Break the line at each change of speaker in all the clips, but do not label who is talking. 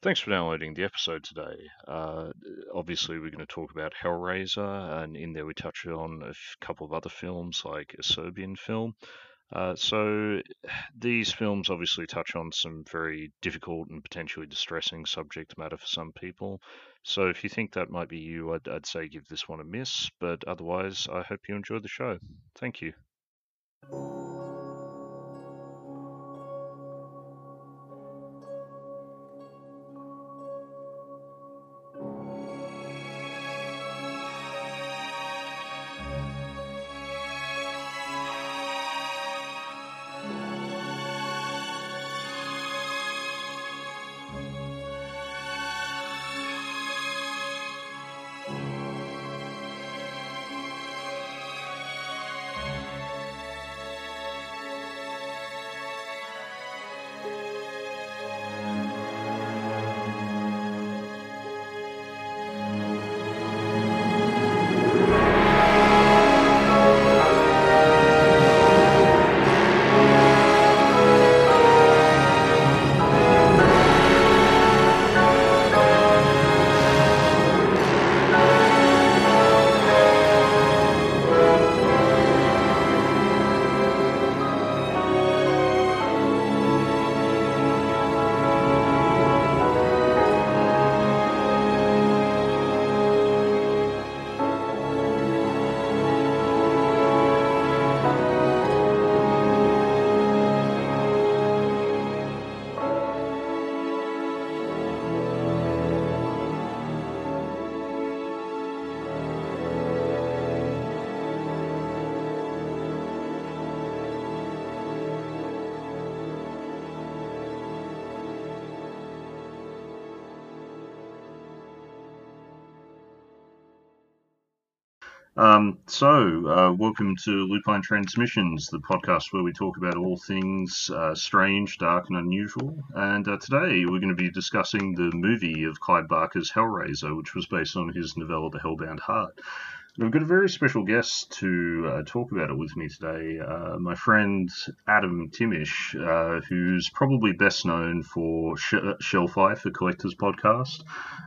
Thanks for downloading the episode today. Uh, obviously, we're going to talk about Hellraiser, and in there we touch on a f- couple of other films, like a Serbian film. Uh, so, these films obviously touch on some very difficult and potentially distressing subject matter for some people. So, if you think that might be you, I'd, I'd say give this one a miss. But otherwise, I hope you enjoy the show. Thank you. So, uh, welcome to Lupine Transmissions, the podcast where we talk about all things uh, strange, dark, and unusual. And uh, today we're going to be discussing the movie of Clive Barker's Hellraiser, which was based on his novella The Hellbound Heart. We've got a very special guest to uh, talk about it with me today. Uh, my friend Adam Timish, uh, who's probably best known for Sh- Shelf Life, a collector's podcast,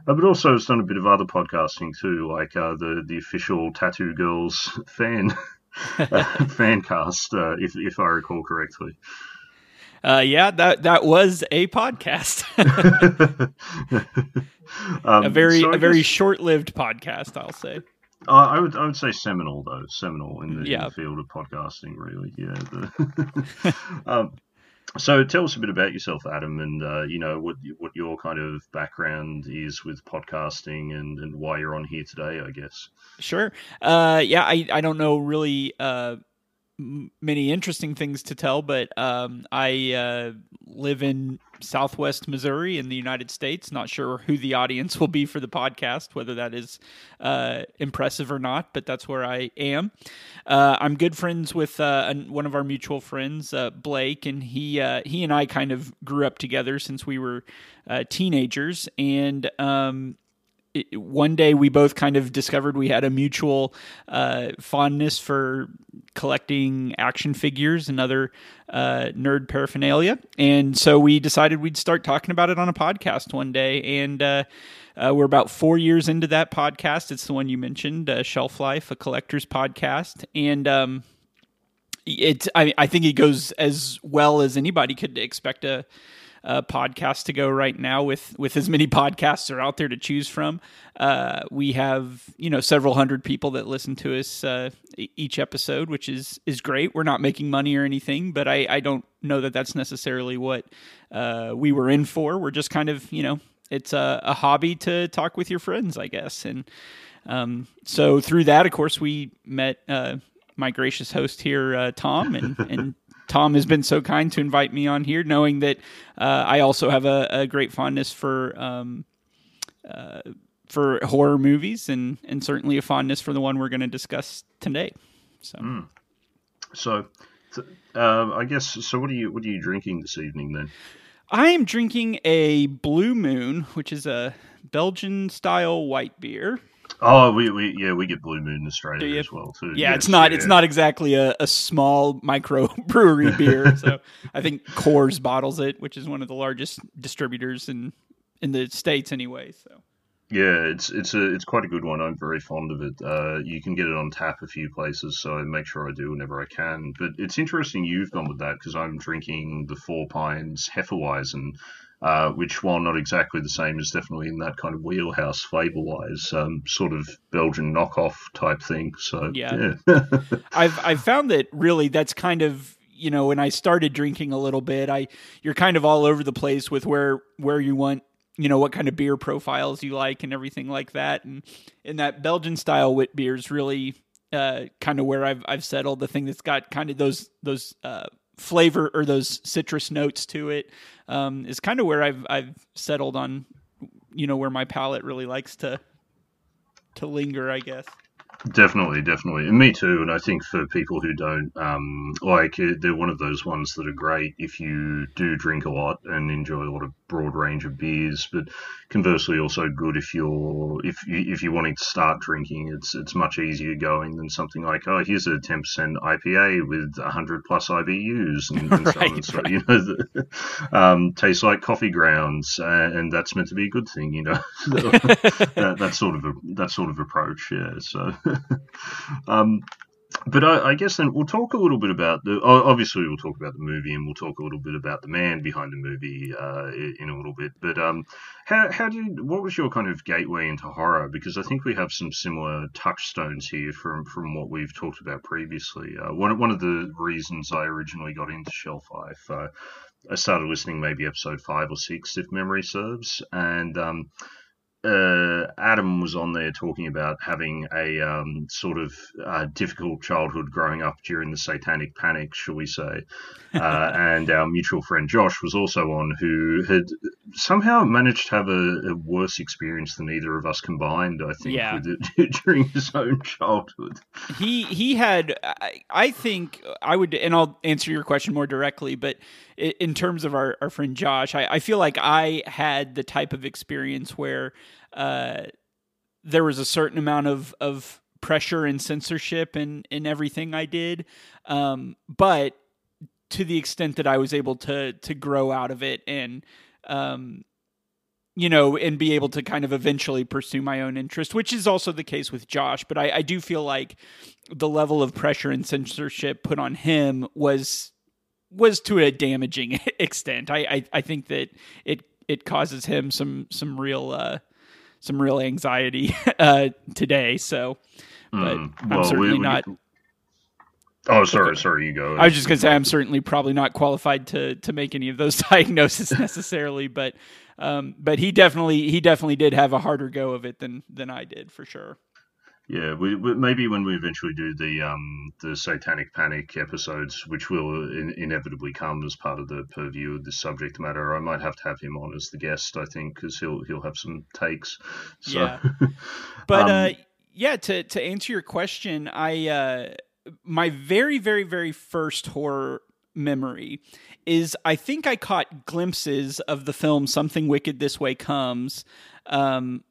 uh, but also has done a bit of other podcasting too, like uh, the the official Tattoo Girls fan uh, fan cast, if if I recall correctly.
Uh, yeah, that that was a podcast. um, a very so a very short lived podcast, I'll say.
Uh, I would I would say seminal though seminal in the, yeah. in the field of podcasting really yeah. The, um, so tell us a bit about yourself, Adam, and uh, you know what what your kind of background is with podcasting and, and why you're on here today. I guess.
Sure. Uh, yeah, I I don't know really uh, many interesting things to tell, but um, I uh, live in Southwest Missouri in the United States. Not sure who the audience will be for the podcast, whether that is uh, impressive or not, but that's where I am. Uh, I'm good friends with uh, one of our mutual friends, uh, Blake, and he uh, he and I kind of grew up together since we were teenagers, and um, it, one day we both kind of discovered we had a mutual uh, fondness for collecting action figures and other uh, nerd paraphernalia. And so we decided we'd start talking about it on a podcast one day. And uh, uh we're about four years into that podcast. It's the one you mentioned, uh, Shelf Life, a collector's podcast. And, um, it, I, I think it goes as well as anybody could expect a, uh, podcast to go right now with with as many podcasts are out there to choose from. Uh, we have you know several hundred people that listen to us uh, each episode, which is is great. We're not making money or anything, but I, I don't know that that's necessarily what uh, we were in for. We're just kind of you know it's a, a hobby to talk with your friends, I guess, and um, so through that, of course, we met uh, my gracious host here, uh, Tom, and, and Tom has been so kind to invite me on here, knowing that uh, I also have a, a great fondness for um, uh, for horror movies, and and certainly a fondness for the one we're going to discuss today. So,
mm. so uh, I guess so. What are you what are you drinking this evening then?
I am drinking a Blue Moon, which is a Belgian style white beer.
Oh, we, we yeah we get Blue Moon in Australia as well too.
Yeah, yes, it's not yeah. it's not exactly a, a small micro brewery beer. so I think Coors bottles it, which is one of the largest distributors in in the states anyway. So.
Yeah, it's it's a it's quite a good one. I'm very fond of it. Uh, you can get it on tap a few places, so I make sure I do whenever I can. But it's interesting you've gone with that because I'm drinking the Four Pines Hefeweizen, uh, which, while not exactly the same, is definitely in that kind of wheelhouse flavor-wise, um, sort of Belgian knockoff type thing. So
yeah, yeah. I've I've found that really that's kind of you know when I started drinking a little bit, I you're kind of all over the place with where where you want you know what kind of beer profiles you like and everything like that and in that belgian style wit beer is really uh, kind of where I've I've settled the thing that's got kind of those those uh, flavor or those citrus notes to it um, is kind of where I've I've settled on you know where my palate really likes to to linger I guess
Definitely, definitely, and me too. And I think for people who don't um, like, they're one of those ones that are great if you do drink a lot and enjoy a lot of broad range of beers. But conversely, also good if you're if you, if you're wanting to start drinking. It's it's much easier going than something like oh here's a ten percent IPA with hundred plus IBUs and, and right, so on and so right. you know the, um, tastes like coffee grounds and, and, that's meant to be a good thing. You know that, that sort of a, that sort of approach. Yeah, so. um, but I, I, guess then we'll talk a little bit about the. Obviously, we'll talk about the movie, and we'll talk a little bit about the man behind the movie uh, in a little bit. But um, how how you, what was your kind of gateway into horror? Because I think we have some similar touchstones here from from what we've talked about previously. Uh, one one of the reasons I originally got into Shelf Life, uh, I started listening maybe episode five or six, if memory serves, and um, uh, Adam was on there talking about having a um, sort of uh, difficult childhood growing up during the satanic panic, shall we say. Uh, and our mutual friend Josh was also on, who had somehow managed to have a, a worse experience than either of us combined, I think, yeah. it, during his own childhood.
He, he had, I, I think, I would, and I'll answer your question more directly, but in terms of our, our friend Josh, I, I feel like I had the type of experience where uh, there was a certain amount of, of pressure and censorship in, in everything I did. Um, but to the extent that I was able to to grow out of it and um, you know, and be able to kind of eventually pursue my own interest, which is also the case with Josh. But I, I do feel like the level of pressure and censorship put on him was was to a damaging extent. I, I, I think that it it causes him some some real uh, some real anxiety uh, today. So, but mm, well, I'm certainly we, we, not.
Oh, sorry, sorry, you go.
I was just gonna say I'm certainly probably not qualified to to make any of those diagnoses necessarily, but um, but he definitely he definitely did have a harder go of it than than I did for sure.
Yeah, we, we, maybe when we eventually do the um, the Satanic Panic episodes, which will in, inevitably come as part of the purview of this subject matter, I might have to have him on as the guest. I think because he'll he'll have some takes. So,
yeah, but um, uh, yeah, to to answer your question, I uh, my very very very first horror memory is I think I caught glimpses of the film Something Wicked This Way Comes. Um,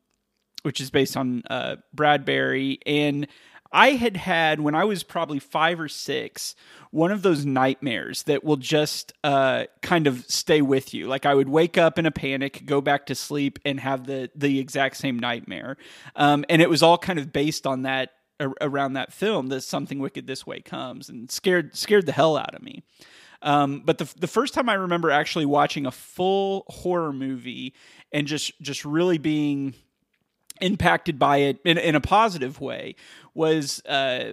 which is based on uh, Bradbury. And I had had, when I was probably five or six, one of those nightmares that will just uh, kind of stay with you. Like I would wake up in a panic, go back to sleep, and have the the exact same nightmare. Um, and it was all kind of based on that around that film. That something wicked this way comes, and scared scared the hell out of me. Um, but the the first time I remember actually watching a full horror movie and just just really being impacted by it in, in a positive way was uh,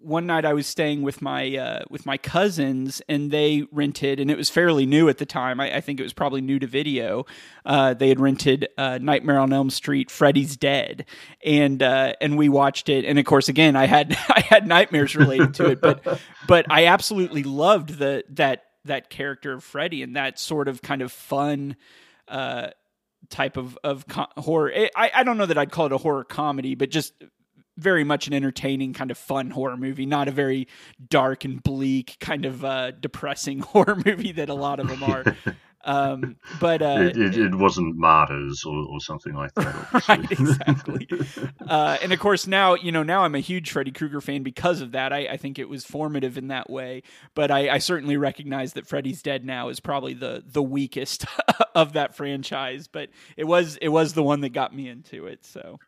one night I was staying with my uh, with my cousins, and they rented, and it was fairly new at the time. I, I think it was probably new to video. Uh, they had rented uh, Nightmare on Elm Street, Freddy's Dead, and uh, and we watched it. And of course, again, I had I had nightmares related to it, but but I absolutely loved the that that character of Freddy and that sort of kind of fun uh, type of of co- horror. I I don't know that I'd call it a horror comedy, but just very much an entertaining kind of fun horror movie, not a very dark and bleak kind of uh, depressing horror movie that a lot of them are. Um, but uh,
it, it, it, wasn't martyrs or, or something like that.
right, exactly. uh, and of course, now you know now I'm a huge Freddy Krueger fan because of that. I, I think it was formative in that way. But I, I certainly recognize that Freddy's Dead now is probably the the weakest of that franchise. But it was it was the one that got me into it. So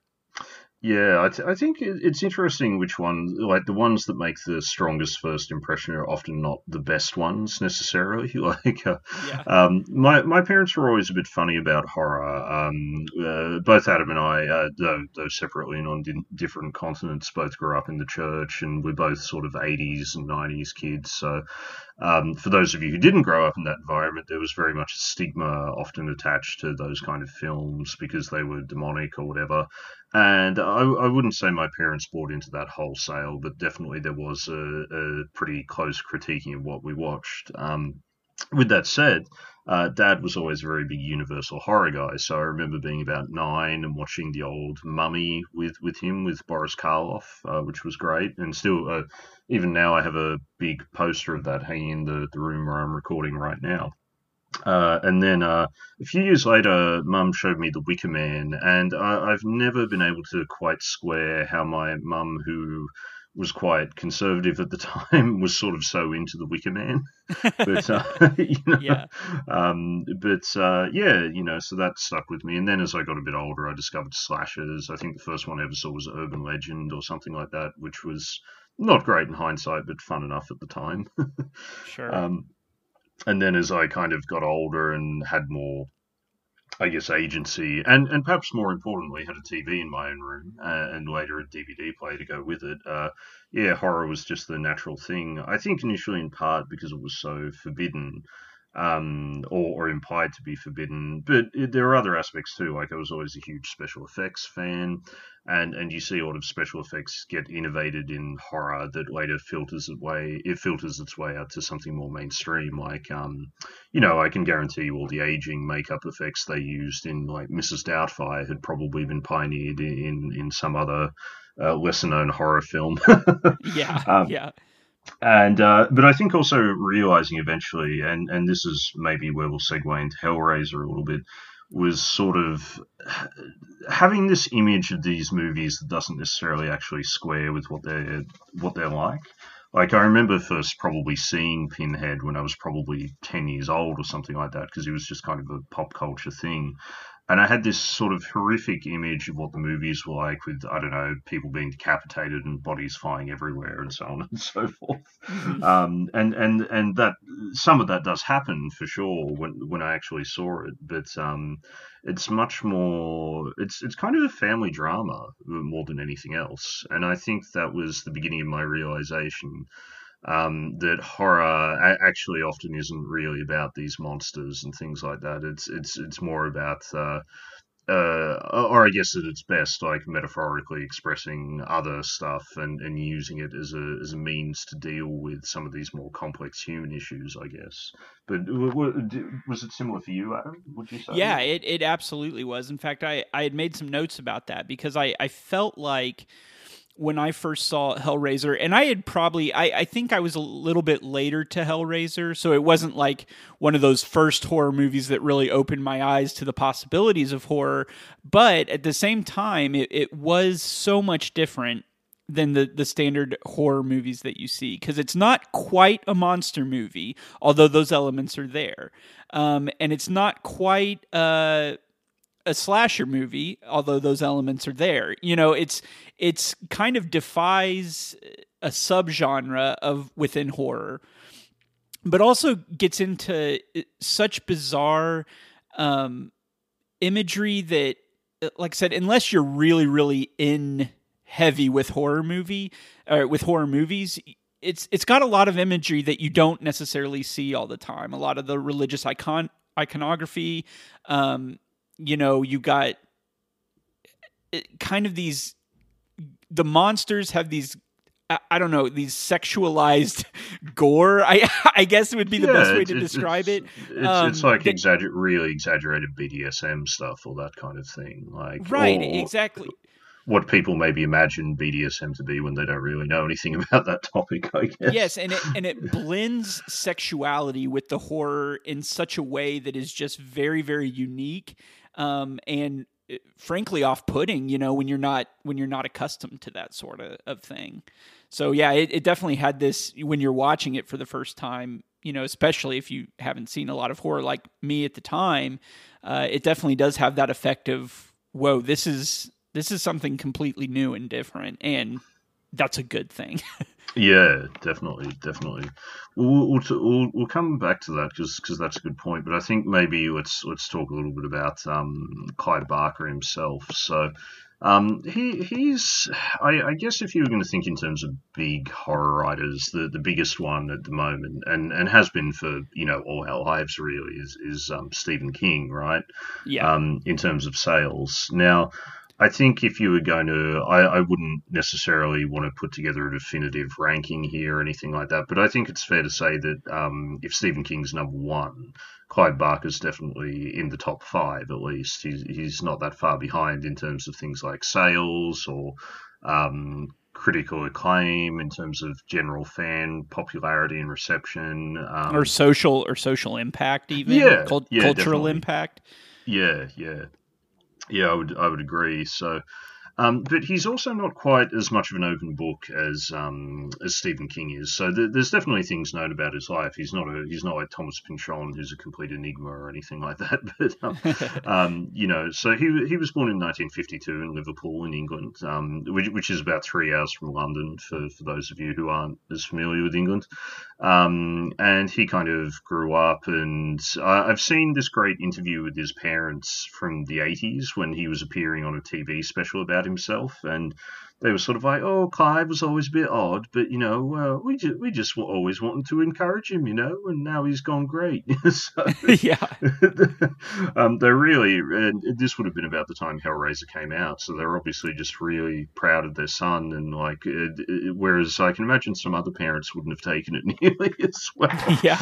yeah, I, th- I think it's interesting which one, like the ones that make the strongest first impression are often not the best ones necessarily. Like, uh, yeah. um, my my parents were always a bit funny about horror. Um, uh, both Adam and I, uh, though, though separately and on di- different continents, both grew up in the church, and we're both sort of 80s and 90s kids. So, um, for those of you who didn't grow up in that environment, there was very much a stigma often attached to those kind of films because they were demonic or whatever. And I, I, wouldn't say my parents bought into that wholesale, but definitely there was a, a pretty close critiquing of what we watched. Um, with that said, uh, Dad was always a very big Universal horror guy, so I remember being about nine and watching the old Mummy with, with him with Boris Karloff, uh, which was great. And still, uh, even now, I have a big poster of that hanging in the, the room where I'm recording right now. Uh, and then uh, a few years later, Mum showed me The Wicker Man, and I, have never been able to quite square how my mum, who was quite conservative at the time, was sort of so into The Wicker Man. but uh, you know, yeah, um, but uh, yeah, you know, so that stuck with me. And then as I got a bit older, I discovered slashers. I think the first one I ever saw was Urban Legend or something like that, which was not great in hindsight, but fun enough at the time.
sure.
Um, and then as I kind of got older and had more, guess, agency, and and perhaps more importantly, had a TV in my own room uh, and later a DVD player to go with it. Uh, yeah, horror was just the natural thing. I think initially in part because it was so forbidden um, or, or, implied to be forbidden. But it, there are other aspects too. Like I was always a huge special effects fan, and and you see a lot of special effects get innovated in horror that later filters it way it filters its way out to something more mainstream. Like um, you know, I can guarantee you all the aging makeup effects they used in like Mrs. Doubtfire had probably been pioneered in in some other uh, lesser known horror film.
yeah, um, yeah
and uh, but I think also realizing eventually, and and this is maybe where we'll segue into Hellraiser a little bit, was sort of having this image of these movies that doesn't necessarily actually square with what they're what they're like. Like I remember first probably seeing Pinhead when I was probably ten years old or something like that because he was just kind of a pop culture thing, and I had this sort of horrific image of what the movies were like, with I don't know people being decapitated and bodies flying everywhere and so on and so forth. Mm-hmm. Um, and and and that some of that does happen for sure when when I actually saw it, but um, it's much more. It's it's kind of a family drama more than anything else, and I think that was the beginning of my realization um, that horror actually often isn't really about these monsters and things like that. It's it's it's more about uh, uh, or I guess at its best, like metaphorically expressing other stuff and, and using it as a as a means to deal with some of these more complex human issues, I guess. But was it similar for you, Adam? Would you say?
Yeah, it, it absolutely was. In fact, I, I had made some notes about that because I, I felt like when I first saw Hellraiser, and I had probably, I, I, think I was a little bit later to Hellraiser, so it wasn't like one of those first horror movies that really opened my eyes to the possibilities of horror. But at the same time, it, it was so much different than the, the standard horror movies that you see because it's not quite a monster movie, although those elements are there. Um, and it's not quite. Uh, a slasher movie, although those elements are there. You know, it's it's kind of defies a subgenre of within horror, but also gets into uh, such bizarre um, imagery that, uh, like I said, unless you're really really in heavy with horror movie or with horror movies, it's it's got a lot of imagery that you don't necessarily see all the time. A lot of the religious icon iconography. Um, you know, you got eh, kind of these the monsters have these I don't know these sexualized gore. I I guess would be the yeah, best way to describe
it's,
it.
It's, um, it's like that, exagger- really exaggerated BDSM stuff or that kind of thing. Like
right, exactly
what people maybe imagine BDSM to be when they don't really know anything about that topic. I guess.
Yes, and it and it blends sexuality with the horror in such a way that is just very very unique, um, and uh, frankly off-putting. You know, when you're not when you're not accustomed to that sort of, of thing. So yeah, it, it definitely had this when you're watching it for the first time. You know, especially if you haven't seen a lot of horror like me at the time, uh, it definitely does have that effect of whoa, this is this is something completely new and different, and that's a good thing.
yeah, definitely, definitely. We'll, we'll, we'll, we'll come back to that because that's a good point. But I think maybe let's let's talk a little bit about um, Clive Barker himself. So. Um, he he's I, I, guess if you were going to think in terms of big horror writers, the, the biggest one at the moment, and, and has been for you know all our lives really, is is um, Stephen King, right?
Yeah.
Um, in terms of sales, now I think if you were going to, I, I wouldn't necessarily want to put together a definitive ranking here or anything like that, but I think it's fair to say that um, if Stephen King's number one, Clive Barker's definitely in the top five at least. He's, he's not that far behind in terms of things like sales or um, critical acclaim, in terms of general fan popularity and reception, um,
or social or social impact, even
yeah,
Cult-
yeah
cultural
definitely.
impact.
Yeah, yeah. Yeah, I would I would agree. So, um, but he's also not quite as much of an open book as um, as Stephen King is. So th- there's definitely things known about his life. He's not a he's not like Thomas Pynchon, who's a complete enigma or anything like that. But um, um, you know, so he he was born in 1952 in Liverpool, in England, um, which, which is about three hours from London for for those of you who aren't as familiar with England. Um, and he kind of grew up, and uh, I've seen this great interview with his parents from the 80s when he was appearing on a TV special about himself, and they were sort of like, "Oh, Clive was always a bit odd, but you know, uh, we just we just always wanted to encourage him, you know, and now he's gone great." so,
yeah,
um, they're really, and this would have been about the time Hellraiser came out, so they're obviously just really proud of their son, and like, uh, whereas I can imagine some other parents wouldn't have taken it nearly as well.
yeah,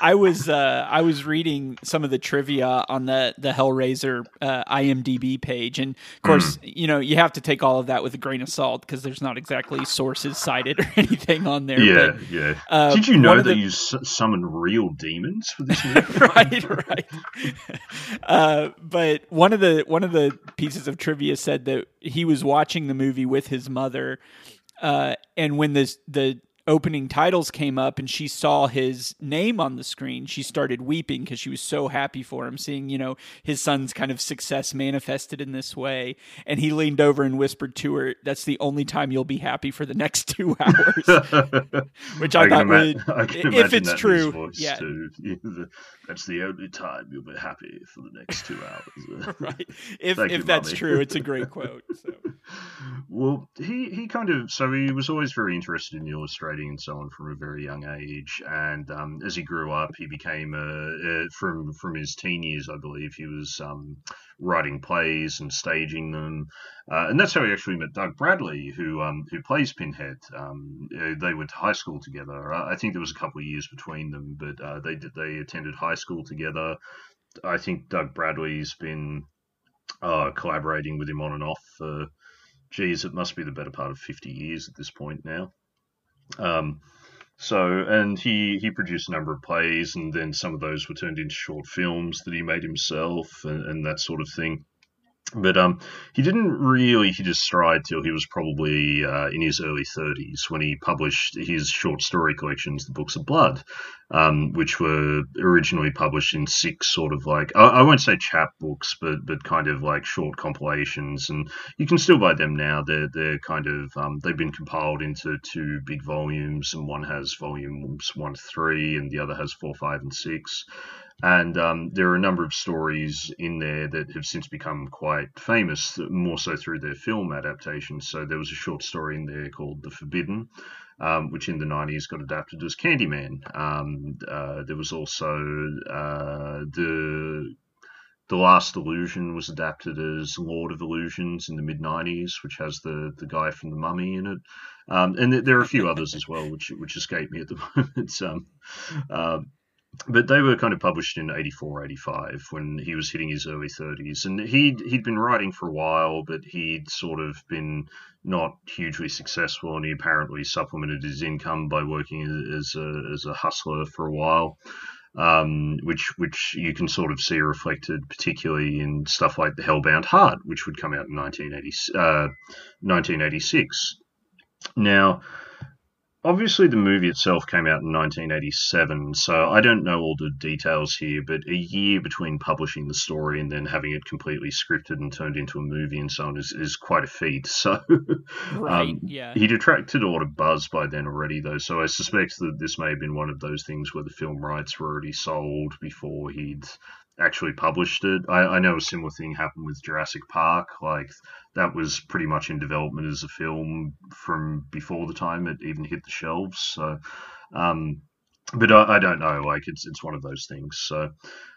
I was uh, I was reading some of the trivia on the the Hellraiser uh, IMDb page, and of course, mm. you know, you have to take all of that with a grain of salt because there's not exactly sources cited or anything on there.
Yeah,
but,
yeah. Uh, Did you know that the... you summon real demons for this movie?
right, right. uh, but one of the one of the pieces of trivia said that he was watching the movie with his mother, uh, and when the the opening titles came up and she saw his name on the screen, she started weeping because she was so happy for him, seeing, you know, his son's kind of success manifested in this way. And he leaned over and whispered to her, That's the only time you'll be happy for the next two hours. Which I, I thought would, if it's true. Yeah.
Too. That's the only time you'll be happy for the next two hours.
right. If, if you, that's true, it's a great quote. So.
Well, he, he kind of, so he was always very interested in illustrating and so on from a very young age. And um, as he grew up, he became a, a, from from his teen years, I believe, he was um, writing plays and staging them. Uh, and that's how he actually met Doug Bradley, who um, who plays Pinhead. Um, uh, they went to high school together. I think there was a couple of years between them, but uh, they they attended high school together. I think Doug Bradley's been uh, collaborating with him on and off for, geez, it must be the better part of 50 years at this point now. Um, so, and he, he produced a number of plays, and then some of those were turned into short films that he made himself and, and that sort of thing. But um, he didn't really hit his stride till he was probably uh, in his early 30s when he published his short story collections, The Books of Blood, um, which were originally published in six sort of like, I, I, won't say chapbooks, but but kind of like short compilations. And you can still buy them now. They're, they're kind of, um, they've been compiled into two big volumes, and one has volumes one three, and the other has four, five, and six. And um, there are a number of stories in there that have since become quite famous, more so through their film adaptations. So there was a short story in there called The Forbidden, um, which in the 90s got adapted as Candyman. Um, uh, there was also uh, the the Last Illusion was adapted as Lord of Illusions in the mid '90s, which has the the guy from the Mummy in it, um, and there are a few others as well, which which escape me at the moment. Um, uh, but they were kind of published in 84, 85 when he was hitting his early 30s. And he'd, he'd been writing for a while, but he'd sort of been not hugely successful. And he apparently supplemented his income by working as a, as a hustler for a while. Um, which which you can sort of see reflected particularly in stuff like The Hellbound Heart, which would come out in 1980, uh, 1986. Now, obviously the movie itself came out in 1987 so i don't know all the details here but a year between publishing the story and then having it completely scripted and turned into a movie and so on is, is quite a feat so
right, um, yeah.
he'd attracted a lot of buzz by then already though so i suspect that this may have been one of those things where the film rights were already sold before he'd actually published it. I, I, know a similar thing happened with Jurassic Park. Like that was pretty much in development as a film from before the time it even hit the shelves. So, um, but I, I, don't know. Like it's it's one of those things. So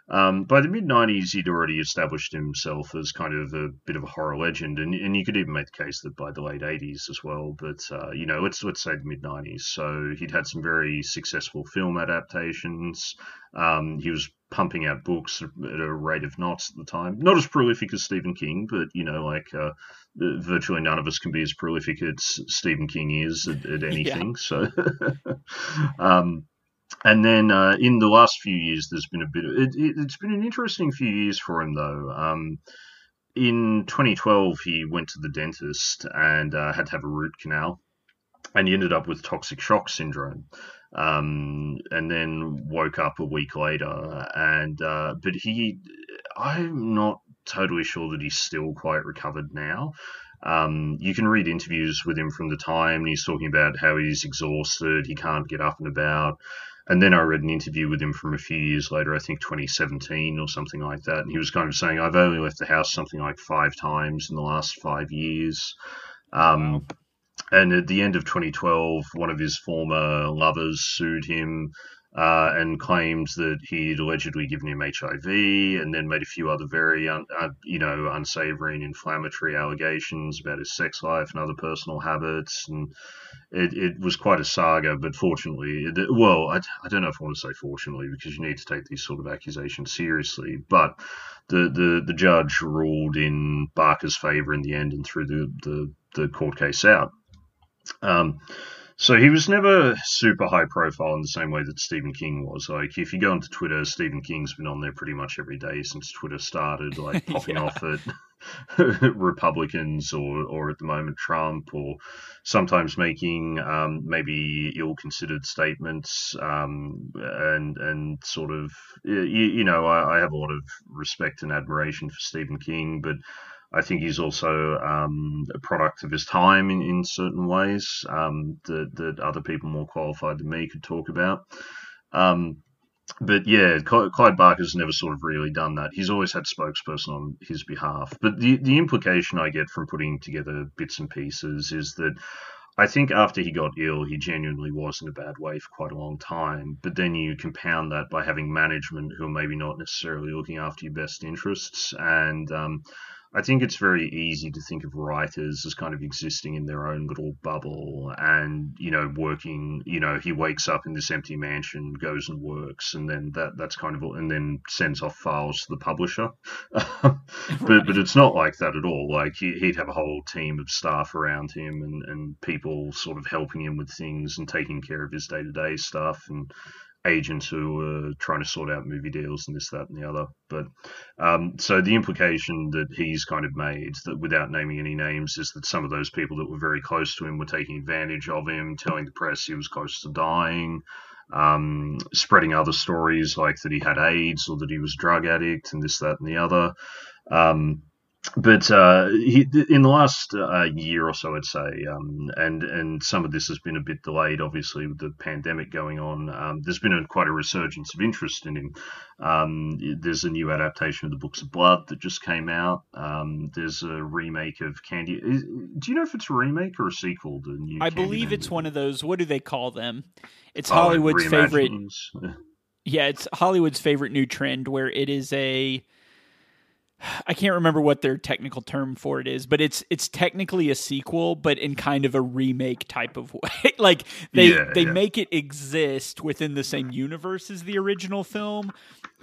um, by the mid '90s, he'd already established himself as kind of a bit of a horror legend, and, and you could even make the case that by the late '80s as well. But uh, you know, let's let's say the mid '90s. So he'd had some very successful film adaptations. Um, he was pumping out books at a rate of knots at the time. Not as prolific as Stephen King, but you know, like uh, virtually none of us can be as prolific as Stephen King is at, at anything. Yeah. So, um, and then uh, in the last few years, there's been a bit. Of, it, has been an interesting few years for him, though. Um, in 2012, he went to the dentist and uh, had to have a root canal, and he ended up with toxic shock syndrome. Um, and then woke up a week later, and uh, but he, I'm not totally sure that he's still quite recovered now. Um, you can read interviews with him from the time, and he's talking about how he's exhausted, he can't get up and about. And then I read an interview with him from a few years later, I think 2017 or something like that. And he was kind of saying, I've only left the house something like five times in the last five years. Um, and at the end of 2012, one of his former lovers sued him uh, and claimed that he'd allegedly given him HIV, and then made a few other very, un, uh, you know, unsavory and inflammatory allegations about his sex life and other personal habits, and it, it was quite a saga. But fortunately, it, well, I, I don't know if I want to say fortunately because you need to take these sort of accusations seriously, but the the, the judge ruled in Barker's favour in the end and threw the, the, the court case out. Um, so he was never super high profile in the same way that Stephen King was. Like if you go onto Twitter, Stephen King's been on there pretty much every day since Twitter started, like popping off at Republicans or, or at the moment Trump, or sometimes making um, maybe ill-considered statements, um, and and sort of you, you know I, I have a lot of respect and admiration for Stephen King, but I think he's also um, a product of his time in, in certain ways um, that, that other people more qualified than me could talk about. Um, but yeah, Clive Barker's never sort of really done that. He's always had spokesperson on his behalf. But the the implication I get from putting together bits and pieces is that I think after he got ill, he genuinely was in a bad way for quite a long time. But then you compound that by having management who are maybe not necessarily looking after your best interests and um, I think it's very easy to think of writers as kind of existing in their own little bubble and, you know, working, you know, he wakes up in this empty mansion, goes and works, and then that that's kind of, and then sends off files to the publisher. but, but it's not like that at all. Like he, would have a whole team of staff around him and, and people sort of helping him with things and taking care of his day to day stuff. And, agents who were trying to sort out movie deals and this, that, and the other. But um, so the implication that he's kind of made, that without naming any names, is that some of those people that were very close to him were taking advantage of him, telling the press he was close to dying. Um, spreading other stories like that he had AIDS or that he was drug addict and this, that, and the other. Um, but uh, he, in the last uh, year or so, I'd say, um, and and some of this has been a bit delayed, obviously, with the pandemic going on. Um, there's been a, quite a resurgence of interest in him. Um, there's a new adaptation of the Books of Blood that just came out. Um, there's a remake of Candy. Is, do you know if it's a remake or a sequel? To new
I
Candyman
believe it's movie? one of those. What do they call them? It's oh, Hollywood's favorite. yeah, it's Hollywood's favorite new trend where it is a I can't remember what their technical term for it is, but it's it's technically a sequel, but in kind of a remake type of way. like they
Yeah,
they
yeah.
make it exist within the same universe as the original film,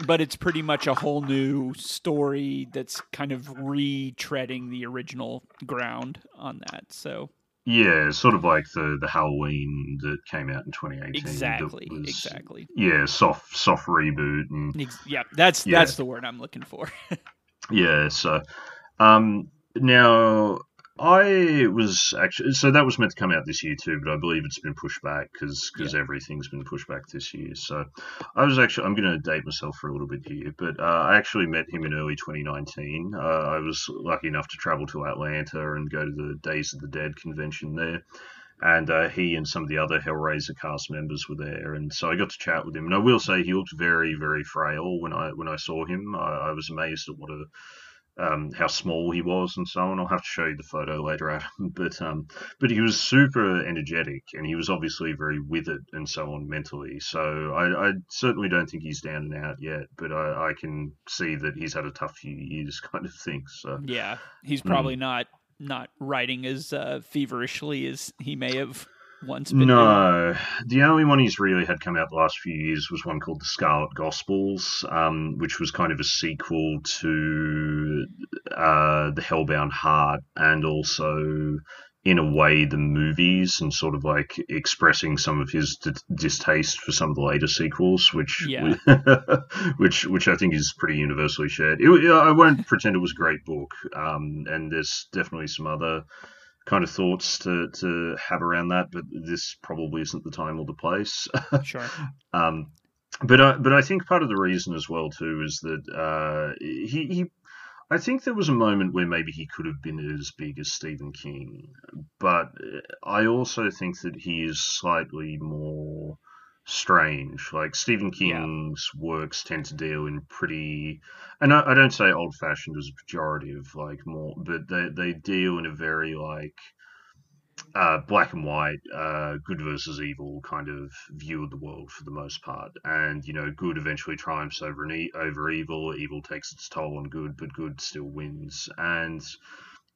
but it's pretty much a whole new story that's kind of retreading the original ground on that. So
Yeah, sort of like the the Halloween that came out in 2018.
exactly,
was-
exactly.
Yeah, soft soft reboot and
Ex- yeah, that's
Yeah.
that's the word I'm looking for.
Yeah, so um now I was actually so that was meant to come out this year too, but I believe it's been pushed back because because everything's been pushed back this year. So I was actually I'm going to date myself for a little bit here, but uh, I actually met him in early 2019. Uh, I was lucky enough to travel to Atlanta and go to the Days of the Dead convention there. And uh, he and some of the other Hellraiser cast members were there, and so I got to chat with him. And I will say he looked very, very frail when I when I saw him. I, I was amazed at what a um, how small he was and so on. I'll have to show you the photo later, Adam. But um, but he was super energetic and he was obviously very withered and so on mentally. So I, I certainly don't think he's down and out yet, but I, I can see that he's had a tough few years, kind of thing. So
yeah, he's
Hmm.
probably not not writing as uh, feverishly as he may have once been.
No, the only one he's really had come out the last few years was one called The Scarlet Gospels, um, which was kind of a sequel to uh, The Hellbound Heart and also, in a way, the movies and sort of like expressing some of his d- distaste for some of the later sequels, which
Yeah.
which which I think is pretty universally shared. It, I won't pretend it was a great book, um, and there's definitely some other kind of thoughts to, to have around that, but this probably isn't the time or the place.
Sure.
um, but I, but I think part of the reason as well too is that uh, he, he I think there was a moment where maybe he could have been as big as Stephen King, but uh, I also think that he is slightly more strange. Like Stephen
Yeah.
King's works tend to deal in pretty, and I, I don't say old fashioned as a pejorative, like more, but they they deal in a very like uh, black and white, uh, good versus evil kind of view of the world for the most part, and you know, good eventually triumphs over e- over evil. Evil takes its toll on good, but good still wins. And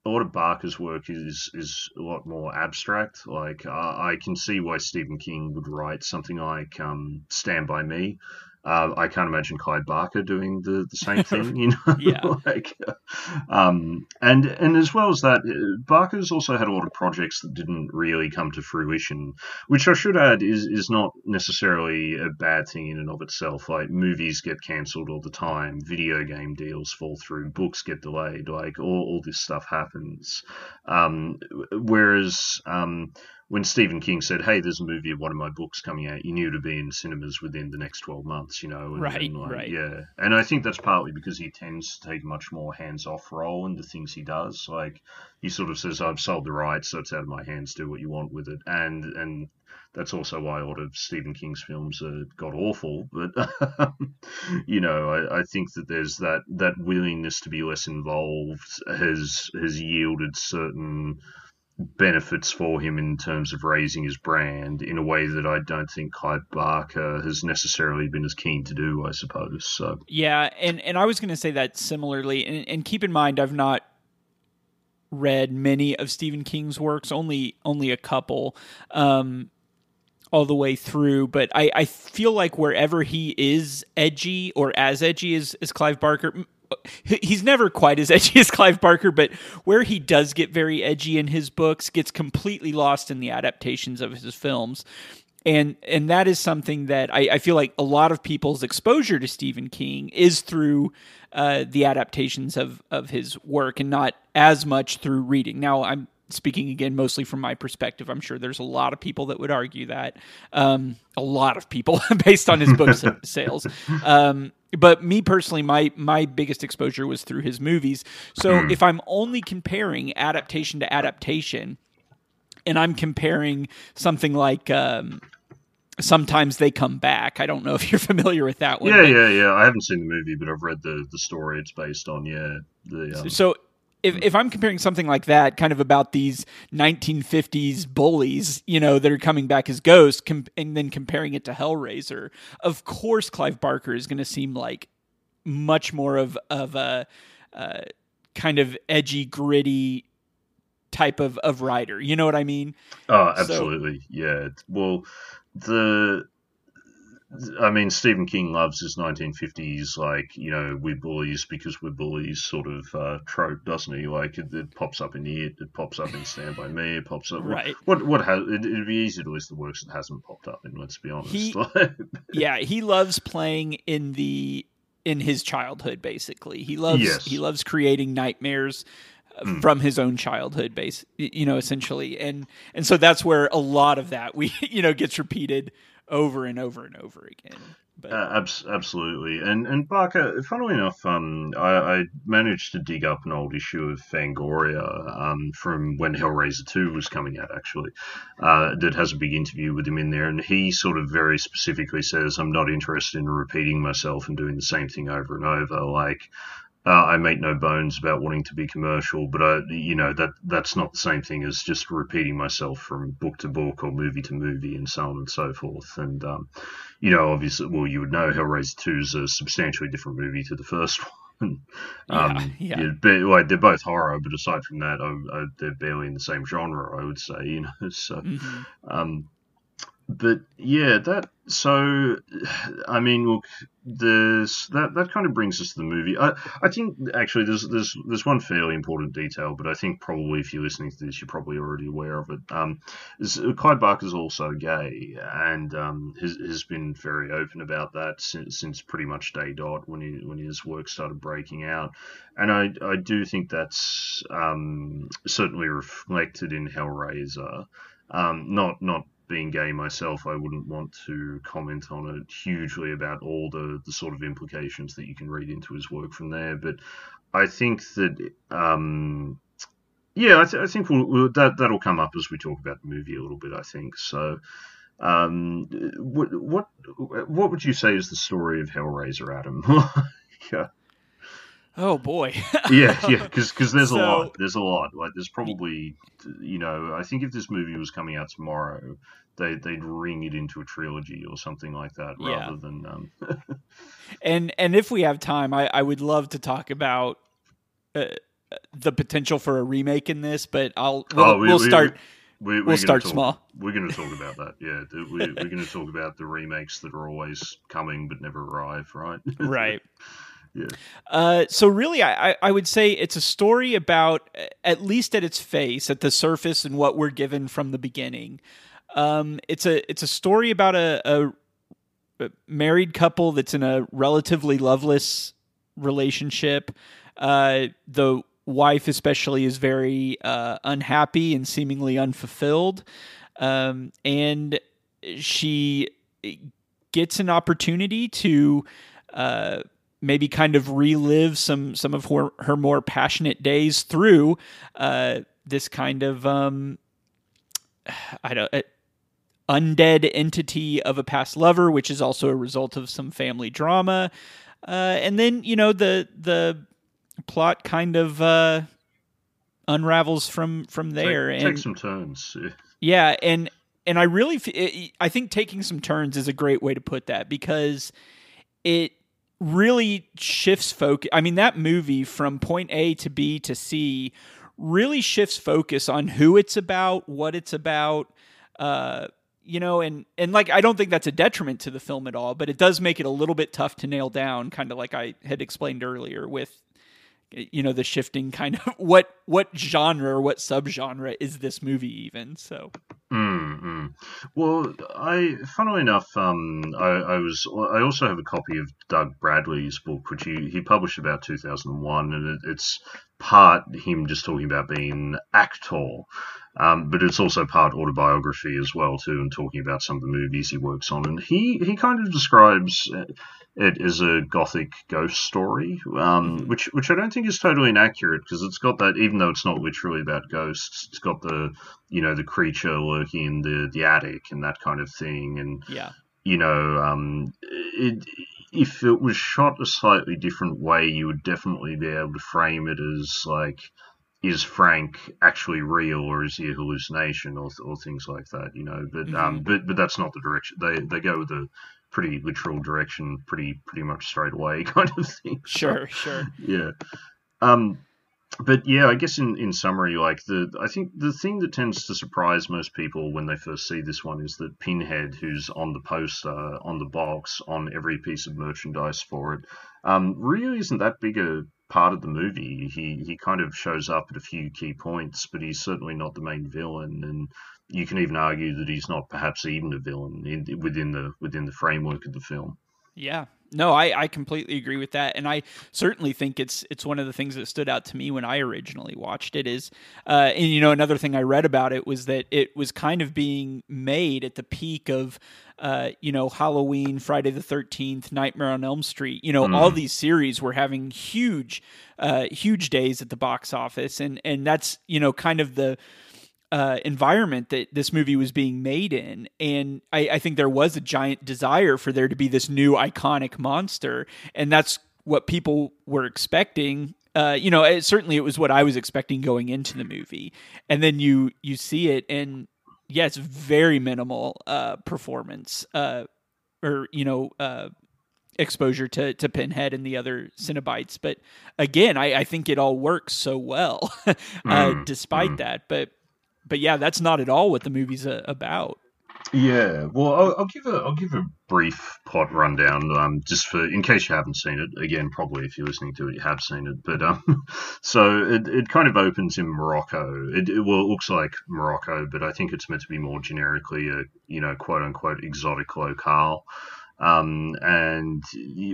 a lot of Barker's work is is a lot more abstract. Like I I can see why Stephen King would write something like um, Stand by Me. Uh, I can't imagine Clive Barker doing the, the same thing, you know.
Yeah.
like, um, and and as well as that, uh, Barker's also had a lot of projects that didn't really come to fruition, which I should add is is not necessarily a bad thing in and of itself. Like movies get cancelled all the time, video game deals fall through, books get delayed, like all, all this stuff happens. Um, whereas um, when Stephen King said, "Hey, there's a movie of one of my books coming out," you knew to be in cinemas within the next twelve months. You know, and,
Right,
and, like,
right.
Yeah, and I think that's partly because he tends to take a much more hands-off role in the things he does. Like he sort of says, "I've sold the rights, so it's out of my hands. Do what you want with it," and and that's also why a lot of Stephen King's films are god awful. But you know, I, I think that there's that that willingness to be less involved has has yielded certain benefits for him in terms of raising his brand in a way that I don't think Clive Barker has necessarily been as keen to do, I suppose. So
Yeah, and and I was going to say that similarly, and, and keep in mind, I've not read many of Stephen King's works, only only a couple, um, all the way through. But I, I feel like wherever he is edgy or as edgy as, as Clive Barker. He's never quite as edgy as Clive Barker, but where he does get very edgy in his books gets completely lost in the adaptations of his films and and that is something that I, I feel like a lot of people's exposure to Stephen King is through uh, the adaptations of of his work, and not as much through reading. Now, I'm speaking again mostly from my perspective. I'm sure there's a lot of people that would argue that, um, a lot of people based on his book sales. Um, but me personally, my my biggest exposure was through his movies. So if I'm only comparing adaptation to adaptation, and I'm comparing something like um, sometimes they come back. I don't know if you're familiar with that one.
yeah,
but-
yeah, yeah. I haven't seen the movie, but I've read the the story it's based on. Yeah, the um,
So if if I'm comparing something like that, kind of about these 1950s bullies, you know, that are coming back as ghosts, com- and then comparing it to Hellraiser, of course, Clive Barker is going to seem like much more of of a uh, kind of edgy, gritty type of of writer. You know what I mean?
Oh, absolutely. So, yeah. Well, the I mean, Stephen King loves his 1950s, like, you know, we're bullies because we're bullies sort of uh, trope, doesn't he? Like, it, it, pops up in It, it pops up in Stand By Me, it pops up.
Right.
What, what has, it, would be easy to list the works that hasn't popped up in, let's be honest.
He, yeah, he loves playing in the, in his childhood, basically. He loves, yes. he loves creating nightmares mm. from his own childhood base you know essentially and and so that's where a lot of that we you know gets repeated over and over and over again
but... Uh, abs- absolutely, and and Barker. Funnily enough, um, I, I, managed to dig up an old issue of Fangoria um, from when Hellraiser Two was coming out. Actually, uh, that has a big interview with him in there, and he sort of very specifically says, "I'm not interested in repeating myself and doing the same thing over and over. Like, uh, I make no bones about wanting to be commercial, but I, you know, that that's not the same thing as just repeating myself from book to book or movie to movie and so on and so forth. And um, you know, obviously, well, you would know Hellraiser Two is a substantially different movie to the first one.
um, yeah, yeah.
But, like, they're both horror, but aside from that, I, I, they're barely in the same genre. I would say, you know, so. Mm-hmm. Um, but yeah, that so I mean, look, there's that that kind of brings us to the movie. I I think actually there's there's there's one fairly important detail, but I think probably if you're listening to this, you're probably already aware of it. Um, is, Clive Barker's also gay, and um, has has been very open about that since, since pretty much day dot when he when his work started breaking out, and I I do think that's um, certainly reflected in Hellraiser. Um, not not being gay myself, I wouldn't want to comment on it hugely about all the, the sort of implications that you can read into his work from there. But I think that, um, yeah, I, th- I think we'll, we'll, that that'll come up as we talk about the movie a little bit. I think so. Um, what what what would you say is the story of Hellraiser, Adam?
yeah. Oh boy.
yeah, yeah, because there's so, a lot. There's a lot. Like there's probably, you know, I think if this movie was coming out tomorrow, they they'd ring it into a trilogy or something like that yeah. rather than. Um...
and and if we have time, I I would love to talk about. Uh, the potential for a remake in this, but I'll we'll, oh, we, will we, start. We, will start
talk,
small.
We're going to talk about that. Yeah, we, are going to talk about the remakes that are always coming but never arrive. Right.
right.
Yeah.
Uh, so really, I, I would say it's a story about, at least at its face, at the surface, and what we're given from the beginning. Um, it's a it's a story about a, a, married couple that's in a relatively loveless relationship. Uh, the wife, especially, is very uh, unhappy and seemingly unfulfilled, um, and she gets an opportunity to uh, maybe kind of relive some some of her, her more passionate days through uh, this kind of um, I don't uh, undead entity of a past lover, which is also a result of some family drama, uh, and then you know the the plot kind of uh, unravels from from there
take,
and
take some turns.
Yeah, and and I really I think taking some turns is a great way to put that because it really shifts focus. I mean, that movie from point A to B to C really shifts focus on who it's about, what it's about. Uh, you know, and and like I don't think that's a detriment to the film at all, but it does make it a little bit tough to nail down, kind of like I had explained earlier with you know the shifting kind of what what genre or what subgenre is this movie even so
mm-hmm. well i funnily enough um I, I was i also have a copy of doug bradley's book which he, he published about 2001 and it, it's part him just talking about being actor um, but it's also part autobiography as well too, and talking about some of the movies he works on. And he he kind of describes it as a gothic ghost story, um, mm-hmm. which which I don't think is totally inaccurate because it's got that even though it's not literally about ghosts, it's got the you know the creature lurking in the the attic and that kind of thing, and
yeah,
you know, um, it, if it was shot a slightly different way, you would definitely be able to frame it as like. Is Frank actually real, or is he a hallucination, or, or things like that? You know, but um, mm-hmm. um, but but that's not the direction they they go with the pretty literal direction pretty pretty much straight away kind of thing.
Sure, sure.
Yeah. Um, but yeah, I guess in, in summary, like the I think the thing that tends to surprise most people when they first see this one is that Pinhead, who's on the poster, on the box, on every piece of merchandise for it, um, really isn't that big a part of the movie. He he kind of shows up at a few key points, but he's certainly not the main villain, and you can even argue that he's not perhaps even a villain in, within the within the framework of the film.
Yeah, no, I, I completely agree with that, and I certainly think it's it's one of the things that stood out to me when I originally watched it. Is uh, and you know another thing I read about it was that it was kind of being made at the peak of uh, you know Halloween, Friday the Thirteenth, Nightmare on Elm Street. You know mm. all these series were having huge, uh, huge days at the box office, and and that's you know kind of the uh, environment that this movie was being made in. And I, I think there was a giant desire for there to be this new iconic monster. And that's what people were expecting uh, you know, it, certainly it was what I was expecting going into the movie, and then you you see it, and yeah, it's very minimal uh, performance, uh, or you know, uh, exposure to to Pinhead and the other Cenobites. But again, I, I think it all works so well, mm, despite mm. that. But but yeah, that's not at all what the movie's uh, about.
Yeah, well, I'll, I'll, give a I'll give a brief plot rundown, um, just for in case you haven't seen it. Again, probably if you're listening to it, you have seen it. But um, so it, it kind of opens in Morocco. It, it, well, it looks like Morocco, but I think it's meant to be more generically a you know quote unquote exotic locale. Um, and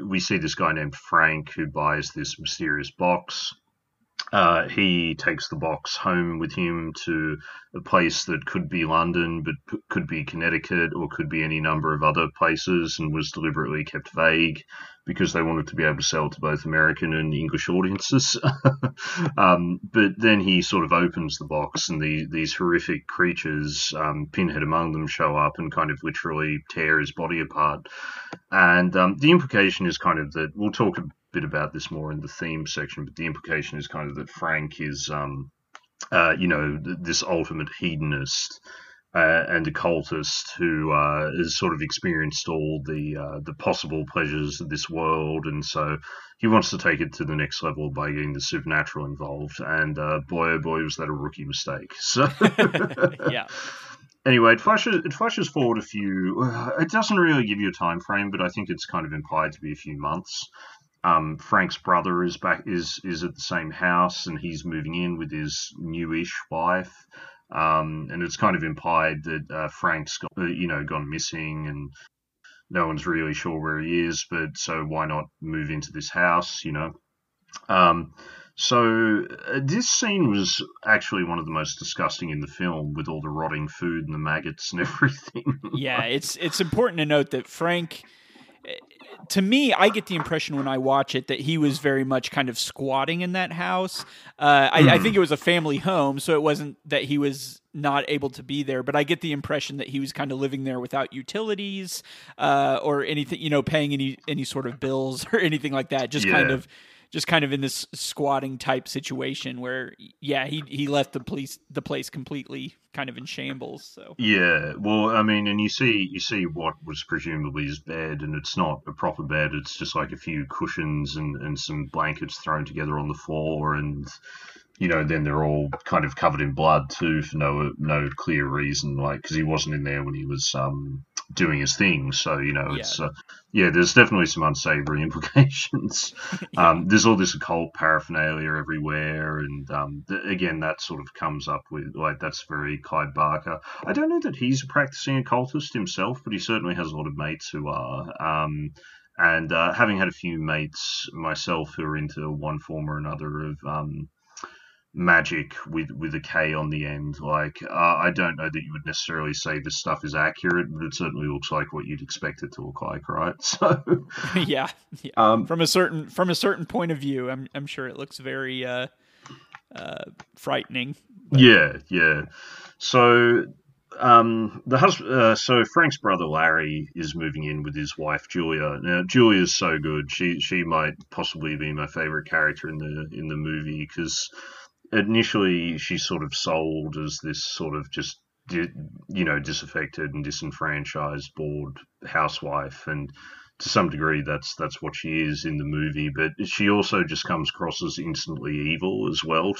we see this guy named Frank who buys this mysterious box uh, he takes the box home with him to a place that could be London, but p- could be Connecticut, or could be any number of other places, and was deliberately kept vague because they wanted to be able to sell to both American and English audiences. um, but then he sort of opens the box, and the, these horrific creatures, um, Pinhead among them, show up and kind of literally tear his body apart. And um, the implication is kind of that we'll talk bit about this more in the theme section, but the implication is kind of that Frank is, um, uh, you know, this ultimate hedonist. Uh, and a cultist who uh, has sort of experienced all the uh, the possible pleasures of this world, and so he wants to take it to the next level by getting the supernatural involved. And uh, boy, oh boy, was that a rookie mistake! So,
yeah.
Anyway, it flashes it flashes forward a few. It doesn't really give you a time frame, but I think it's kind of implied to be a few months. Um, Frank's brother is back is is at the same house, and he's moving in with his newish wife. Um, and it's kind of implied that uh, Frank's got, uh, you know gone missing, and no one's really sure where he is. But so why not move into this house? You know. Um, so uh, this scene was actually one of the most disgusting in the film, with all the rotting food and the maggots and everything.
yeah, it's it's important to note that Frank to me, I get the impression when I watch it that he was very much kind of squatting in that house. Uh, I. I, think it was a family home, so it wasn't that he was not able to be there. But I get the impression that he was kind of living there without utilities uh, or anything, you know, paying any any sort of bills or anything like that. Just yeah. kind of just kind of in this squatting type situation where yeah he he left the police the place completely kind of in shambles so.
Yeah well i mean and you see you see what was presumably his bed and it's not a proper bed it's just like a few cushions and and some blankets thrown together on the floor and you know, then they're all kind of covered in blood too for no no clear reason, like because he wasn't in there when he was um, doing his thing. So you know, it's yeah. Uh, yeah there's definitely some unsavory implications. yeah. um, there's all this occult paraphernalia everywhere, and um, th- again, that sort of comes up with like that's very Clive Barker. I don't know that he's a practicing occultist himself, but he certainly has a lot of mates who are. Um, and uh, having had a few mates myself who are into one form or another of um, magic with with a K on the end. Like uh, I don't know that you would necessarily say this stuff is accurate, but it certainly looks like what you'd expect it to look like, right? So
yeah, yeah. Um, from a certain from a certain point of view, I'm I'm sure it looks very uh, uh, frightening.
But... Yeah, yeah. So um, the husband, uh, so Frank's brother Larry is moving in with his wife Julia. Now Julia's so good; she she might possibly be my favorite character in the in the movie because initially she's sort of sold as this sort of just you know disaffected and disenfranchised bored housewife and to some degree, that's that's what she is in the movie. But she also just comes across as instantly evil as well.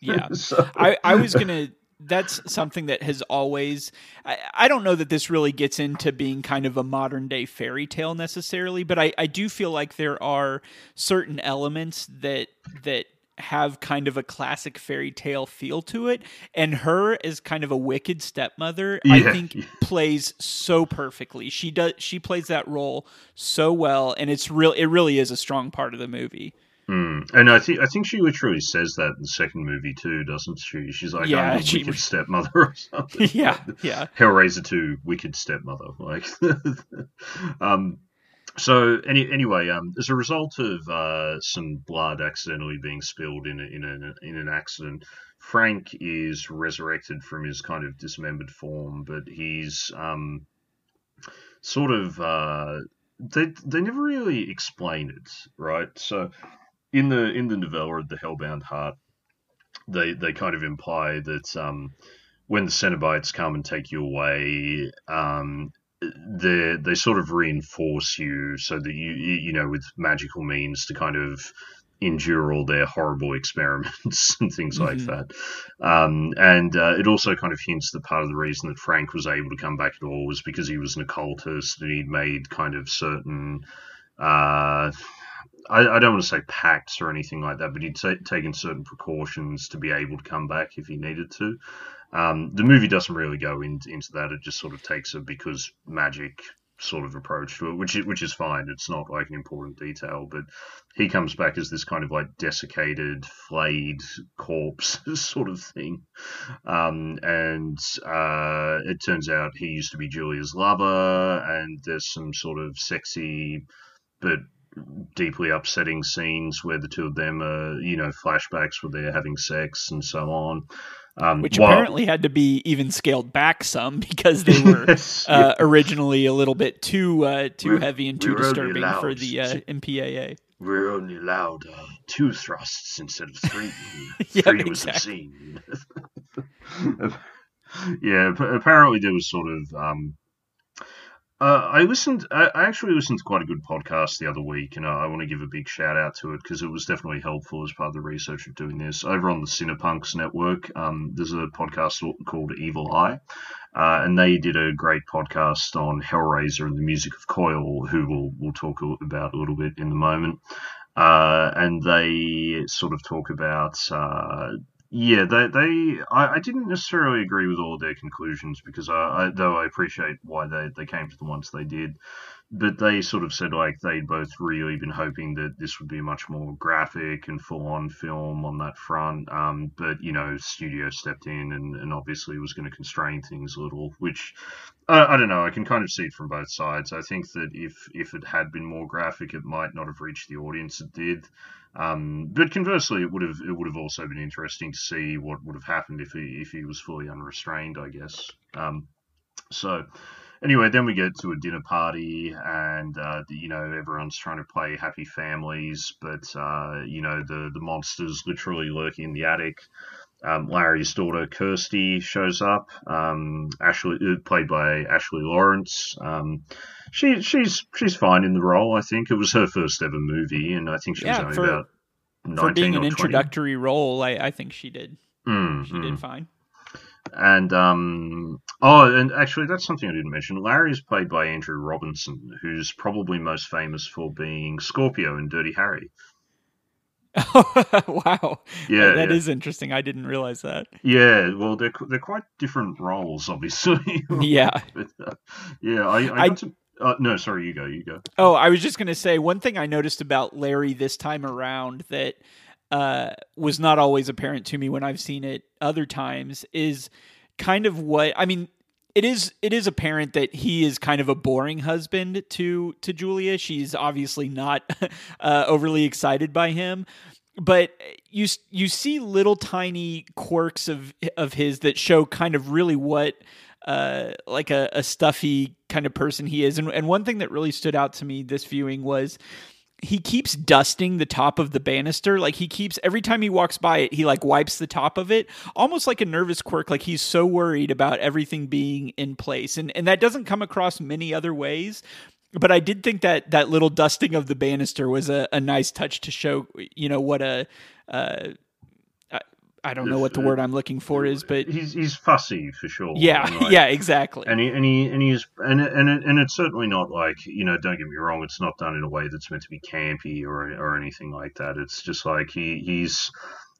yeah, so. I I was gonna that's something that has always I, I, don't know that this really gets into being kind of a modern day fairy tale necessarily but I, I do feel like there are certain elements that that have kind of a classic fairy tale feel to it and her as kind of a wicked stepmother yeah. i think plays so perfectly she does she plays that role so well and it's real it really is a strong part of the movie
Mm. And I think I think she literally says that in the second movie too, doesn't she? She's like, yeah, "I'm she... wicked stepmother" or something.
yeah, yeah.
Hellraiser two, wicked stepmother. Like, um, so any, anyway, um, as a result of uh, some blood accidentally being spilled in a, in a, in an accident, Frank is resurrected from his kind of dismembered form, but he's um, sort of uh, they they never really explain it, right? So in the in the novella of the Hellbound Heart, they they kind of imply that um, when the Cenobites come and take you away, um, they they sort of reinforce you so that you you know with magical means to kind of endure all their horrible experiments and things mm-hmm. like that. Um, and uh, it also kind of hints that part of the reason that Frank was able to come back at all was because he was an occultist and he'd made kind of certain. Uh, I, I, don't want to say pacts or anything like that, but he'd t- taken certain precautions to be able to come back if he needed to. Um, the movie doesn't really go in, into that; it just sort of takes a because magic sort of approach to it, which is, which is fine. It's not like an important detail, but he comes back as this kind of like desiccated, flayed corpse sort of thing, um, and uh, it turns out he used to be Julia's lover, and there's some sort of sexy but deeply upsetting scenes where the two of them are, you know, flashbacks where they're having sex and so on.
Um, Which while, apparently had to be even scaled back some because they were yes, uh, yeah. originally a little bit too uh, too we're, heavy and too disturbing for the uh, MPAA.
We're only allowed uh, two thrusts instead of three. yeah, three was exactly. obscene. yeah, apparently there was sort of um, uh, I listened. I actually listened to quite a good podcast the other week, and I want to give a big shout out to it because it was definitely helpful as part of the research of doing this. Over on the Cinepunks network, um, there's a podcast called Evil Eye, uh, and they did a great podcast on Hellraiser and the music of Coil, who we'll we'll talk about a little bit in the moment. Uh, and they sort of talk about uh, yeah, they they I, I, didn't necessarily agree with all their conclusions because I, I, though I appreciate why they, they came to the ones they did, but they sort of said like they'd both really been hoping that this would be much more graphic and full on film on that front. Um, but you know, studio stepped in and, and obviously was going to constrain things a little, which I, I don't know. I can kind of see it from both sides. I think that if if it had been more graphic, it might not have reached the audience it did. Um, but conversely, it would have it would have also been interesting to see what would have happened if he if he was fully unrestrained. I guess. Um, so anyway, then we get to a dinner party, and uh, you know everyone's trying to play happy families, but uh, you know the the monsters literally lurking in the attic. Um, Larry's daughter Kirsty shows up. Um, Ashley, uh, played by Ashley Laurence. Um, she she's she's fine in the role. I think it was her first ever movie, and I think she yeah, was only for, about for being an
introductory role. I, I think she did.
Mm,
she mm. did fine.
And um, oh, and actually, that's something I didn't mention. Larry is played by Andrew Robinson, who's probably most famous for being Scorpio in Dirty Harry.
wow. Yeah, that yeah. is interesting. I didn't realize that.
Yeah, well, they're they're quite different roles, obviously.
yeah.
but, uh, yeah, I, I, I to, uh, no, sorry, you go, you go.
Oh, I was just going to say one thing I noticed about Larry this time around that uh, was not always apparent to me when I've seen it other times is kind of what I mean it is it is apparent that he is kind of a boring husband to to Julia. She's obviously not uh, overly excited by him, but you you see little tiny quirks of of his that show kind of really what uh, like a, a stuffy kind of person he is. And, and one thing that really stood out to me this viewing was he keeps dusting the top of the banister. Like he keeps every time he walks by it he like wipes the top of it. Almost like a nervous quirk. Like he's so worried about everything being in place. And and that doesn't come across many other ways. But I did think that that little dusting of the banister was a, a nice touch to show, you know, what a uh, I don't know what the word I'm looking for is, but
he's he's fussy for sure.
Yeah, yeah, exactly.
And he and he and he's and and and it's certainly not like you know. Don't get me wrong. It's not done in a way that's meant to be campy or or anything like that. It's just like he he's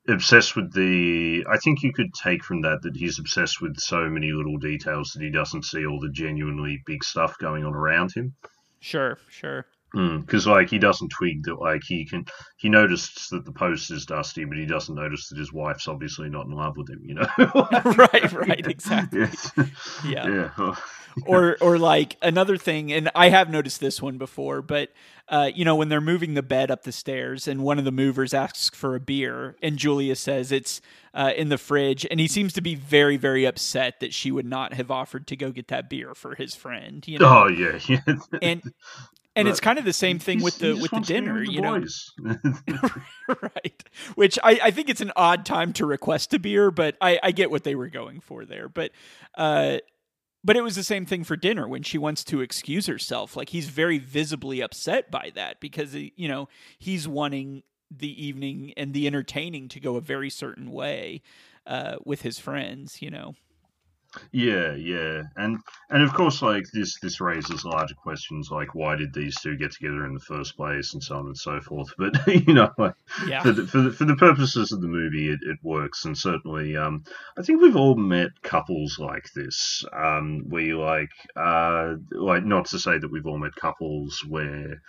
obsessed with the. I think you could take from that that he's obsessed with so many little details that he doesn't see all the genuinely big stuff going on around him.
Sure, sure
because mm, like he doesn't twig that like he can he noticed that the post is dusty but he doesn't notice that his wife's obviously not in love with him you know?
Right right exactly. Yes. yeah. Yeah. Or or like another thing and i have noticed this one before but uh, you know when they're moving the bed up the stairs and one of the movers asks for a beer and julia says it's uh, in the fridge and he seems to be very very upset that she would not have offered to go get that beer for his friend you know?
Oh yeah, yeah.
and and but it's kind of the same thing with the with the dinner, you know. right. Which I, I think it's an odd time to request a beer, but I, I get what they were going for there. But uh but it was the same thing for dinner when she wants to excuse herself. Like he's very visibly upset by that because you know, he's wanting the evening and the entertaining to go a very certain way uh with his friends, you know.
Yeah, yeah, and and of course, like this this raises larger questions like why did these two get together in the first place, and so on and so forth. But you know, like, yeah. for the, for the, for the purposes of the movie, it, it works, and certainly, um, I think we've all met couples like this, um, where you like, uh, like not to say that we've all met couples where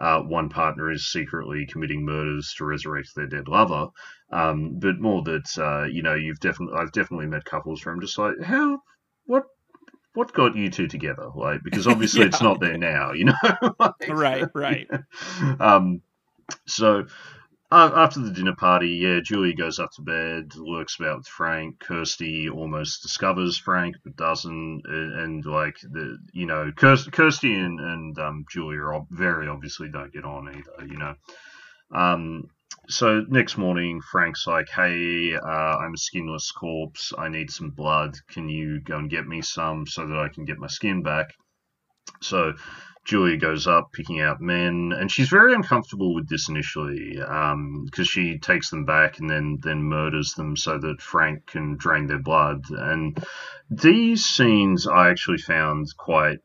uh, one partner is secretly committing murders to resurrect their dead lover, um, but more that uh, you know you've definitely I've definitely met couples where I'm just like how? What what got you two together? Like because obviously yeah. it's not there now you know?
Like, right right.
um so after the dinner party, yeah, Julie goes up to bed, lurks about with Frank. Kirsty almost discovers Frank, but doesn't. And, and like the, you know, Kirsty, and, and um, Julie are very obviously don't get on either. You know. Um, so next morning, Frank's like, "Hey, uh, I'm a skinless corpse. I need some blood. Can you go and get me some so that I can get my skin back?" So Julia goes up picking out men, and she's very uncomfortable with this initially because um, she takes them back and then then murders them so that Frank can drain their blood. And these scenes I actually found quite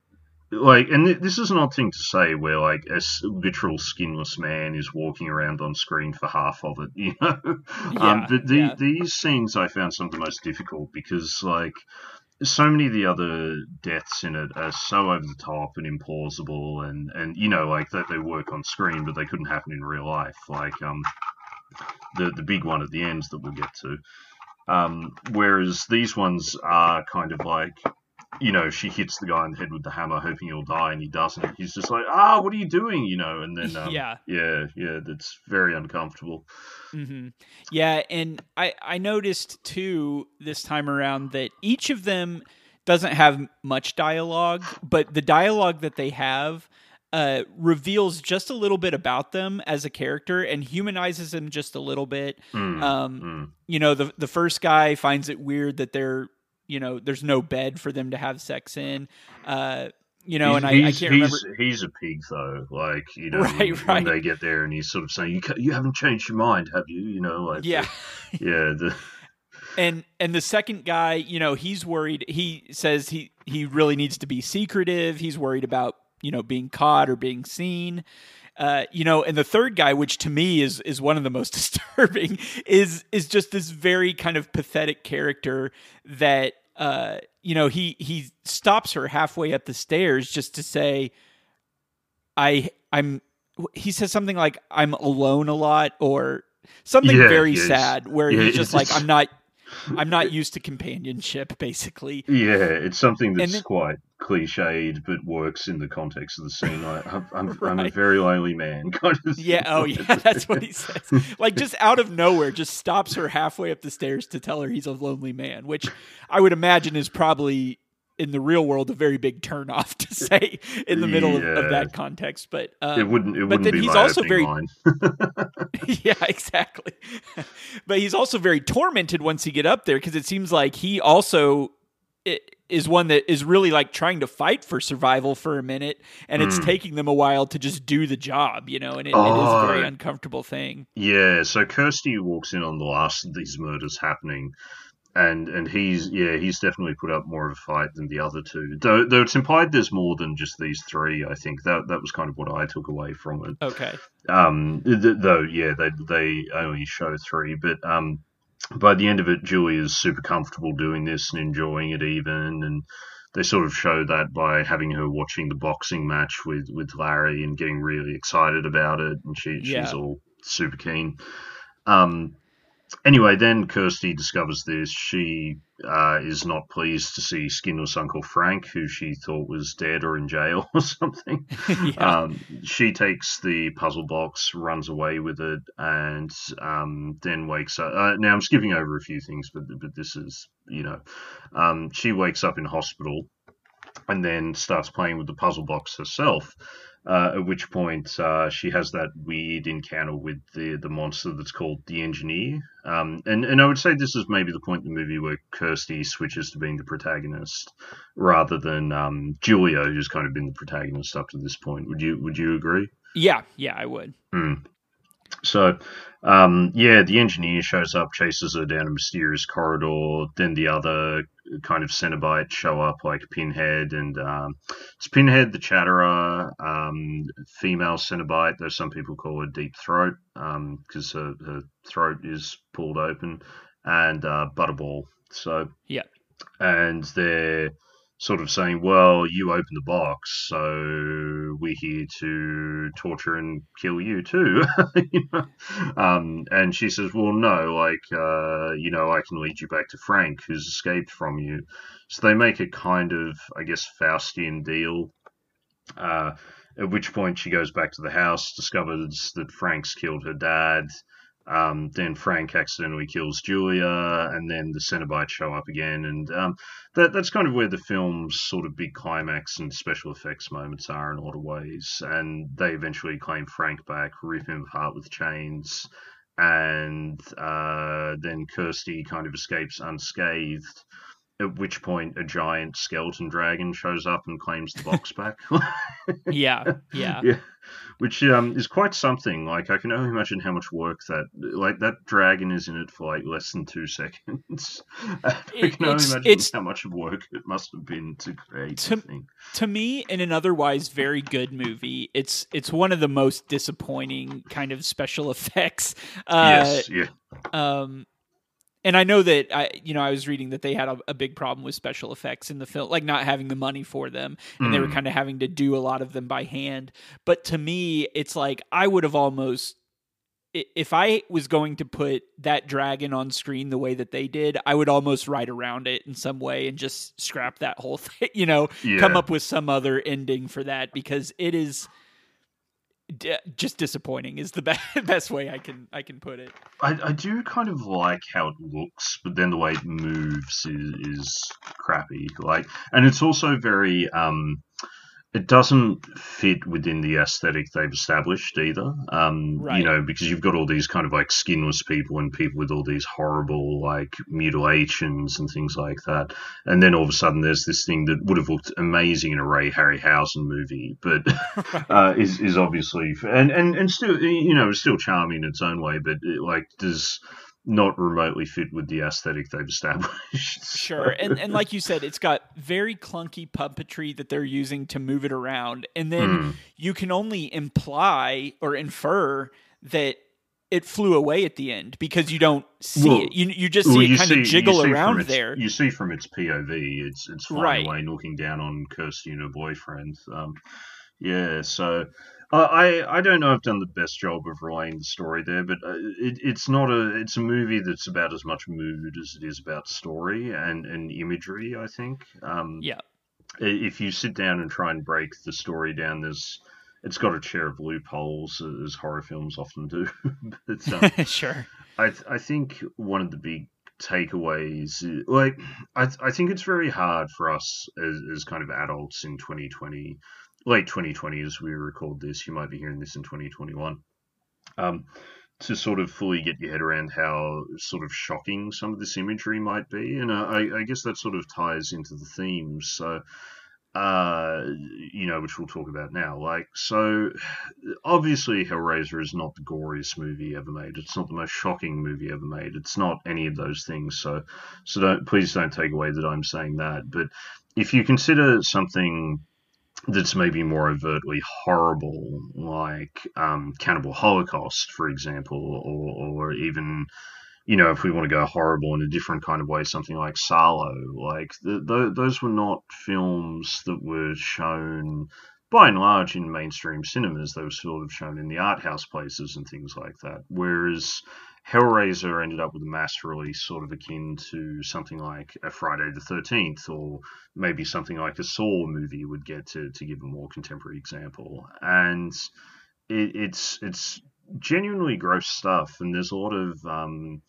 like, and this is an odd thing to say, where like a literal skinless man is walking around on screen for half of it, you know. Um, yeah, um, but the, yeah. these scenes I found some of the most difficult because like so many of the other deaths in it are so over the top and implausible and and you know like that they work on screen but they couldn't happen in real life. Like um the the big one at the ends that we'll get to. Um whereas these ones are kind of like you know, she hits the guy in the head with the hammer, hoping he'll die, and he doesn't. He's just like, "Ah, what are you doing?" You know, and then um, yeah, yeah, yeah, that's very uncomfortable.
Mm-hmm. Yeah, and I I noticed too this time around that each of them doesn't have much dialogue, but the dialogue that they have. Uh, reveals just a little bit about them as a character and humanizes them just a little bit. Mm, um, mm. You know, the the first guy finds it weird that they're you know there's no bed for them to have sex in uh you know,
he's,
and I, I, can't remember.
He's a pig, though. Like you know, right, when, right. they get there, and he's sort of saying, "You you haven't changed your mind, have you?" You know, like
yeah,
the, yeah. The...
And and the second guy, you know, he's worried. He says he he really needs to be secretive. He's worried about you know being caught or being seen. Uh, you know, and the third guy, which to me is is one of the most disturbing, is is just this very kind of pathetic character that uh, you know he he stops her halfway up the stairs just to say, "I I'm." He says something like, "I'm alone a lot," or something yeah, very sad, where yeah, he's just like, "I'm not." I'm not used to companionship, basically.
Yeah, it's something that's then, quite cliched, but works in the context of the scene. I, am I'm, right. I'm a very lonely man, kind of.
Yeah, oh yeah, that's what he says. Like just out of nowhere, just stops her halfway up the stairs to tell her he's a lonely man, which I would imagine is probably in the real world a very big turnoff to say in the middle yeah. of, of, that context. But um,
it wouldn't. It wouldn't but then he's also very.
yeah, exactly. but he's also very tormented once he get up there because it seems like he also. is one that is really like trying to fight for survival for a minute, and it's
Mm.
taking them a while to just do the job, you know, and it, it is
Oh.
a very uncomfortable thing.
Yeah, so Kirsty walks in on the last of these murders happening, and and he's yeah he's definitely put up more of a fight than the other two. Though though it's implied there's more than just these three. I think that that was kind of what I took away from it.
Okay.
Um, th- though yeah they they only show three, but um, by the end of it, Julie is super comfortable doing this and enjoying it even, and they sort of show that by having her watching the boxing match with with Larry and getting really excited about it, and she
Yeah.
she's all super keen. Um, anyway, then Kirsty discovers this. She uh, is not pleased to see Skinner's Uncle Frank, who she thought was dead or in jail or something.
yeah.
Um, she takes the puzzle box, runs away with it, and um, then wakes up. Uh, now I'm skipping over a few things, but but this is you know, um, she wakes up in hospital, and then starts playing with the puzzle box herself. Uh, at which point uh, she has that weird encounter with the the monster that's called the Engineer. Um, and and I would say this is maybe the point in the movie where Kirsty switches to being the protagonist rather than um, Julia, who's kind of been the protagonist up to this point. Would you Would you agree?
yeah, yeah, I would.
Hmm. So, um, yeah, the engineer shows up, chases her down a mysterious corridor. Then the other kind of Cenobite show up, like Pinhead, and um, it's Pinhead, the Chatterer, um, female Cenobite, though some people call her Deep Throat because her, her throat is pulled open, and uh, Butterball. So,
Yeah.
and they're sort of saying, "Well, you opened the box, so we're here to torture and kill you too." you know? um, and she says, "Well, no, like uh, you know, I can lead you back to Frank, who's escaped from you." So they make a kind of, I guess, Faustian deal. Uh, at which point she goes back to the house, discovers that Frank's killed her dad. Um, then Frank accidentally kills Julia, and then the Cenobites show up again, and um, that that's kind of where the film's sort of big climax and special effects moments are in a lot of ways. And they eventually claim Frank back, rip him apart with chains, and uh, then Kirsty kind of escapes unscathed. At which point, a giant skeleton dragon shows up and claims the box back.
Yeah, yeah.
yeah, which um, is quite something. Like I can only imagine how much work that like that dragon is in it for like less than two seconds. I
It-
can only
it's-
imagine
it's-
how much work it must have been to create
To-
thing.
to me in an otherwise very good movie it's it's one of the most disappointing kind of special effects uh
yes, yeah,
um and I know that I, you know, I was reading that they had a, a big problem with special effects in the film, like not having the money for them, and they were
Mm.
kind of having to do a lot of them by hand. But to me, it's like I would have almost, if I was going to put that dragon on screen the way that they did, I would almost write around it in some way and just scrap that whole thing. You know,
yeah.
come up with some other ending for that because it is d- just disappointing. Is the be- best way I can I can put it.
I, I do kind of like how it looks, but then the way it moves is, is crappy. Like, and it's also very um, it doesn't fit within the aesthetic they've established either. Um,
Right.
You know, because you've got all these kind of like skinless people and people with all these horrible like mutilations and things like that, and then all of a sudden there's this thing that would have looked amazing in a Ray Harryhausen movie, but uh, is is obviously and and and still you know still charming in its own way, but it, like does not remotely fit with the aesthetic they've established.
Sure. And and like you said, it's got very clunky puppetry that they're using to move it around. And then
Hmm.
you can only imply or infer that it flew away at the end because you don't see
Well,
it. You you just
Well,
see it kind
see-
of jiggle around
its-
there.
You see from its POV, it's it's flying
Right.
away and looking down on Kirsty and her boyfriend. Um, yeah, so I I I don't know. I've done the best job of relaying the story there, but uh, it, it's not a it's a movie that's about as much mood as it is about story and and imagery. I think. Um,
Yeah.
if you sit down and try and break the story down, there's it's got a share of loopholes as horror films often do. but um,
sure.
I th- I think one of the big takeaways, like I th- I think it's very hard for us as as kind of adults in 2020, late 2020 as we record this. You might be hearing this in 2021. Um, to sort of fully get your head around how sort of shocking some of this imagery might be, and I, I guess that sort of ties into the themes. So, uh, you know, which we'll talk about now. Like, so obviously, Hellraiser is not the goriest movie ever made. It's not the most shocking movie ever made. It's not any of those things. So, so don't please don't take away that I'm saying that. But if you consider something that's maybe more overtly horrible, like um, Cannibal Holocaust, for example, or, or even you know, if we want to go horrible in a different kind of way, something like Salò, like the, the, those were not films that were shown by and large in mainstream cinemas. They were sort of shown in the art house places and things like that. Whereas Hellraiser ended up with a mass release, sort of akin to something like a Friday the Thirteenth, or maybe something like a Saw movie would get to to give a more contemporary example. And it, it's it's genuinely gross stuff, and there's a lot of um,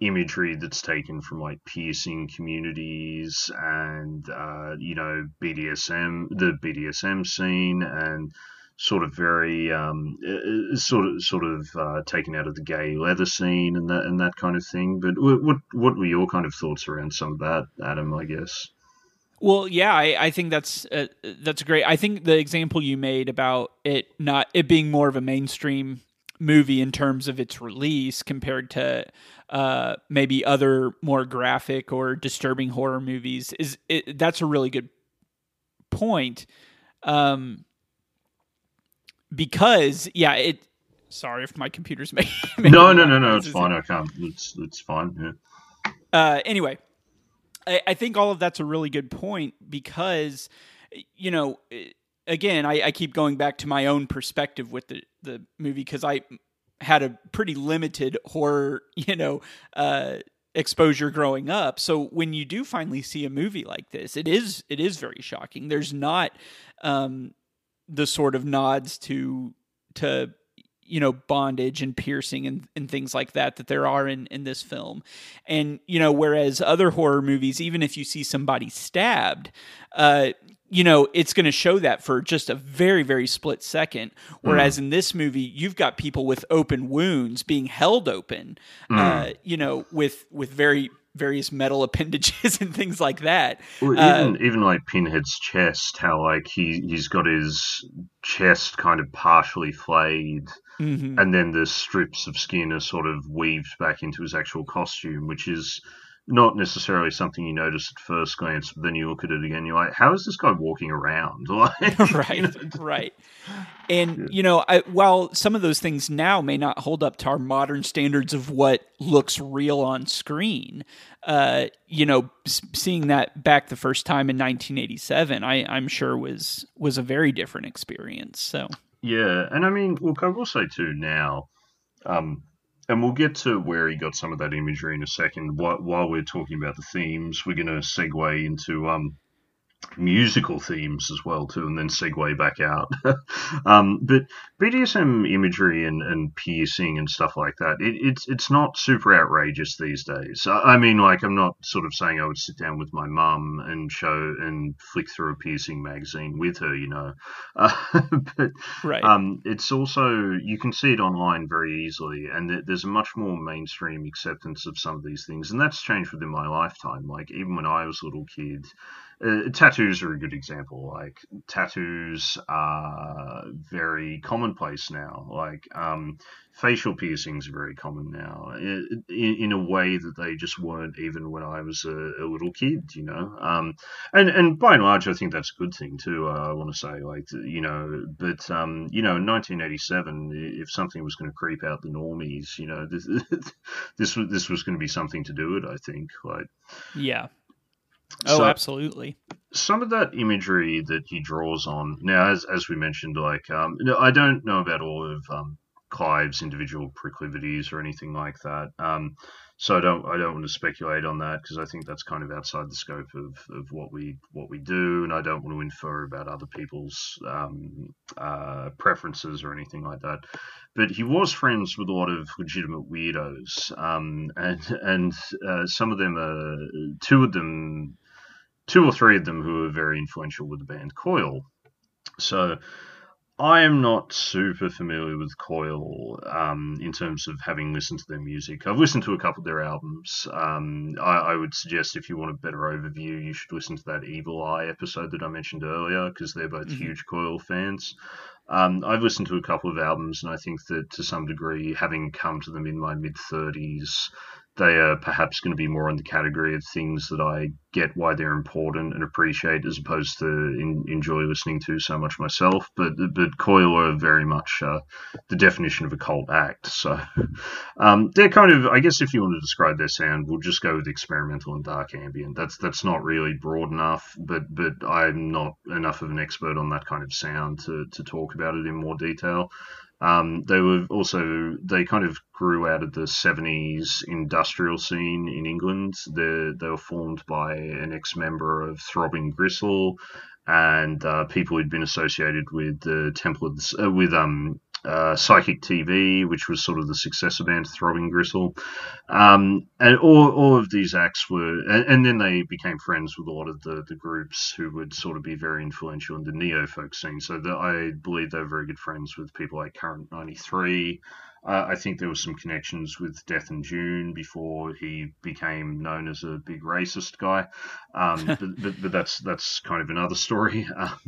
imagery that's taken from like piercing communities and uh, you know BDSM, the BDSM scene, and sort of very um, sort of sort of uh, taken out of the gay leather scene and that and that kind of thing. But what what were your kind of thoughts around some of that, Adam? I guess.
Well, yeah, I, I think that's uh, that's great. I think the example you made about it not it being more of a mainstream movie in terms of its release compared to uh, maybe other more graphic or disturbing horror movies is it, that's a really good point. Um, because yeah, it. Sorry if my computer's making.
no, no, no, no. It's fine. I can't. It's it's fine.
Yeah. Uh, anyway, I, I think all of that's a really good point because, you know, again, I, I keep going back to my own perspective with the the movie because I had a pretty limited horror, you know, uh, exposure growing up. So when you do finally see a movie like this, it is it is very shocking. There's not um, the sort of nods to to you know bondage and piercing and, and things like that that there are in in this film and you know whereas other horror movies even if you see somebody stabbed uh you know it's going to show that for just a very very split second whereas mm. in this movie you've got people with open wounds being held open mm. uh you know with with very various metal appendages and things like that.
Well, even uh, even like Pinhead's chest, how like he he's got his chest kind of partially flayed, mm-hmm. and then the strips of skin are sort of weaved back into his actual costume, which is not necessarily something you notice at first glance, but then you look at it again, you're like, how is this guy walking around?
Like, right, you know? right. And yeah. you know, I, while some of those things now may not hold up to our modern standards of what looks real on screen, uh, you know, seeing that back the first time in 1987, I, I'm sure was was a very different experience. So
yeah, and I mean, look, I will say too now. Um, and we'll get to where he got some of that imagery in a second. While we're talking about the themes, we're going to segue into um, musical themes as well too, and then segue back out. um, but BDSM imagery and, and piercing and stuff like that, it, it's it's not super outrageous these days. I mean, like I'm not sort of saying I would sit down with my mum and show and flick through a piercing magazine with her, you know. Uh, but right. um, it's also you can see it online very easily, and there's a much more mainstream acceptance of some of these things, and that's changed within my lifetime. Like even when I was a little kid uh, tattoos are a good example. Like tattoos are very commonplace now. Like um, facial piercings are very common now, in, in, a way that they just weren't even when I was a, a little kid. You know, um, and and by and large, I think that's a good thing too. Uh, I want to say, like you know, but um, you know, in 1987, if something was going to creep out the normies, you know, this this was this was going to be something to do it. I think, like,
yeah. Oh, so absolutely.
Some of that imagery that he draws on now, as as we mentioned, like um, I don't know about all of um, Clive's individual proclivities or anything like that. Um, so I don't I don't want to speculate on that because I think that's kind of outside the scope of, of what we what we do, and I don't want to infer about other people's um, uh, preferences or anything like that. But he was friends with a lot of legitimate weirdos, um, and and uh, some of them are two of them two or three of them who were very influential with the band Coil. So I am not super familiar with Coil um, in terms of having listened to their music. I've listened to a couple of their albums. Um, I, I, would suggest if you want a better overview, you should listen to that Evil Eye episode that I mentioned earlier because they're both mm-hmm. huge Coil fans. Um, I've listened to a couple of albums, and I think that to some degree, having come to them in my mid 30s, they are perhaps going to be more in the category of things that I get why they're important and appreciate as opposed to in, enjoy listening to so much myself. But but Coil are very much uh, the definition of a cult act. So um, they're kind of I guess if you want to describe their sound, we'll just go with experimental and dark ambient. That's that's not really broad enough, but but I'm not enough of an expert on that kind of sound to to talk about it in more detail. Um, they were also they kind of grew out of the 70s industrial scene in England. They they were formed by an ex-member of Throbbing Gristle and uh, people who'd been associated with the the, uh, with um uh, Psychic TV, which was sort of the successor band to Throbbing Gristle. Um, and all, all of these acts were, and, and, then they became friends with a lot of the, the groups who would sort of be very influential in the neo folk scene. So the, I believe they're very good friends with people like Current 93, uh, I think there was some connections with Death in June before he became known as a big racist guy, um, but, but, but, that's that's kind of another story. Um,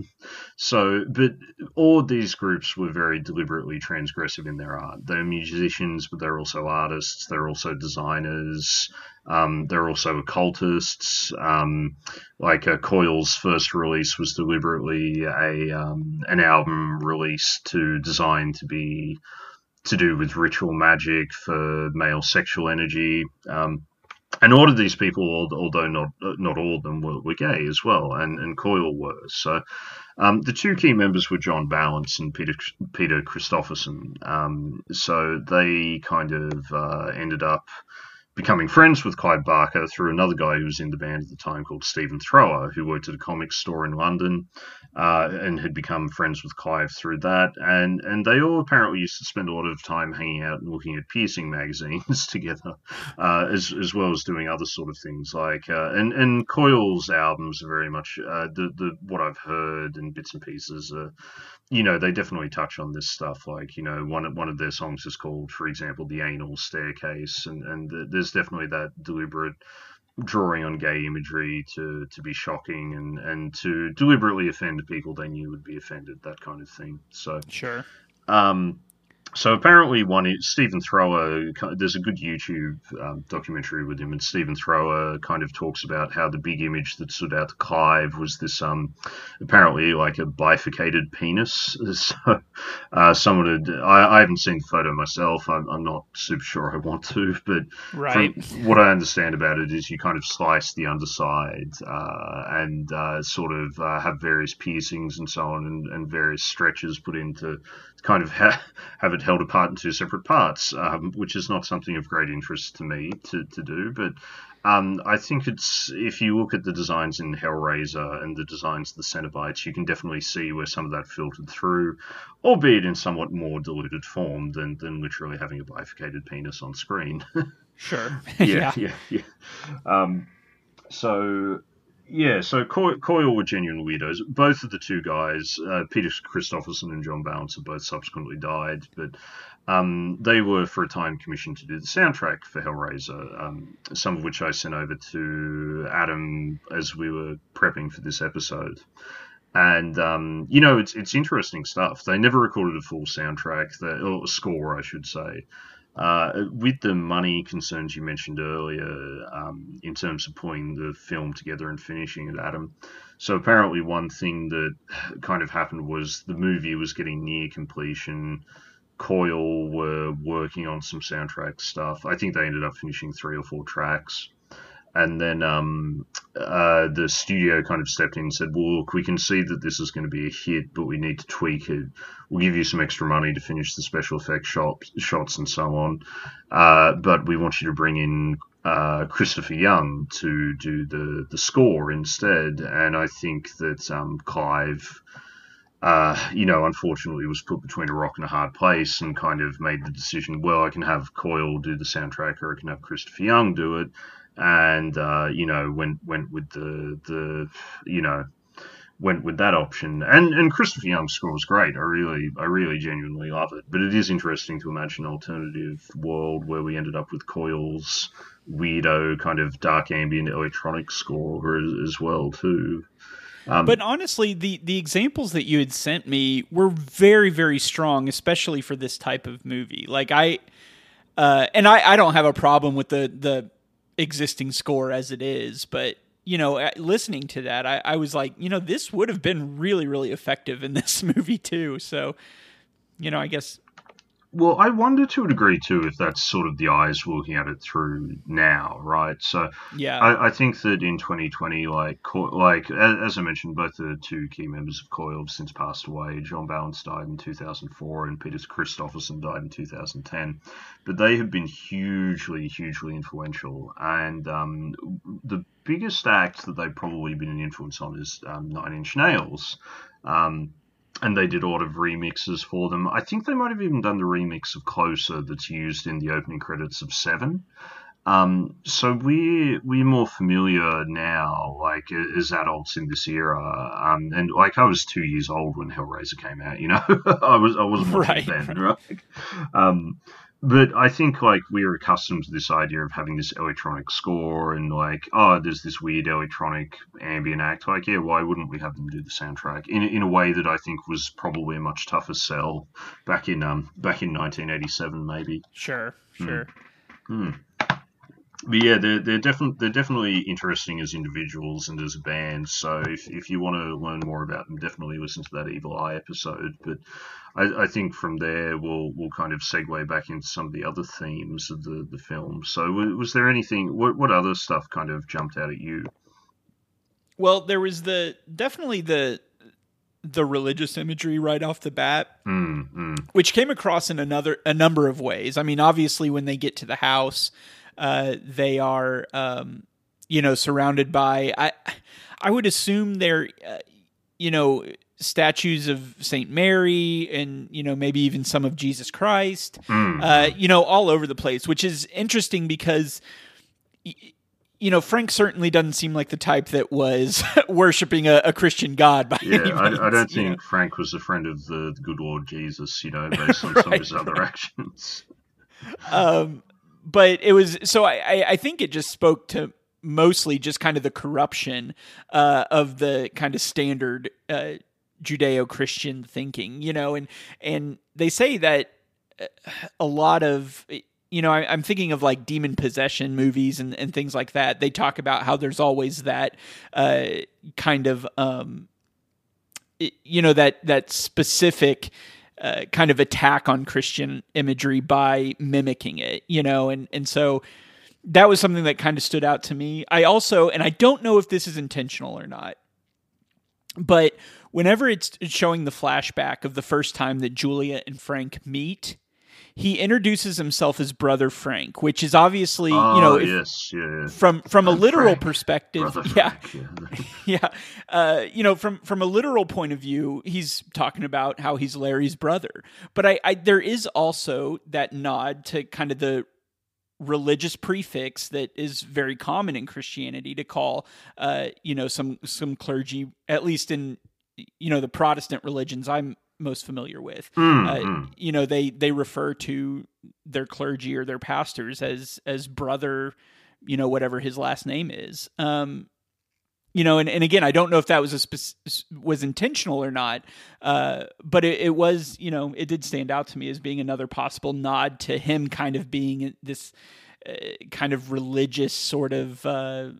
so, but all these groups were very deliberately transgressive in their art. They're musicians, but they're also artists. They're also designers. Um, they're also occultists. Um, like uh, Coil's first release was deliberately a um, an album released to design to be to do with ritual magic for male sexual energy. Um, and all of these people, although not not all of them, were, were gay as well, and, and Coil were. So um, the two key members were John Balance and Peter Peter Christopherson. Um, so they kind of uh, ended up becoming friends with Clive Barker through another guy who was in the band at the time called Stephen Thrower, who worked at a comic store in London uh, and had become friends with Clive through that. And and they all apparently used to spend a lot of time hanging out and looking at piercing magazines together, uh, as as well as doing other sort of things like uh, and and Coil's albums are very much uh, the the what I've heard and bits and pieces are, you know, they definitely touch on this stuff. Like, you know, one one of their songs is called, for example, "The Anal Staircase," and and there's definitely that deliberate drawing on gay imagery to to be shocking and and to deliberately offend people they knew would be offended, that kind of thing. So
sure.
Um, so apparently, one is Stephen Thrower. There's a good YouTube um, documentary with him, and Stephen Thrower kind of talks about how the big image that stood out to Clive was this, um, apparently like a bifurcated penis. So uh, someone had, I, I, haven't seen the photo myself. I'm, I'm, not super sure I want to, but
right.
what I understand about it is you kind of slice the underside uh, and uh, sort of uh, have various piercings and so on, and, and various stretches put into kind of ha- have it held apart in two separate parts, um, which is not something of great interest to me to, to do. But um, I think it's if you look at the designs in Hellraiser and the designs of the Cenobites, you can definitely see where some of that filtered through, albeit in somewhat more diluted form than, than literally having a bifurcated penis on screen.
sure.
yeah, yeah, yeah. yeah. Um, so yeah, so Coil, Coil were genuine weirdos. Both of the two guys, uh, Peter Christopherson and John have both subsequently died, but um, they were for a time commissioned to do the soundtrack for Hellraiser, um, some of which I sent over to Adam as we were prepping for this episode. And um, you know, it's it's interesting stuff. They never recorded a full soundtrack, or score, I should say. Uh, with the money concerns you mentioned earlier, um, in terms of putting the film together and finishing it, Adam. So apparently, one thing that kind of happened was the movie was getting near completion. Coil were working on some soundtrack stuff. I think they ended up finishing three or four tracks and then um, uh, the studio kind of stepped in and said, "Well, look, we can see that this is going to be a hit, but we need to tweak it. We'll give you some extra money to finish the special effects shot, shots and so on, uh, but we want you to bring in uh, Christopher Young to do the the score instead." And I think that um, Clive. Uh, you know, unfortunately, was put between a rock and a hard place and kind of made the decision. Well, I can have Coil do the soundtrack, or I can have Christopher Young do it and uh, you know went went with the the you know went with that option. And and Christopher Young's score was great. I really I really genuinely love it. But it is interesting to imagine an alternative world where we ended up with Coil's weirdo kind of dark ambient electronic score as, as well too.
Um, but honestly, the the examples that you had sent me were very very strong, especially for this type of movie. Like I, uh, and I I don't have a problem with the the existing score as it is, but you know, listening to that, I, I was like, you know, this would have been really, really effective in this movie too. So, you know, I guess
well, I wonder to a degree too if that's sort of the eyes looking at it through now, right? So,
yeah,
I, I think that in 2020, like, like as I mentioned, both the two key members of Coil have since passed away. John Balance died in 2004, and Peter Christopherson died in 2010. But they have been hugely, hugely influential, and um, the biggest act that they've probably been an influence on is um, Nine Inch Nails. Um, and they did a lot of remixes for them. I think they might have even done the remix of Closer that's used in the opening credits of Seven. Um, so we're we're more familiar now, like as adults in this era, um, and like I was two years old when Hellraiser came out. You know, I was I wasn't watching right. then, right? Um, but I think like we're accustomed to this idea of having this electronic score and like oh there's this weird electronic ambient act. Like yeah why wouldn't we have them do the soundtrack? In in a way that I think was probably a much tougher sell back in um back in 1987 maybe.
Sure sure.
Mm. But yeah, they're they're definitely they're definitely interesting as individuals and as a band. So if, if you want to learn more about them, definitely listen to that Evil Eye episode. But I, I, think from there we'll we'll kind of segue back into some of the other themes of the, the film. So was there anything? What what other stuff kind of jumped out at you?
Well, there was the definitely the the religious imagery right off the bat,
mm, mm.
which came across in another a number of ways. I mean, obviously when they get to the house, uh, they are um, you know surrounded by I I would assume they're uh, you know statues of Saint Mary and you know maybe even some of Jesus Christ,
mm.
uh, you know, all over the place, which is interesting because you know Frank certainly doesn't seem like the type that was worshiping a, a, Christian God. By
yeah,
I,
I, don't think know? Frank was a friend of the good Lord Jesus, you know, based on right, some of his other actions.
Um, but it was so I, I think it just spoke to mostly just kind of the corruption uh, of the kind of standard uh, Judeo-Christian thinking, you know, and and they say that uh, a lot of you know, I, am thinking of like demon possession movies and, and things like that. They talk about how there's always that uh, kind of, um, you know, that that specific uh, kind of attack on Christian imagery by mimicking it, you know, and and so that was something that kind of stood out to me. I also, and I don't know if this is intentional or not, but whenever it's showing the flashback of the first time that Julia and Frank meet, he introduces himself as brother Frank, which is obviously you know
if, yes, yeah,
from from I'm a literal Frank, perspective, yeah, Frank, yeah, yeah. Uh, you know from from a literal point of view, he's talking about how he's Larry's brother. But I, I there is also that nod to kind of the religious prefix that is very common in Christianity to call, uh, you know, some some clergy, at least in you know the Protestant religions I'm most familiar with.
Mm, uh, mm.
You know, they they refer to their clergy or their pastors as as brother, you know, whatever his last name is. Um, you know, and, and again, I don't know if that was a spe- was intentional or not, uh, but it, it, was, you know, it did stand out to me as being another possible nod to him kind of being this uh, kind of religious sort of uh,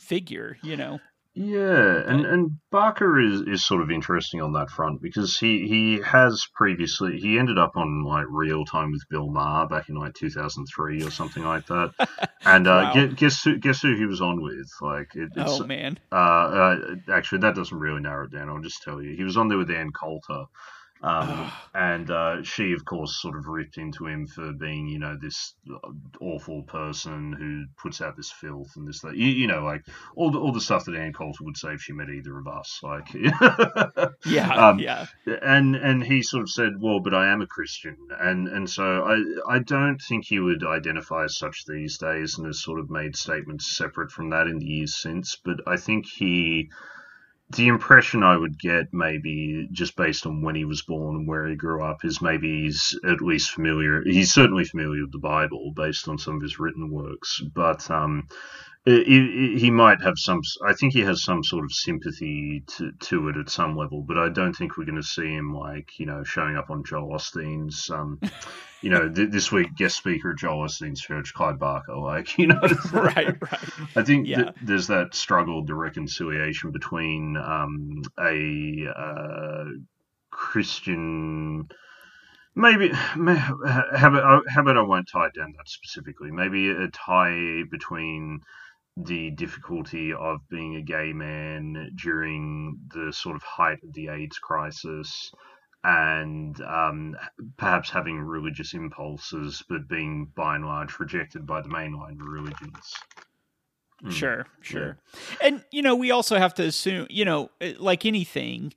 figure, you know.
Yeah, and, and Barker is, is sort of interesting on that front because he, he has previously he ended up on like Real Time with Bill Maher back in like two thousand three or something like that, and uh, wow. guess who guess who he was on with? Like, it,
oh man,
uh, uh, actually that doesn't really narrow it down. I'll just tell you, he was on there with Ann Coulter, um, and uh, she, of course, sort of ripped into him for being, you know, this awful person who puts out this filth and this, that. You, you know, like all the all the stuff that Ann Coulter would say if she met either of us. Like,
yeah,
um,
yeah.
And and he sort of said, well, but I am a Christian, and and so I I don't think he would identify as such these days, and has sort of made statements separate from that in the years since. But I think he the impression I would get, maybe just based on when he was born and where he grew up, is maybe he's at least familiar. He's certainly familiar with the Bible based on some of his written works, but um, he, he might have some. I think he has some sort of sympathy to, to it at some level, but I don't think we're going to see him like you know showing up on Joel Osteen's. Um, you know, th- this week guest speaker at Joel Osteen's church, Clive Barker. Like you know,
right, right.
I think yeah. th- there's that struggle, the reconciliation between um, a uh, Christian maybe how about, how about I won't tie it down that specifically. Maybe a tie between the difficulty of being a gay man during the sort of height of the AIDS crisis and um, perhaps having religious impulses, but being by and large rejected by the mainline religions.
Mm. Sure, sure. Yeah. And, you know, we also have to assume, you know, like anything,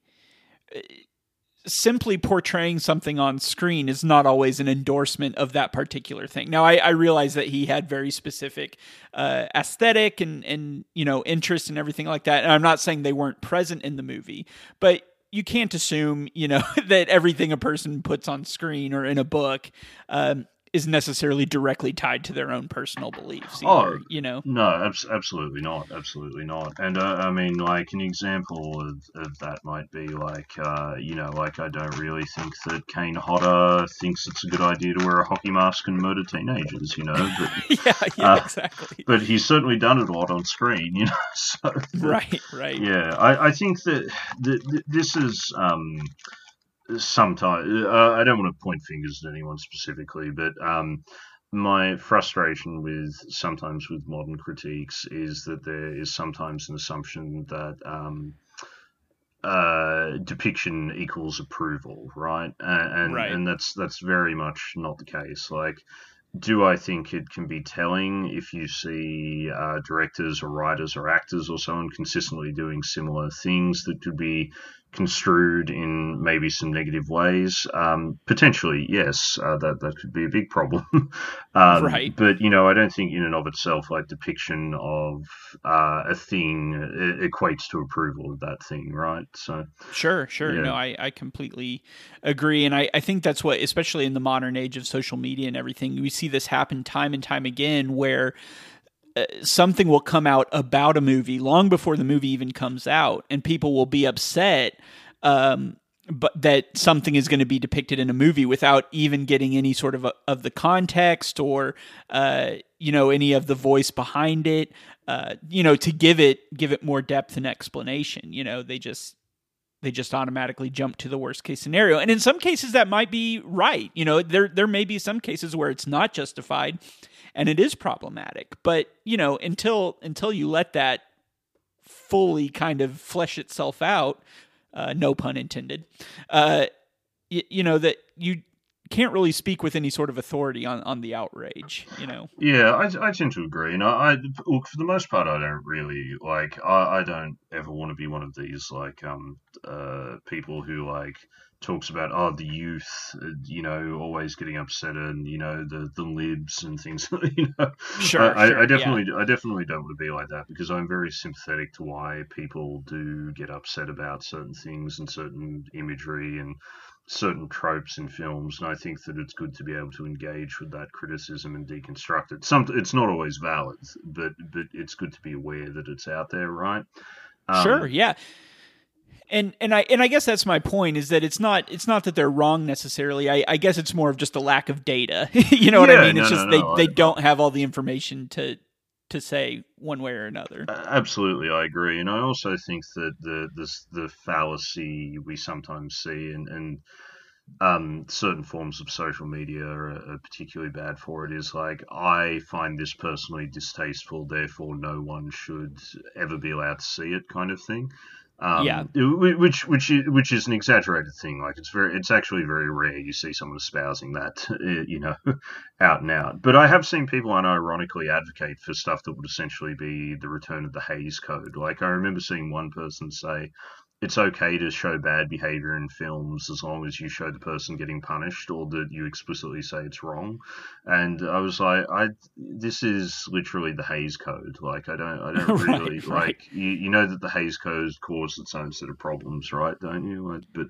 simply portraying something on screen is not always an endorsement of that particular thing. Now, I, I realize that he had very specific uh, aesthetic and and you know interest and everything like that, and I'm not saying they weren't present in the movie, but you can't assume you know that everything a person puts on screen or in a book um, is necessarily directly tied to their own personal beliefs. Either, oh, you know,
no, abs- absolutely not, absolutely not. And uh, I mean, like an example of, of that might be like, uh, you know, like I don't really think that Kane Hodder thinks it's a good idea to wear a hockey mask and murder teenagers, you know.
But, yeah, yeah, uh, exactly.
But he's certainly done it a lot on screen, you know. So,
right, right.
Yeah, I, I think that this is. Um, sometimes uh, I don't want to point fingers at anyone specifically, but um, my frustration with sometimes with modern critiques is that there is sometimes an assumption that um, uh, depiction equals approval, right? And and,
right.
and that's that's very much not the case. Like do I think it can be telling if you see uh, directors or writers or actors or someone consistently doing similar things that could be construed in maybe some negative ways. Um, potentially, yes, uh, that that could be a big problem. um,
right.
But you know, I don't think in and of itself, like depiction of uh, a thing equates to approval of that thing, right? So
sure, sure. Yeah. No, I I completely agree, and I I think that's what, especially in the modern age of social media and everything, we see this happen time and time again, where uh, something will come out about a movie long before the movie even comes out, and people will be upset. Um, but that something is going to be depicted in a movie without even getting any sort of a, of the context or uh, you know any of the voice behind it uh, you know to give it give it more depth and explanation you know they just they just automatically jump to the worst case scenario and in some cases that might be right you know there there may be some cases where it's not justified and it is problematic. But you know, until until you let that fully kind of flesh itself out, uh, no pun intended, uh, y- you know that you can't really speak with any sort of authority on, on the outrage, you know.
Yeah, I, I tend to agree. And I, I look for the most part, I don't really like. I, I don't ever want to be one of these like um uh people who like talks about oh the youth, uh, you know, always getting upset and you know the the libs and things. you know,
sure.
I,
sure,
I definitely yeah. I definitely don't want to be like that because I'm very sympathetic to why people do get upset about certain things and certain imagery and certain tropes in films, and I think that it's good to be able to engage with that criticism and deconstruct it. Some it's not always valid, but but it's good to be aware that it's out there, right?
Um, sure, yeah and and I and I guess that's my point is that it's not it's not that they're wrong necessarily. I, I guess it's more of just a lack of data. you know what I mean? It's no, just no, no, they they don't have all the information to to say one way or another.
Absolutely, I agree, and I also think that the this the fallacy we sometimes see and and um, certain forms of social media are, are, particularly bad for it is like I find this personally distasteful, therefore no one should ever be allowed to see it, kind of thing. Um,
yeah,
which which is, which is an exaggerated thing. Like it's very, it's actually very rare you see someone espousing that, you know, out and out. But I have seen people unironically advocate for stuff that would essentially be the return of the Hays Code. Like I remember seeing one person say, it's okay to show bad behavior in films as long as you show the person getting punished or that you explicitly say it's wrong. And I was like, I this is literally the Hays Code. Like I don't I don't really
right,
like you, you know that the Hays Code caused its own set of problems, right? Don't you? Like, but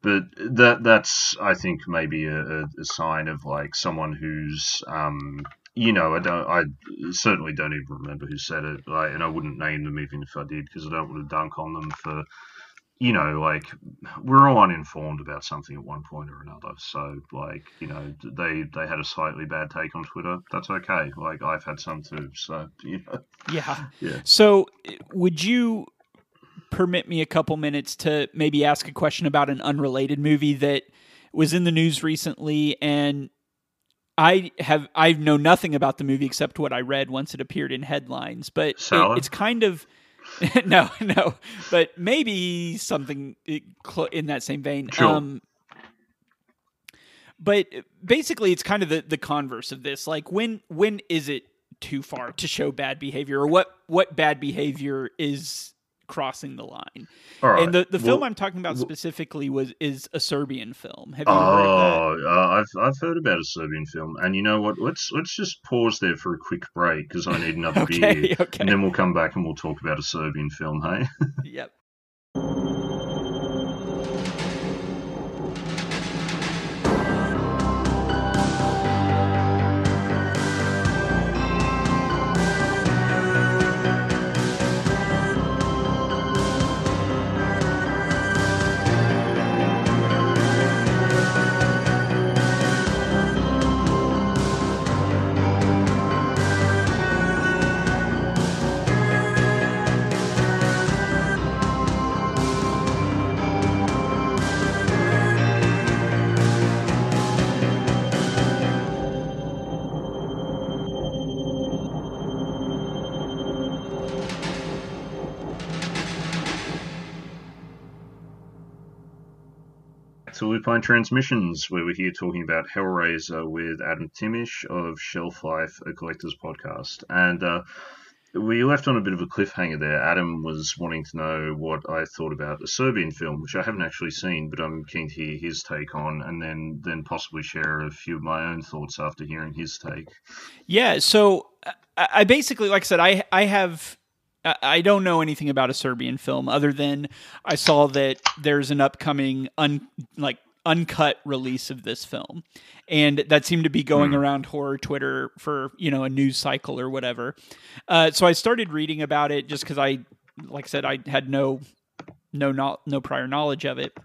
but that that's I think maybe a, a, a sign of like someone who's um you know, I don't. I certainly don't even remember who said it, like, and I wouldn't name them even if I did, because I don't want to dunk on them for, you know, like we're all uninformed about something at one point or another. So, like, you know, they they had a slightly bad take on Twitter. That's okay. Like, I've had some too. So, you know,
Yeah.
yeah.
So, would you permit me a couple minutes to maybe ask a question about an unrelated movie that was in the news recently and I have I know nothing about the movie except what I read once it appeared in headlines, but it, it's kind of no, no, but maybe something in that same vein.
Sure.
Um, but basically, it's kind of the, the converse of this. Like, when when is it too far to show bad behavior, or what what bad behavior is crossing the line?
Right.
And the, the film
Well-
I'm talking about specifically was is a Serbian film. Have you heard of
Oh, uh, I've I've heard about a Serbian film, and you know what? Let's let's just pause there for a quick break because I need another
Okay,
beer,
okay.
and then we'll come back and we'll talk about a Serbian film. Hey.
Yep.
Transmissions, where we're here talking about Hellraiser with Adam Timish of Shelf Life, a collector's podcast. And uh, we left on a bit of a cliffhanger there. Adam was wanting to know what I thought about a Serbian film, which I haven't actually seen, but I'm keen to hear his take on, and then then possibly share a few of my own thoughts after hearing his take.
Yeah, so I, basically, like I said, I I have I don't know anything about a Serbian film other than I saw that there's an upcoming un like uncut release of this film, and that seemed to be going around horror Twitter for you know a news cycle or whatever. Uh, so I started reading about it just because I, like I said, I had no no no no prior knowledge of it.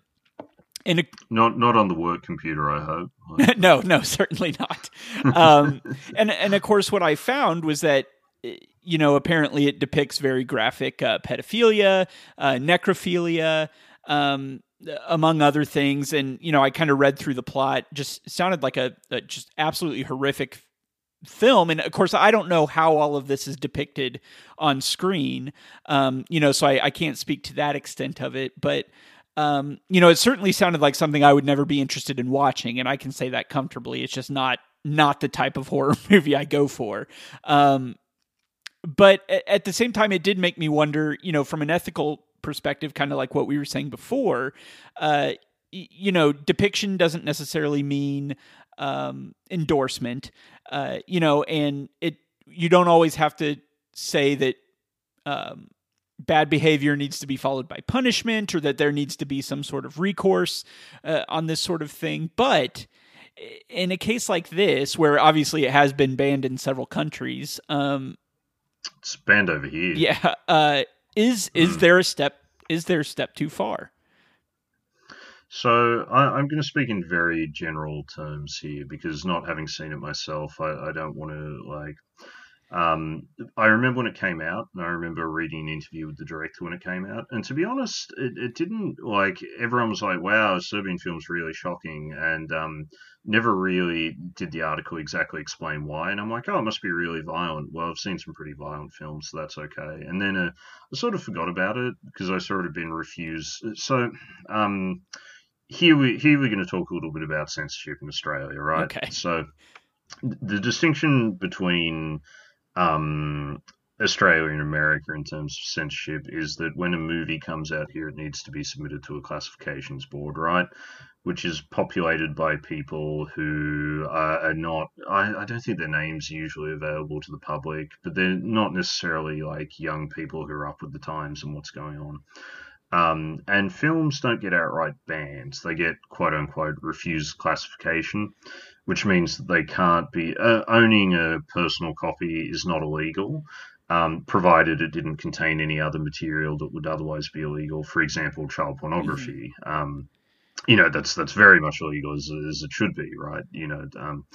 And it,
Not not on the work computer, I hope.
no, no, certainly not. Um, and and of course, what I found was that eh, you know apparently it depicts very graphic uh, pedophilia, uh, necrophilia, um, among other things. And you know, I kind of read through the plot. Just sounded like a, a just absolutely horrific film and of course i don't know how all of this is depicted on screen um, you know so I, I can't speak to that extent of it but um, you know it certainly sounded like something i would never be interested in watching and i can say that comfortably it's just not not the type of horror movie i go for um, but at the same time it did make me wonder you know from an ethical perspective kind of like what we were saying before uh, y- you know depiction doesn't necessarily mean um, endorsement uh, you know and it you don't always have to say that um, bad behavior needs to be followed by punishment or that there needs to be some sort of recourse uh, on this sort of thing but in a case like this where obviously it has been banned in several countries um,
It's banned over here.
yeah uh, is is
Hmm.
there a step is there a step too far
So I, I'm going to speak in very general terms here because not having seen it myself, I, I don't want to like. Um, I remember when it came out, and I remember reading an interview with the director when it came out. And to be honest, it, it didn't like everyone was like, "Wow, Serbian film's really shocking," and um, never really did the article exactly explain why. And I'm like, "Oh, it must be really violent." Well, I've seen some pretty violent films, so that's okay. And then uh, I sort of forgot about it because I it had been refused. So. Um, here we here we're going to talk a little bit about censorship in Australia, right?
Okay.
So the distinction between um, Australia and America in terms of censorship is that when a movie comes out here, it needs to be submitted to a classifications board, right? Which is populated by people who are, are not, I, I, don't think their names are usually available to the public, but they're not necessarily like young people who are up with the times and what's going on. Um, and films don't get outright banned, they get quote unquote refused classification which means that they can't be uh, owning a personal copy is not illegal, um, provided it didn't contain any other material that would otherwise be illegal. For example, child pornography. Mm-hmm. Um, you know, that's that's very much illegal as, as it should be, right? You know, um,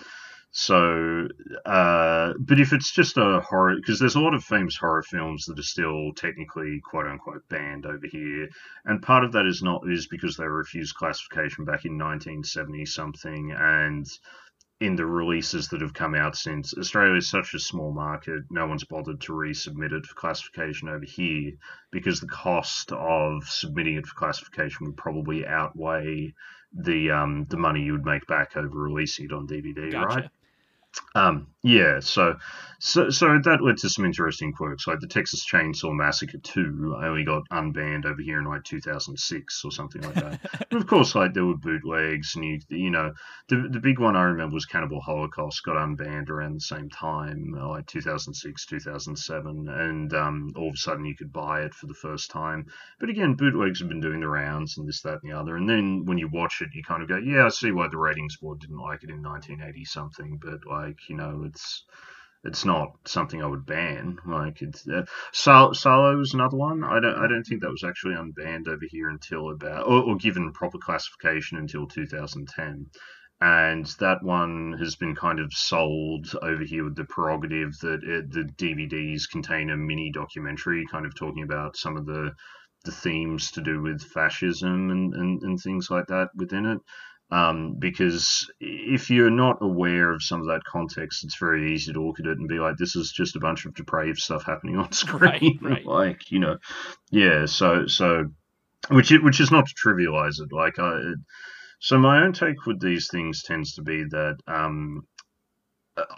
so, uh, but if it's just a horror, because there's a lot of famous horror films that are still technically quote unquote banned over here, and part of that is not is because they refused classification back in 1970 something, and in the releases that have come out since. Australia is such a small market, no one's bothered to resubmit it for classification over here because the cost of submitting it for classification would probably outweigh the um, the money you would make back over releasing it on DVD, gotcha. right? Um, yeah, so so so that led to some interesting quirks. Like the Texas Chainsaw Massacre two only got unbanned over here in like 2006 or something like that. but of course, like there were bootlegs, and you you know the the big one I remember was Cannibal Holocaust got unbanned around the same time, uh, like 2006 2007, and um, all of a sudden you could buy it for the first time. But again, bootlegs have been doing the rounds and this that and the other. And then when you watch it, you kind of go, yeah, I see why the ratings board didn't like it in 1980 something, but like you know it's it's not something I would ban. Like it's uh, is another one. I don't I don't think that was actually unbanned over here until about or, or given proper classification until 2010. And that one has been kind of sold over here with the prerogative that it, the DVDs contain a mini documentary, kind of talking about some of the the themes to do with fascism and, and, and things like that within it. Um, because if you're not aware of some of that context, it's very easy to look at it and be like, "This is just a bunch of depraved stuff happening on screen." Right, right. like you know, yeah. So so, which which is not to trivialize it. Like I, so my own take with these things tends to be that um,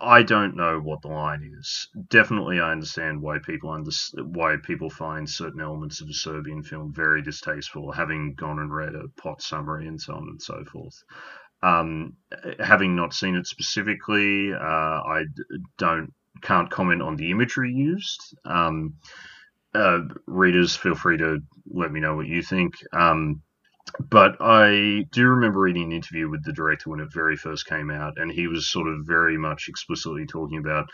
I don't know what the line is. Definitely, I understand why people under, why people find certain elements of a Serbian film very distasteful, having gone and read a plot summary and so on and so forth. Um, having not seen it specifically, uh, I don't can't comment on the imagery used. Um, uh, readers, feel free to let me know what you think. Um, but I do remember reading an interview with the director when it very first came out, and he was sort of very much explicitly talking about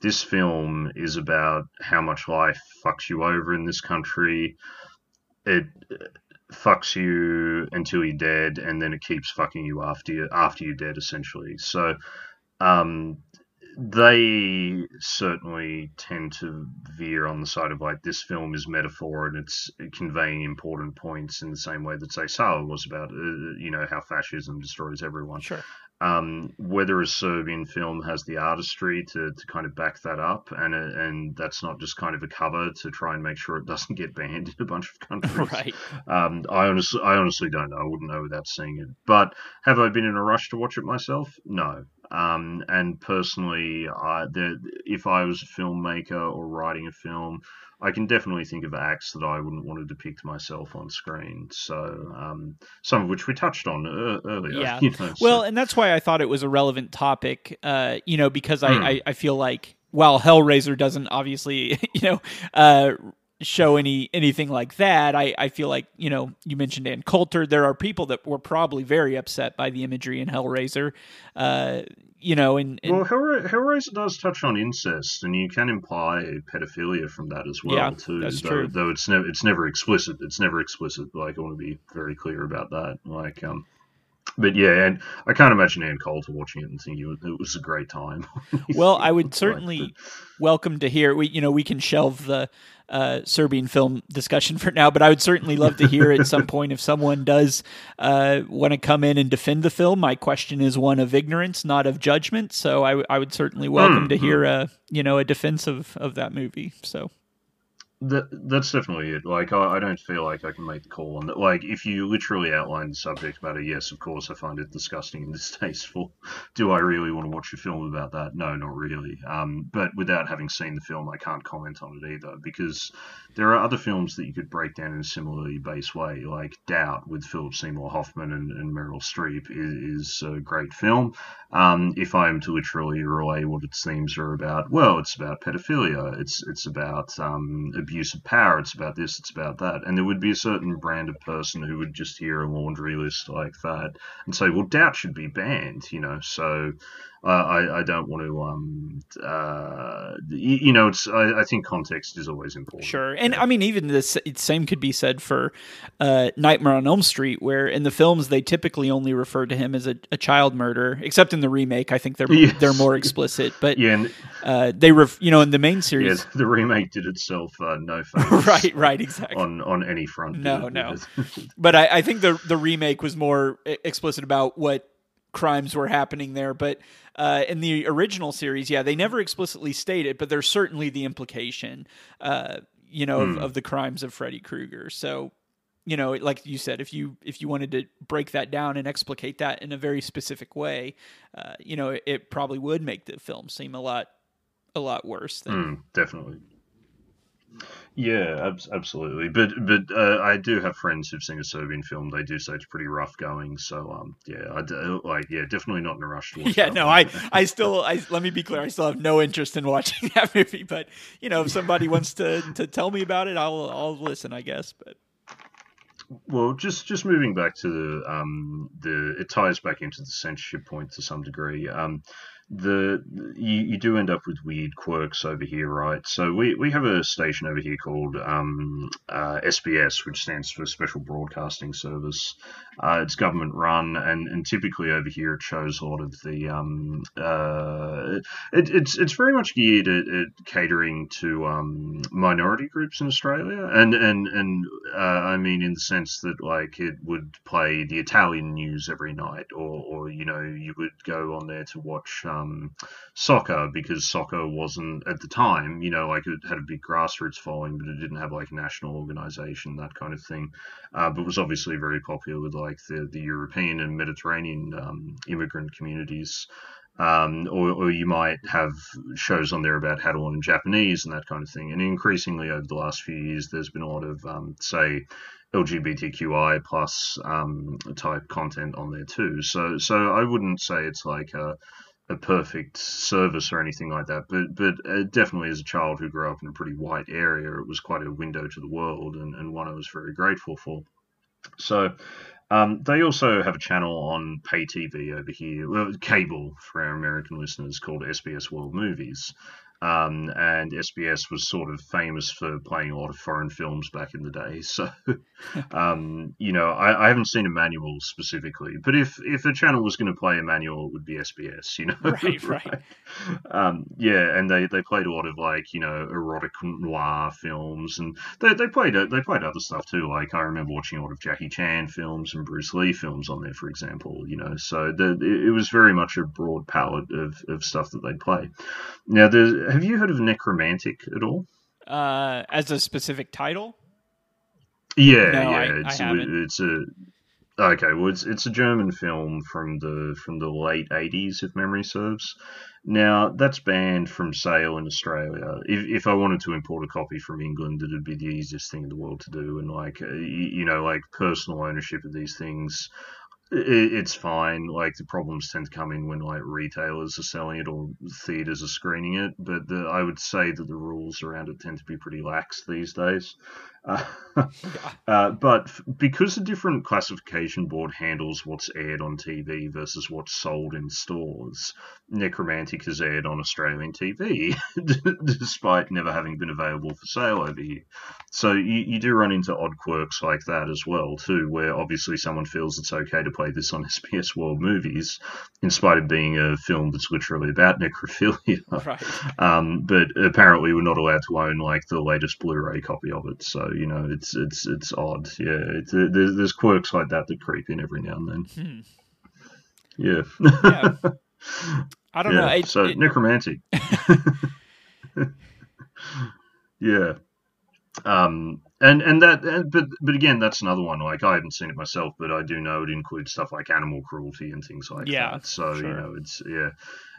this film is about how much life fucks you over in this country. It fucks you until you're dead, and then it keeps fucking you after you after you're dead, essentially. So, um, they certainly tend to veer on the side of like this film is metaphor and it's conveying important points in the same way that say Salo was about uh, you know how fascism destroys everyone.
Sure.
Um, whether a Serbian film has the artistry to, to kind of back that up, and uh, and that's not just kind of a cover to try and make sure it doesn't get banned in a bunch of countries.
right.
Um, I honestly, I honestly don't know. I wouldn't know without seeing it. But have I been in a rush to watch it myself? No. Um, and personally, uh, the, if I was a filmmaker or writing a film, I can definitely think of acts that I wouldn't want to depict myself on screen. So, um, some of which we touched on uh, earlier.
Yeah. You know, well, so. and that's why I thought it was a relevant topic, uh, you know, because I, mm. I, I, feel like while Hellraiser doesn't obviously, you know, uh, show any anything like that. I, I feel like you know you mentioned Ann Coulter. There are people that were probably very upset by the imagery in Hellraiser. Uh, you know, and, and
well, Hellraiser does touch on incest, and you can imply pedophilia from that as well
yeah,
too.
That's
though,
true.
though it's never it's never explicit. It's never explicit. Like I want to be very clear about that. Like um, but yeah, and I can't imagine Ann Coulter watching it and thinking it was a great time.
well, I would certainly welcome to hear. We, you know, we can shelve the uh, Serbian film discussion for now, but I would certainly love to hear at some point if someone does uh, want to come in and defend the film. My question is one of ignorance, not of judgment. So I, w- I would certainly welcome mm, to hear, a, you know, a defense of, of that movie. So
That that's definitely it. Like I, I don't feel like I can make the call on that. Like if you literally outline the subject matter, yes, of course, I find it disgusting and distasteful. Do I really want to watch a film about that? No, not really. Um, but without having seen the film, I can't comment on it either because there are other films that you could break down in a similarly based way, like Doubt with Philip Seymour Hoffman and, and Meryl Streep is, is a great film. Um, if I am to literally relay what its themes are about, well, it's about pedophilia. It's it's about um, abuse of power. It's about this. It's about that. And there would be a certain brand of person who would just hear a laundry list like that and say, "Well, doubt should be banned." You know, so I, I don't want to, um, uh, you, you, know, it's, I, I, think context is always important.
Sure. And yeah. I mean, even the same could be said for uh, Nightmare on Elm Street, where in the films they typically only refer to him as a, a child murderer, except in the remake. I think they're, yes. they're more explicit. But yeah, and, uh, they, ref, you know, in the main series.
Yeah, the remake did itself uh, no favors.
right, right, exactly.
On, on any front.
No, no. but I, I think the, the remake was more explicit about what crimes were happening there. But uh, in the original series, yeah, they never explicitly state it, but there's certainly the implication, uh, you know, mm. of, hmm. of, the crimes of Freddy Krueger. So, you know, like you said, if you if you wanted to break that down and explicate that in a very specific way, uh, you know, it, it, probably would make the film seem a lot a lot worse. Than...
Mm, definitely. Yeah, ab- absolutely. But but uh, I do have friends who've seen a Serbian film. They do say it's pretty rough going. So um, yeah, I do, like yeah, definitely not in a rush to watch.
yeah, no, I I still I let me be clear. I still have no interest in watching that movie. But you know, if somebody wants to to tell me about it, I'll I'll listen. I guess, but.
Well, just just moving back to the um the it ties back into the censorship point to some degree. Um, the you, you do end up with weird quirks over here, right? So we, we have a station over here called um, uh, SBS, which stands for Special Broadcasting Service. Uh, it's government run, and, and typically over here it shows a lot of the. Um, uh, it, it's it's very much geared at, at catering to um, minority groups in Australia, and and and uh, I mean in the sense that like it would play the Italian news every night, or or you know you would go on there to watch um, soccer because soccer wasn't at the time, you know, like it had a big grassroots following, but it didn't have like a national organization, that kind of thing. Uh, but was obviously very popular with like the, the European and Mediterranean um, immigrant communities. Um, or, or, you might have shows on there about how to learn Japanese and that kind of thing. And increasingly over the last few years, there's been a lot of, um, say, LGBTQI plus um, type content on there too. So, so I wouldn't say it's like a, a perfect service or anything like that, but but uh, definitely as a child who grew up in a pretty white area, it was quite a window to the world and, and one I was very grateful for. So um, they also have a channel on pay TV over here, well, cable for our American listeners called SBS World Movies. Um, and SBS was sort of famous for playing a lot of foreign films back in the day. So, um, you know, I, I, haven't seen Emmanuelle specifically, but if if a channel was going to play Emmanuelle, it would be SBS. You know,
right, right.
Um, yeah, and they, they played a lot of like you know erotic noir films, and they, they played they played other stuff too. Like I remember watching a lot of Jackie Chan films and Bruce Lee films on there, for example. You know, so the, it, was very much a broad palette of, of stuff that they'd play. Now, have you heard of Nekromantik at all?
Uh, as a specific title?
Yeah, no, yeah, I, it's, I it's a okay. Well, it's it's a German film from the from the late '80s, if memory serves. Now that's banned from sale in Australia. If, if I wanted to import a copy from England, it'd be the easiest thing in the world to do. And like you know, like personal ownership of these things it's fine. Like the problems tend to come in when like retailers are selling it or theaters are screening it. But the, I would say that the rules around it tend to be pretty lax these days. Uh, uh, but because the different classification board handles what's aired on TV versus what's sold in stores, Nekromantik is aired on Australian TV, despite never having been available for sale over here. So you, you do run into odd quirks like that as well, too, where obviously someone feels it's okay to play this on SBS World Movies, in spite of being a film that's literally about necrophilia.
Right.
Um, but apparently we're not allowed to own like the latest Blu-ray copy of it. So you know, it's it's it's odd. Yeah, it's, uh, there's there's quirks like that that creep in every now and then. Hmm. Yeah. yeah.
I don't yeah. know.
so it, Nekromantik. yeah. um, and and that, but but again, that's another one. Like I haven't seen it myself, but I do know it includes stuff like animal cruelty and things like
yeah,
that. So
sure.
you know, it's yeah.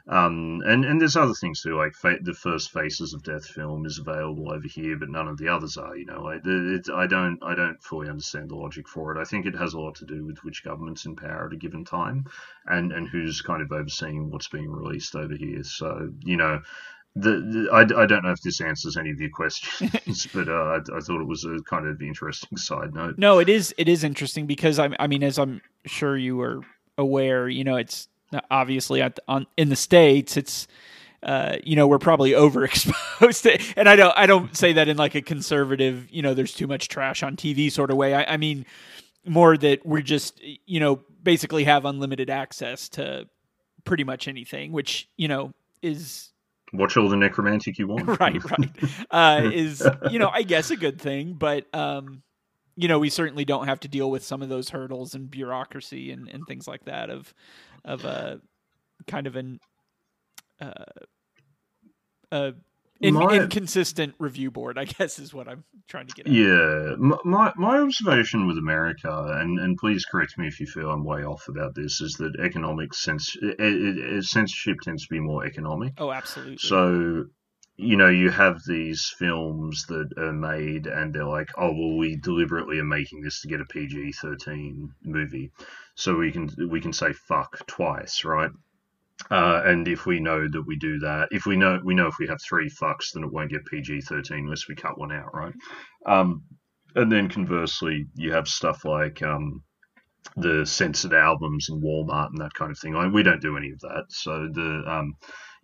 Um, and and there's other things too, like fa- the first Faces of Death film is available over here, but none of the others are. You know, like it, I don't I don't fully understand the logic for it. I think it has a lot to do with which government's in power at a given time, and and who's kind of overseeing what's being released over here. So you know, the, the I, I don't know if this answers any of your questions, but uh, I, I, thought it was a kind of interesting side note.
No, it is it is interesting because I, I mean, as I'm sure you are aware, you know, it's obviously at, on in the states, it's uh, you know we're probably overexposed, to, and I don't I don't say that in like a conservative, you know, there's too much trash on TV sort of way. I, I mean more that we're just you know basically have unlimited access to pretty much anything, which you know is
watch all the Nekromantik you want.
right, right. Uh, is you know I guess a good thing, but um, you know we certainly don't have to deal with some of those hurdles and bureaucracy and, and things like that of of a kind of an uh, uh, in, my, inconsistent review board, I guess, is what I'm trying to get at.
Yeah, my my observation with America, and, and please correct me if you feel I'm way off about this, is that economic sense it, it, censorship tends to be more economic.
Oh, absolutely.
So you know, you have these films that are made and they're like, oh, well, we deliberately are making this to get a PG 13 movie. So we can, we can say fuck twice, right? Uh, and if we know that we do that, if we know, we know if we have three fucks, then it won't get PG 13 unless we cut one out, right? Um, and then conversely, you have stuff like, um, the censored albums in Walmart and that kind of thing. We don't do any of that. So the um,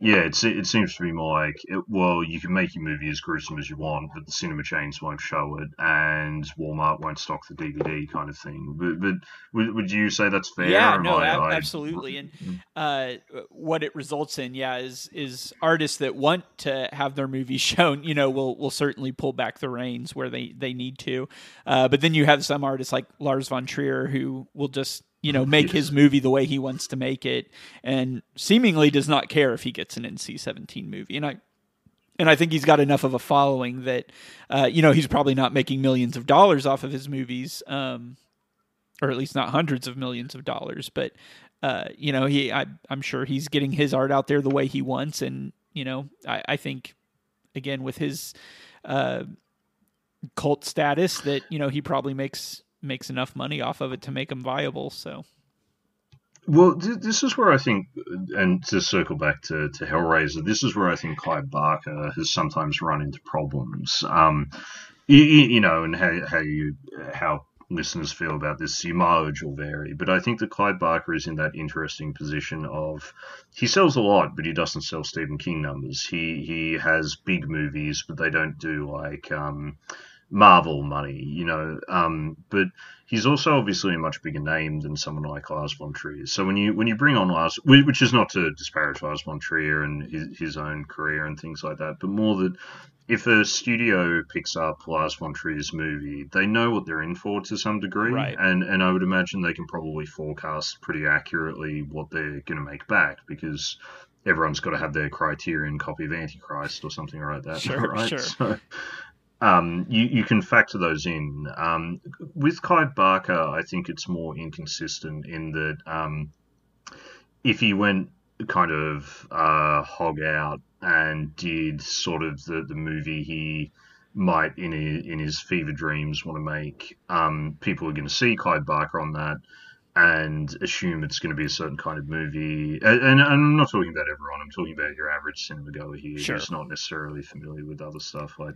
yeah, it's, it seems to be more like, it, well, you can make your movie as gruesome as you want, but the cinema chains won't show it, and Walmart won't stock the DVD kind of thing. But, but would, would you say that's fair?
Yeah, no, I, I, absolutely. And mm-hmm. uh, what it results in, yeah, is is artists that want to have their movies shown, you know, will will certainly pull back the reins where they they need to. Uh, but then you have some artists like Lars von Trier who will just you know, make his movie the way he wants to make it, and seemingly does not care if he gets an NC-17 movie. And I, and I think he's got enough of a following that, uh, you know, he's probably not making millions of dollars off of his movies, um, or at least not hundreds of millions of dollars. But, uh, you know, he, I, am sure he's getting his art out there the way he wants, and you know, I, I think, again, with his uh, cult status, that you know he probably makes makes enough money off of it to make them viable. So.
Well, th- this is where I think, and to circle back to, to Hellraiser, this is where I think Clive Barker has sometimes run into problems. Um, you, you, know, and how, how you how listeners feel about this, your mileage will vary. But I think that Clive Barker is in that interesting position of he sells a lot, but he doesn't sell Stephen King numbers. He he has big movies, but they don't do like um, Marvel money, you know. Um, but he's also obviously a much bigger name than someone like Lars von Trier. So when you when you bring on Lars, which is not to disparage Lars von Trier and his, his own career and things like that, but more that if a studio picks up Lars von Trier's movie, they know what they're in for to some degree,
right.
and and I would imagine they can probably forecast pretty accurately what they're going to make back because everyone's got to have their Criterion copy of Antichrist or something like that,
sure,
right?
Sure.
So, um, you, you can factor those in. Um, with Clive Barker, I think it's more inconsistent in that um, if he went kind of uh, hog out and did sort of the, the movie he might in his, in his fever dreams want to make, um, people are going to see Clive Barker on that and assume it's going to be a certain kind of movie. And, and, I'm not talking about everyone. I'm talking about your average cinema goer here
sure.
who's not necessarily familiar with other stuff. Like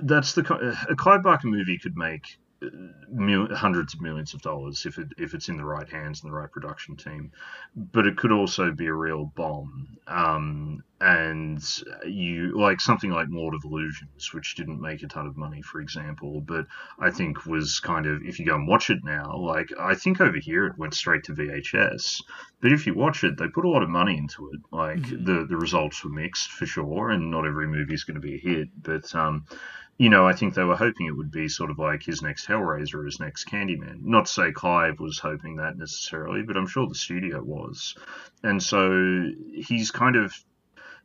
that's the a Clive Barker movie could make hundreds of millions of dollars if it if it's in the right hands and the right production team, but it could also be a real bomb. Um, and you like something like Lord of Illusions, which didn't make a ton of money, for example, but I think was kind of if you go and watch it now, like I think over here it went straight to VHS, but if you watch it, they put a lot of money into it. Like mm-hmm. the the results were mixed for sure, and not every movie is going to be a hit, but um, you know, I think they were hoping it would be sort of like his next Hellraiser or his next Candyman. Not to say Clive was hoping that necessarily, but I'm sure the studio was. And so he's kind of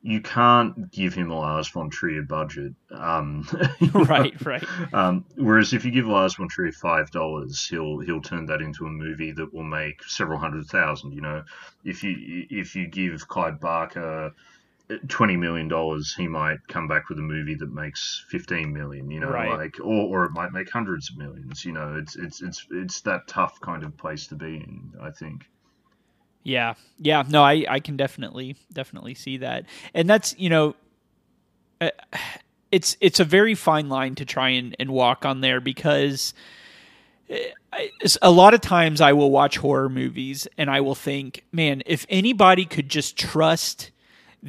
you can't give him a Lars von Trier budget. Um,
right, right.
Um, whereas if you give Lars von Trier five dollars, he'll he'll turn that into a movie that will make several hundred thousand. You know, if you if you give Clive Barker twenty million dollars, he might come back with a movie that makes fifteen million. You know, right. like or, or it might make hundreds of millions. You know, it's it's it's it's that tough kind of place to be in. I think.
Yeah, yeah, no, I I can definitely definitely see that, and that's you know. Uh, it's it's a very fine line to try and, and walk on there because uh, a lot of times I will watch horror movies and I will think, man, if anybody could just trust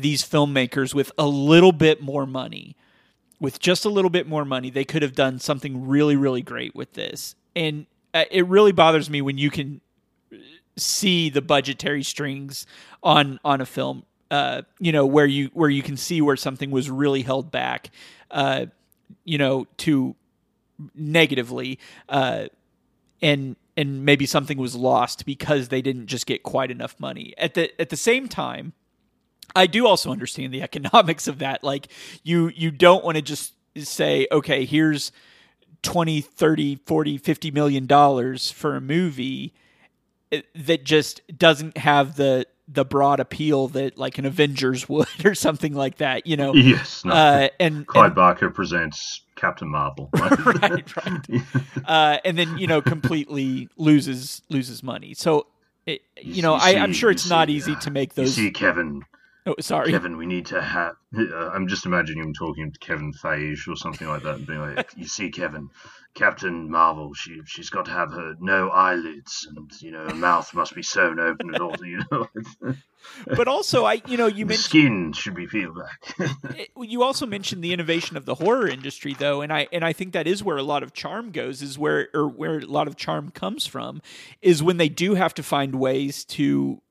these filmmakers with a little bit more money, with just a little bit more money, they could have done something really, really great with this. And uh, it really bothers me when you can see the budgetary strings on on a film. Uh, you know where you where you can see where something was really held back. Uh, you know to negatively. Uh, and and maybe something was lost because they didn't just get quite enough money. At the at the same time, I do also understand the economics of that. Like you you don't want to just say, okay, here's 20, 30, 40, 50 million dollars for a movie eh, that just doesn't have the the broad appeal that like an Avengers would or something like that, you know.
Yes. No. Uh, and Clive and, Barker presents Captain Marvel.
Right, right. right. uh, and then you know completely loses loses money. So it, you, you know, see, I, am sure it's not easy to make those.
You see, Kevin,
Oh, sorry,
Kevin. We need to have. Uh, I'm just imagining him talking to Kevin Feige or something like that, and being like, "You see, Kevin, Captain Marvel. She she's got to have her no eyelids, and you know, her mouth must be sewn open and all. You know."
but also, I you know you mentioned
skin should be peeled back.
you also mentioned the innovation of the horror industry, though, and I and I think that is where a lot of charm goes, is where or where a lot of charm comes from, is when they do have to find ways to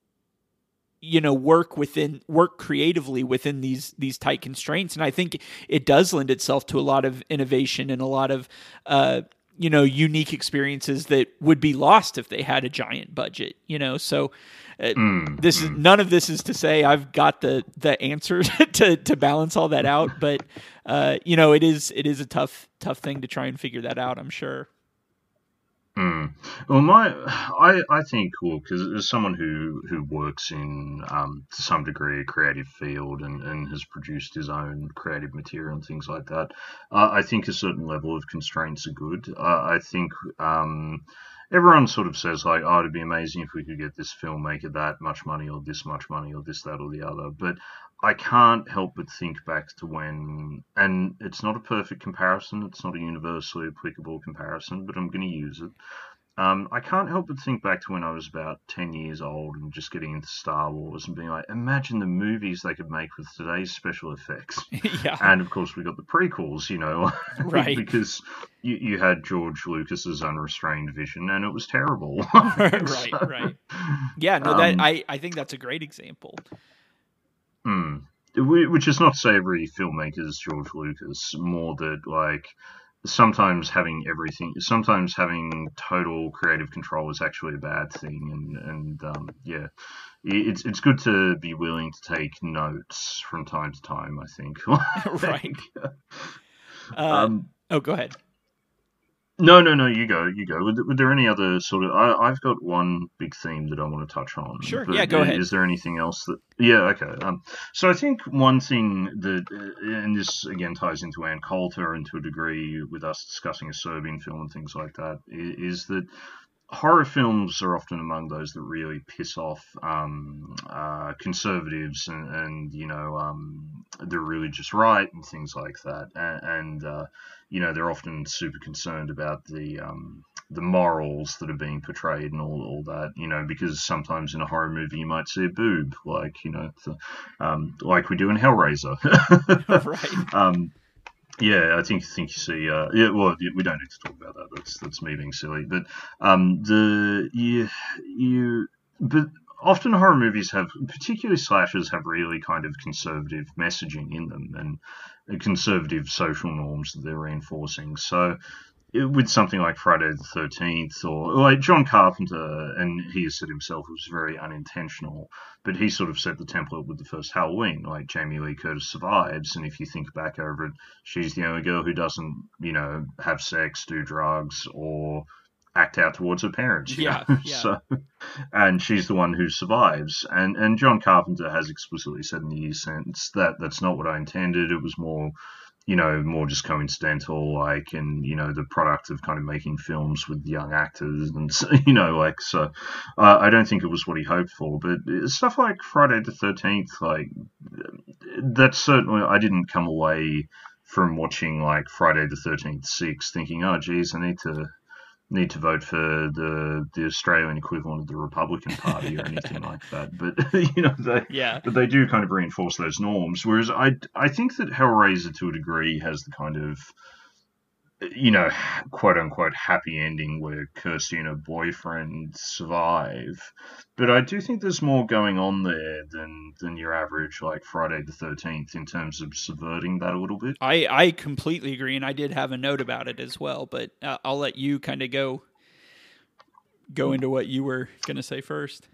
you know work within work creatively within these these tight constraints and i think it does lend itself to a lot of innovation and a lot of uh, you know unique experiences that would be lost if they had a giant budget you know so uh, mm, this is mm. none of this is to say I've got the the answer to to balance all that out, but uh, you know it is it is a tough tough thing to try and figure that out. I'm sure.
Mm. Well, my I I think well because as someone who who works in um, to some degree a creative field and, and has produced his own creative material and things like that, uh, I think a certain level of constraints are good. Uh, I think. Um, everyone sort of says like, "Oh, it'd be amazing if we could get this filmmaker that much money, or this much money, or this, that, or the other." But I can't help but think back to when, and it's not a perfect comparison, it's not a universally applicable comparison, but I'm going to use it. Um, I can't help but think back to when I was about 10 years old and just getting into Star Wars and being like, imagine the movies they could make with today's special effects.
yeah.
And of course, we got the prequels, you know,
right?
because you, you had George Lucas's unrestrained vision and it was terrible.
right, so, right. Yeah, no, that um, I, I think that's a great example.
Hmm. Which is not to say every filmmaker is George Lucas, more that like sometimes having everything, sometimes having total creative control is actually a bad thing, and and um, yeah, it's it's good to be willing to take notes from time to time. I think.
right. Uh, um, oh, go ahead.
No, no, no. You go. You go. Were, there any other sort of? I, have got one big theme that I want to touch on.
Sure. Yeah. Go ahead.
Is there anything else that? Yeah. Okay. Um. So I think one thing that, uh, and this again ties into Ann Coulter and to a degree with us discussing a Serbian film and things like that, is that horror films are often among those that really piss off um, uh, conservatives and, and, you know um, the religious right and things like that, and, and uh, you know they're often super concerned about the um, the morals that are being portrayed and all, all that, you know, because sometimes in a horror movie you might see a boob, like you know, the, um, like we do in Hellraiser,
right?
Yeah, I think think you see. Uh, yeah, well, we don't need to talk about that. That's that's me being silly. But um, the you you but often horror movies have, particularly slashers, have really kind of conservative messaging in them and conservative social norms that they're reinforcing. So with something like Friday the Thirteenth or like John Carpenter, and he has said himself it was very unintentional, but he sort of set the template with the first Halloween. Like Jamie Lee Curtis survives, and if you think back over it, she's the only girl who doesn't, you know, have sex, do drugs, or act out towards her parents.
Yeah,
yeah. so, and she's the one who survives. And and John Carpenter has explicitly said in the years since that that's not what I intended. It was more you know, more just coincidental, like, and you know, the product of kind of making films with young actors, and you know, like, so uh, I don't think it was what he hoped for. But stuff like Friday the Thirteenth, like, that's certainly I didn't come away from watching like Friday the Thirteenth Six thinking, oh, geez, I need to need to vote for the the Australian equivalent of the Republican Party or anything like that. But you know, they
yeah,
but they do kind of reinforce those norms. Whereas I I think that Hellraiser to a degree has the kind of you know, quote unquote happy ending where Kirsty and her boyfriend survive. But I do think there's more going on there than than your average like Friday the Thirteenth in terms of subverting that a little bit.
I I completely agree, and I did have a note about it as well. But uh, I'll let you kind of go go into what you were going to say first.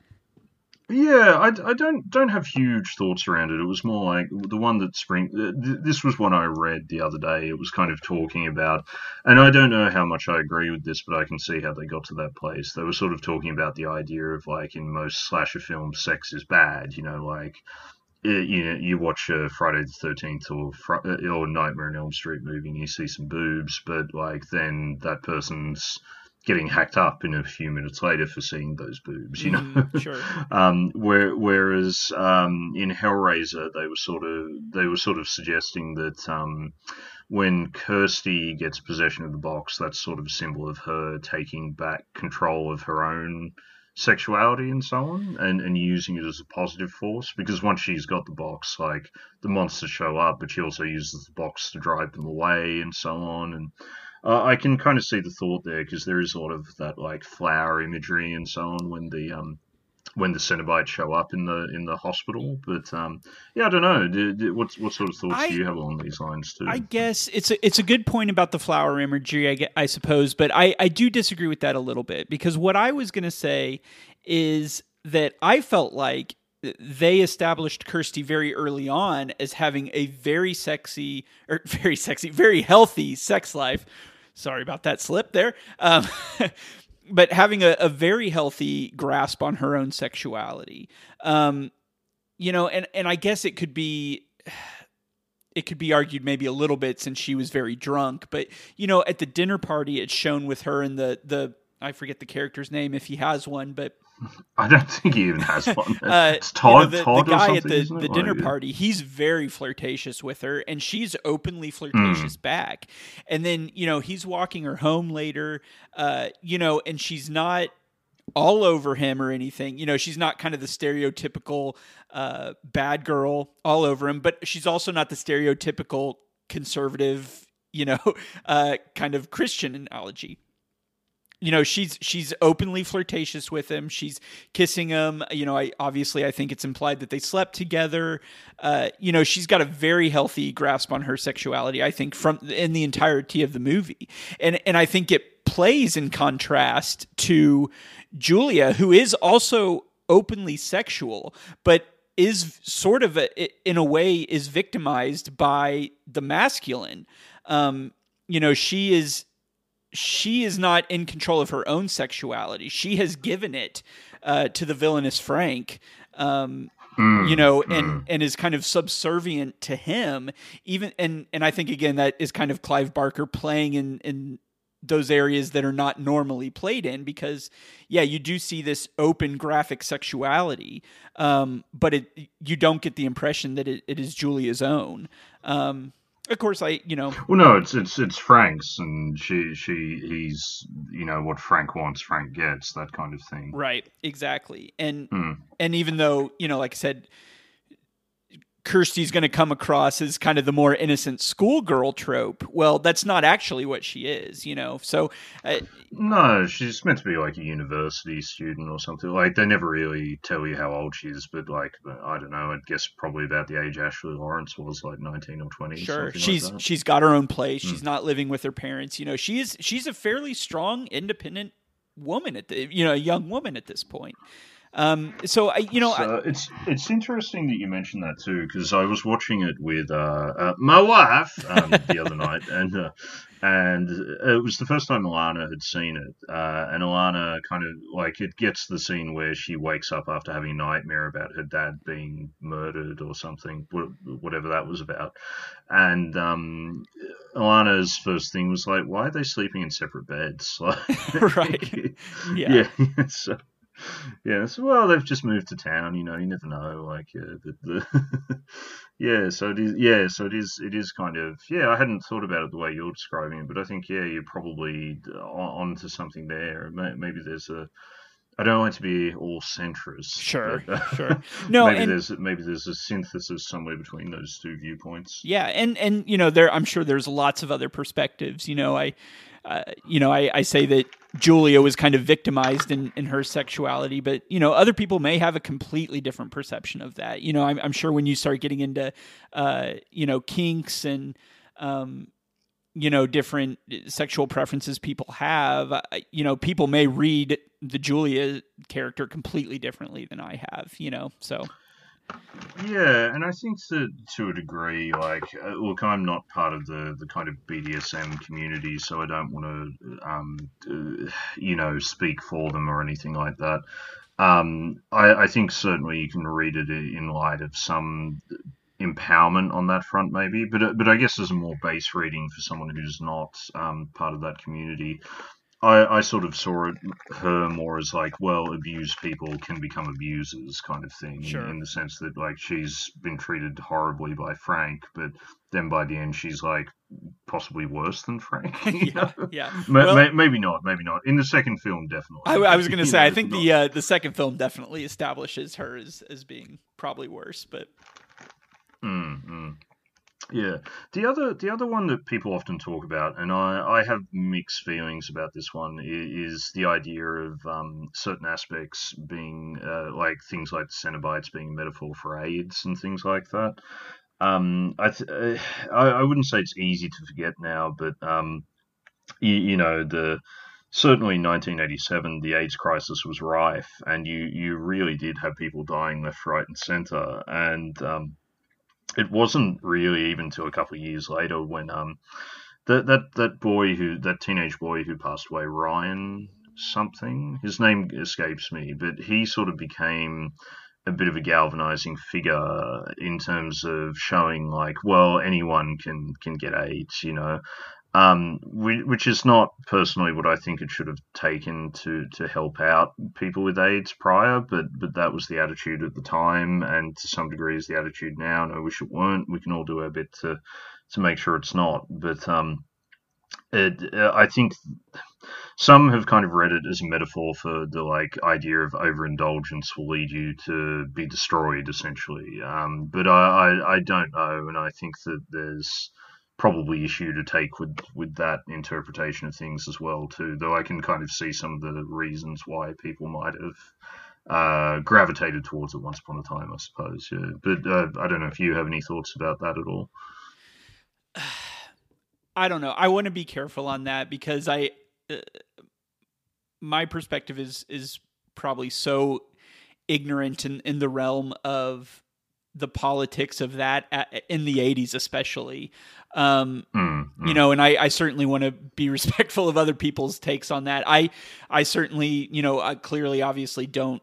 Yeah, I, I don't don't have huge thoughts around it. It was more like the one that spring. Uh, this was one I read the other day. It was kind of talking about, and I don't know how much I agree with this, but I can see how they got to that place. They were sort of talking about the idea of like in most slasher films, sex is bad. You know, like uh, you know, you watch a Friday the Thirteenth or uh, or Nightmare on Elm Street movie, and you see some boobs, but like then that person's getting hacked up in a few minutes later for seeing those boobs, you know.
Mm, sure.
um, where, whereas um, in Hellraiser, they were sort of they were sort of suggesting that um, when Kirsty gets possession of the box, that's sort of a symbol of her taking back control of her own sexuality and so on and, and using it as a positive force because once she's got the box like the monsters show up but she also uses the box to drive them away and so on and uh, I can kind of see the thought there because there is a lot of that like flower imagery and so on when the um, when the Cenobites show up in the in the hospital. But um, yeah, I don't know. Do, do, what what sort of thoughts I, do you have along these lines too?
I guess it's a, it's a good point about the flower imagery, I, I suppose, but I I do disagree with that a little bit because what I was going to say is that I felt like they established Kirsty very early on as having a very sexy or very sexy, very healthy sex life Sorry about that slip there. Um, but having a, a, very healthy grasp on her own sexuality. Um, you know, and, and I guess it could be it could be argued maybe a little bit since she was very drunk, but you know, at the dinner party it's shown with her and the the I forget the character's name if he has one, but
I don't think he even has one. uh, it's Todd,
you know, the,
Todd
the guy at the, the dinner party. He's very flirtatious with her, and she's openly flirtatious mm. back. And then you know he's walking her home later, uh, you know, and she's not all over him or anything. You know, she's not kind of the stereotypical uh, bad girl all over him, but she's also not the stereotypical conservative, you know, uh, kind of Christian analogy you know she's she's openly flirtatious with him. She's kissing him. You know i obviously i think it's implied that they slept together. Uh, you know she's got a very healthy grasp on her sexuality i think from in the entirety of the movie. And and i think it plays in contrast to julia who is also openly sexual but is sort of a, in a way is victimized by the masculine. Um, you know she is she is not in control of her own sexuality. She has given it uh, to the villainous Frank. Um, mm, you know, and mm. and is kind of subservient to him. Even and and I think again that is kind of Clive Barker playing in in those areas that are not normally played in because yeah you do see this open graphic sexuality um, but it you don't get the impression that it, it is julia's own um, of course i you know
well no it's it's it's frank's and she she he's you know what frank wants frank gets that kind of thing
right exactly and mm. and even though you know like i said Kirsty's going to come across as kind of the more innocent schoolgirl trope. Well, that's not actually what she is, you know. So, uh,
no, she's meant to be like a university student or something. Like they never really tell you how old she is, but like I don't know. I guess probably about the age Ashley Laurence was, like nineteen or twenty.
Sure, she's
like
she's got her own place. She's mm. not living with her parents. You know, she is she's a fairly strong, independent woman at the you know a young woman at this point. Um, so I, you know,
so I, it's it's interesting that you mentioned that too because I was watching it with uh, uh, my wife um, the other night, and uh, and it was the first time Alana had seen it, uh, and Alana kind of like it gets the scene where she wakes up after having a nightmare about her dad being murdered or something, whatever that was about, and um, Alana's first thing was like, why are they sleeping in separate beds?
Like, right? Yeah.
yeah. so yeah, well, they've just moved to town. You know, you never know. Like, yeah, the, the yeah. So it is. Yeah, so it is. It is kind of. Yeah, I hadn't thought about it the way you're describing it, but I think yeah, you're probably on, to something there. Maybe there's a. I don't want to be all centrist.
Sure, but, uh, sure. No,
maybe
and,
there's maybe there's a synthesis somewhere between those two viewpoints.
Yeah, and and you know there, I'm sure there's lots of other perspectives. You know, I uh, you know, I, I say that Julia was kind of victimized in, in her sexuality, but you know, other people may have a completely different perception of that. You know, I'm, I'm sure when you start getting into, uh, you know, kinks and, um, you know, different sexual preferences people have, uh, you know, people may read the Julia character completely differently than I have. You know, so.
Yeah, and I think that to a degree, like, uh, look, I'm not part of the, the kind of BDSM community, so I don't want to, um, uh, you know, speak for them or anything like that. Um, I, I think certainly you can read it in light of some empowerment on that front, maybe. But uh, but I guess there's a more base reading for someone who's not um, part of that community, I, I sort of saw it, her more as like, well, abused people can become abusers kind of thing,
sure.
in, the sense that like she's been treated horribly by Frank, but then by the end she's like possibly worse than Frank.
yeah, yeah.
well, maybe not, maybe not. In the second film, definitely.
I, I was going to say, know, I think the uh, the second film definitely establishes her as as being probably worse, but.
Mm, mm. Yeah, the other the other one that people often talk about, and I, I have mixed feelings about this one, is, the idea of um, certain aspects being uh, like things like the Cenobites being a metaphor for AIDS and things like that. Um, I, th- uh, I, I wouldn't say it's easy to forget now, but um, you, you know the certainly in 1987 the AIDS crisis was rife, and you you really did have people dying left, right, and center, and um, it wasn't really even till a couple of years later when um that that that boy who that teenage boy who passed away Ryan something his name escapes me but he sort of became a bit of a galvanizing figure in terms of showing like well anyone can can get AIDS you know um, which is not personally what I think it should have taken to to help out people with AIDS prior, but but that was the attitude at the time, and to some degree is the attitude now. And I wish it weren't. We can all do our bit to to make sure it's not, but um, it, uh, I think some have kind of read it as a metaphor for the like idea of overindulgence will lead you to be destroyed, essentially. Um, but I, I I don't know, and I think that there's probably issue to take with with that interpretation of things as well too. Though I can kind of see some of the reasons why people might have uh, gravitated towards it once upon a time, I suppose. Yeah, but uh, I don't know if you have any thoughts about that at all.
I don't know. I want to be careful on that because I, uh, my perspective is is probably so ignorant in in the realm of the politics of that in the 80s especially um, mm, mm. you know and I, I certainly want to be respectful of other people's takes on that i i certainly you know I clearly obviously don't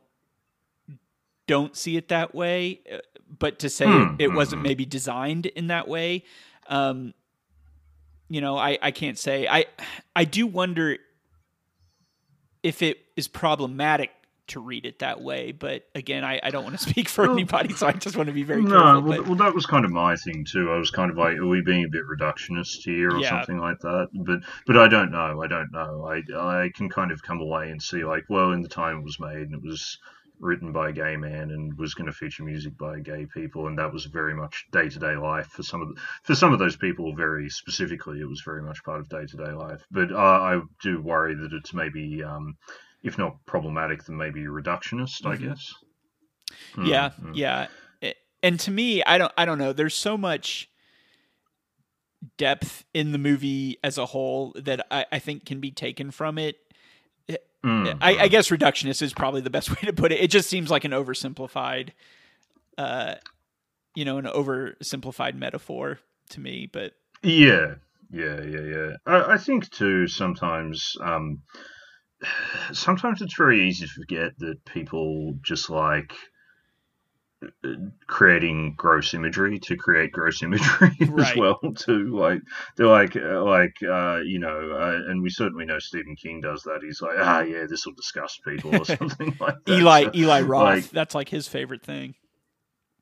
don't see it that way uh, but to say mm, it, it, wasn't hmm. maybe designed in that way um, you know i i can't say i i do wonder if it is problematic to read it that way. But again, I, I don't want to speak for well, anybody, so I just want to be very
no,
careful.
Well, well, that was kind of my thing too. I was kind of like, are we being a bit reductionist here or yeah. something like that? But but I don't know. I don't know. I I can kind of come away and see like, well, in the time it was made, and it was written by a gay man and was going to feature music by gay people, and that was very much day to day life for some of the, for some of those people. Very specifically, it was very much part of day to day life. But uh, I do worry that it's maybe, um, if not problematic, then maybe reductionist. I
Mhm.
guess.
Yeah,
Mm, mm.
yeah. And to me, I don't I don't know. There's so much depth in the movie as a whole that I, I think can be taken from it.
Mm,
I, I
mm.
guess reductionist is probably the best way to put it. It just seems like an oversimplified, uh, you know, an oversimplified metaphor to me. But
Yeah, yeah, yeah, yeah. I, I think too. Sometimes, um, sometimes it's very easy to forget that people just like uh, creating gross imagery to create gross imagery as well too. Like they're like uh, like uh you know uh, and we certainly know stephen king does that. He's like ah yeah this will disgust people or something like that.
Eli
So,
Eli Roth,
like-
that's like his favorite thing.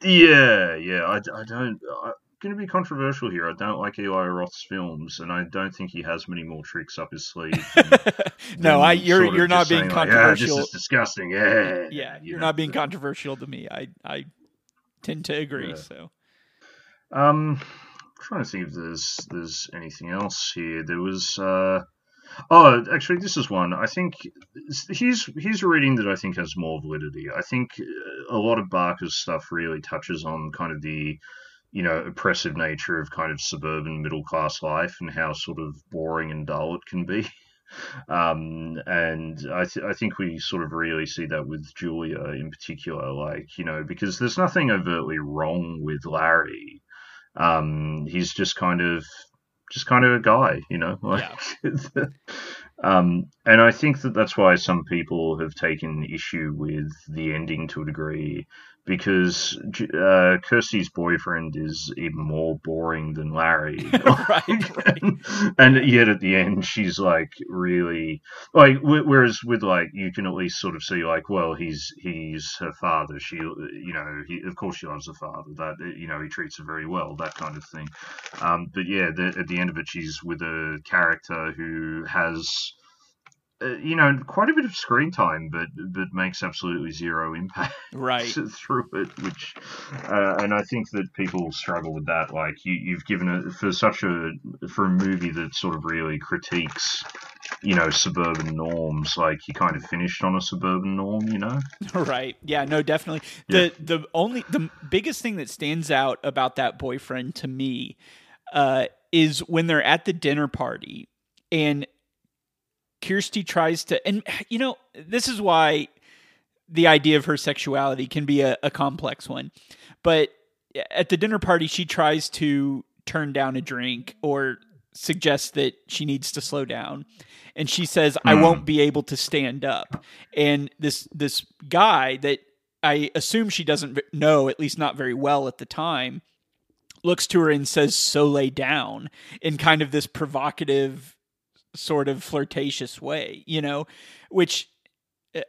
yeah yeah i, I don't i'm going to be controversial here i don't like eli roth's films and i don't think he has many more tricks up his sleeve
no,
than
I you're you're not being
like,
controversial.
yeah, this is disgusting yeah
yeah,
you
you're
know,
not being controversial to me. I I tend to agree.
Yeah.
So
Um, trying to think if there's there's anything else here. There was. Uh, oh, actually, this is one. I think here's here's a reading that I think has more validity. I think a lot of Barker's stuff really touches on kind of the you know oppressive nature of kind of suburban middle class life and how sort of boring and dull it can be. Um, and I, th- I think we sort of really see that with Julia in particular, like, you know, because there's nothing overtly wrong with Larry. Um, he's just kind of, just kind of a guy, you know, like, um, and I think that that's why some people have taken issue with the ending to a degree, because uh, Kirsty's boyfriend is even more boring than Larry.
Right,
and, and yet at the end, she's like really like. wh- Whereas with like, you can at least sort of see like, well, he's he's her father. She, you know, he of course she loves her father. That you know, he treats her very well. That kind of thing. Um, but yeah, the, at the end of it, she's with a character who has. Uh, you know, quite a bit of screen time, but but makes absolutely zero impact
right.
through it, which, uh, and I think that people struggle with that. Like you, you've given it for such a for a movie that sort of really critiques, you know, suburban norms. Like you kind of finished on a suburban norm, you know.
right yeah no definitely
Yeah.
the the only the biggest thing that stands out about that boyfriend to me uh is when they're at the dinner party and kirsty tries to and you know this is why the idea of her sexuality can be a, a complex one. But at the dinner party she tries to turn down a drink or suggests that she needs to slow down. And she says i
Hmm.
won't be able to stand up. And this this guy that i assume she doesn't know at least not very well at the time looks to her and says so lay down in kind of this provocative sort of flirtatious way you know which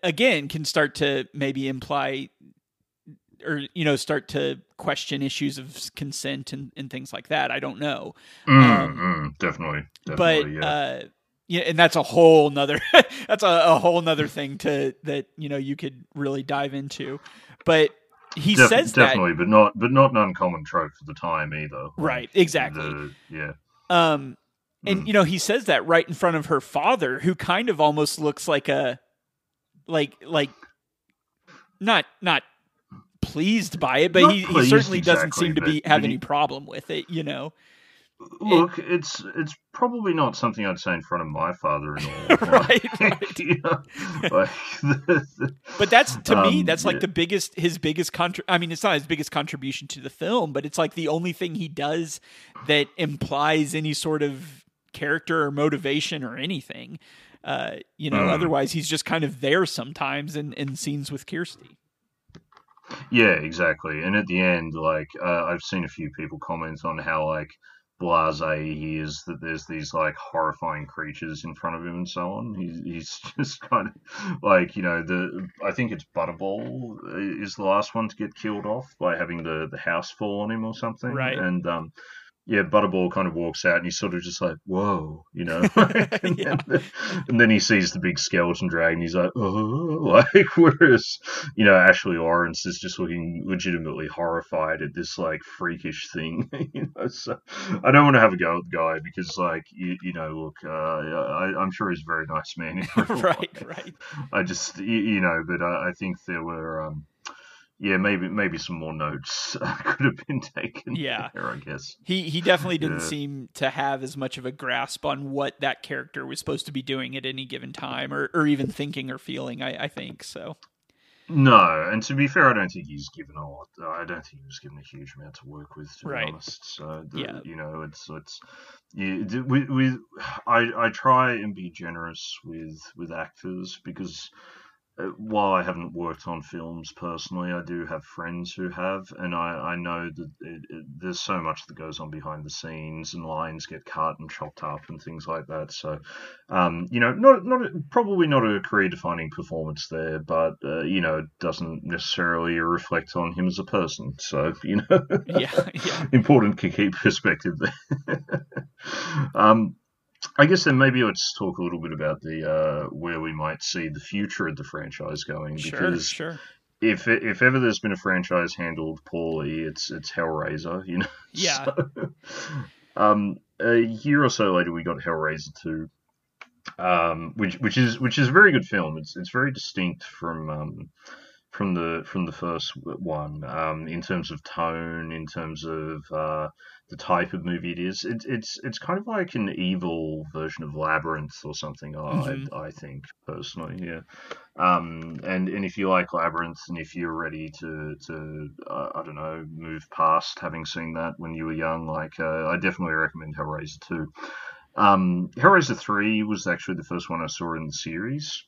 again can start to maybe imply or you know start to question issues of consent and, and things like that i don't know
Mm,
Um,
mm, definitely,
but
definitely, yeah.
uh yeah and that's a whole nother that's a, a whole nother thing to that you know you could really dive into but he
Def-
says that
definitely, but not but not an uncommon trope for the time either.
Right exactly
the- yeah.
um and
Mm.
you know he says that right in front of her father who kind of almost looks like a like like not not pleased by it but
Not
he, he certainly doesn't
exactly,
seem to be have any problem with it you know
Look, it's it's probably not something I'd say in front of my father-in-law.
Right, right.
you know, like, the- the-
But that's to me,
Um,
that's like
yeah.
the biggest, his biggest contri- I mean, it's not his biggest contribution to the film, but it's like the only thing he does that implies any sort of character or motivation or anything. Uh, you know,
Mm.
otherwise he's just kind of there sometimes in, in scenes with Kirsty.
Yeah, exactly. And at the end, like uh, I've seen a few people comment on how like blasé he is that there's these like horrifying creatures in front of him and so on. He's he's just kind of like you know the I think it's Butterball is the last one to get killed off by having the the house fall on him or something.
Right.
And um yeah, Butterball kind of walks out and he's sort of just like, whoa, you know. and,
Yeah.
then, and then he sees the big skeleton dragon. He's like, oh, like, whereas, you know, Ashley Laurence is just looking legitimately horrified at this, like, freakish thing, you know. So I don't want to have a go at the guy because, like, you, you know, look, uh, I, I'm sure he's a very nice man.
right,
life.
right.
I just, you, you know, but I, I think there were, um, yeah, maybe maybe some more notes could have been taken.
Yeah.
there, I guess.
He he definitely didn't
Yeah.
seem to have as much of a grasp on what that character was supposed to be doing at any given time, or, or even thinking or feeling. I, I think so.
No, and to be fair, I don't think he's given a lot. I don't think he was given a huge amount to work with, to
Right.
be honest. So, the,
Yeah.
you know, it's it's with, with I I try and be generous with with actors because uh, while I haven't worked on films personally, I do have friends who have, and I, I know that it, it, there's so much that goes on behind the scenes, and lines get cut and chopped up and things like that. So, um, you know, not not probably not a career-defining performance there, but uh, you know, it doesn't necessarily reflect on him as a person. So, you know,
Yeah, yeah.
important to keep perspective there. um, I guess then maybe let's talk a little bit about the uh, where we might see the future of the franchise going.
Sure,
Because
sure.
if if ever there's been a franchise handled poorly, it's it's Hellraiser. You know.
Yeah.
So, um, a year or so later, we got Hellraiser two, um, which which is which is a very good film. It's it's very distinct from um, from the from the first one um, in terms of tone, in terms of uh, the type of movie it is. It, it's it's kind of like an evil version of Labyrinth or something.
Mhm.
I I think personally, yeah. Um, and and if you like Labyrinth, and if you're ready to to uh, I don't know move past having seen that when you were young, like uh, I definitely recommend Hellraiser two. Um, Hellraiser three was actually the first one I saw in the series.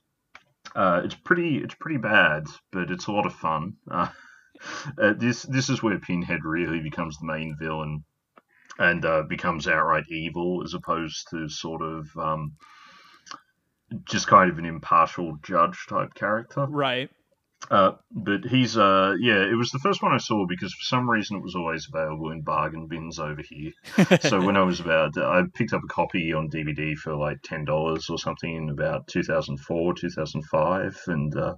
Uh, it's pretty it's pretty bad, but it's a lot of fun. Uh, uh, this this is where Pinhead really becomes the main villain and uh, becomes outright evil, as opposed to sort of um, just kind of an impartial judge type character.
Right.
Uh, but he's uh yeah, it was the first one I saw because for some reason it was always available in bargain bins over here. So when I was about, I picked up a copy on DVD for like ten dollars or something in about 2004, 2005, and uh,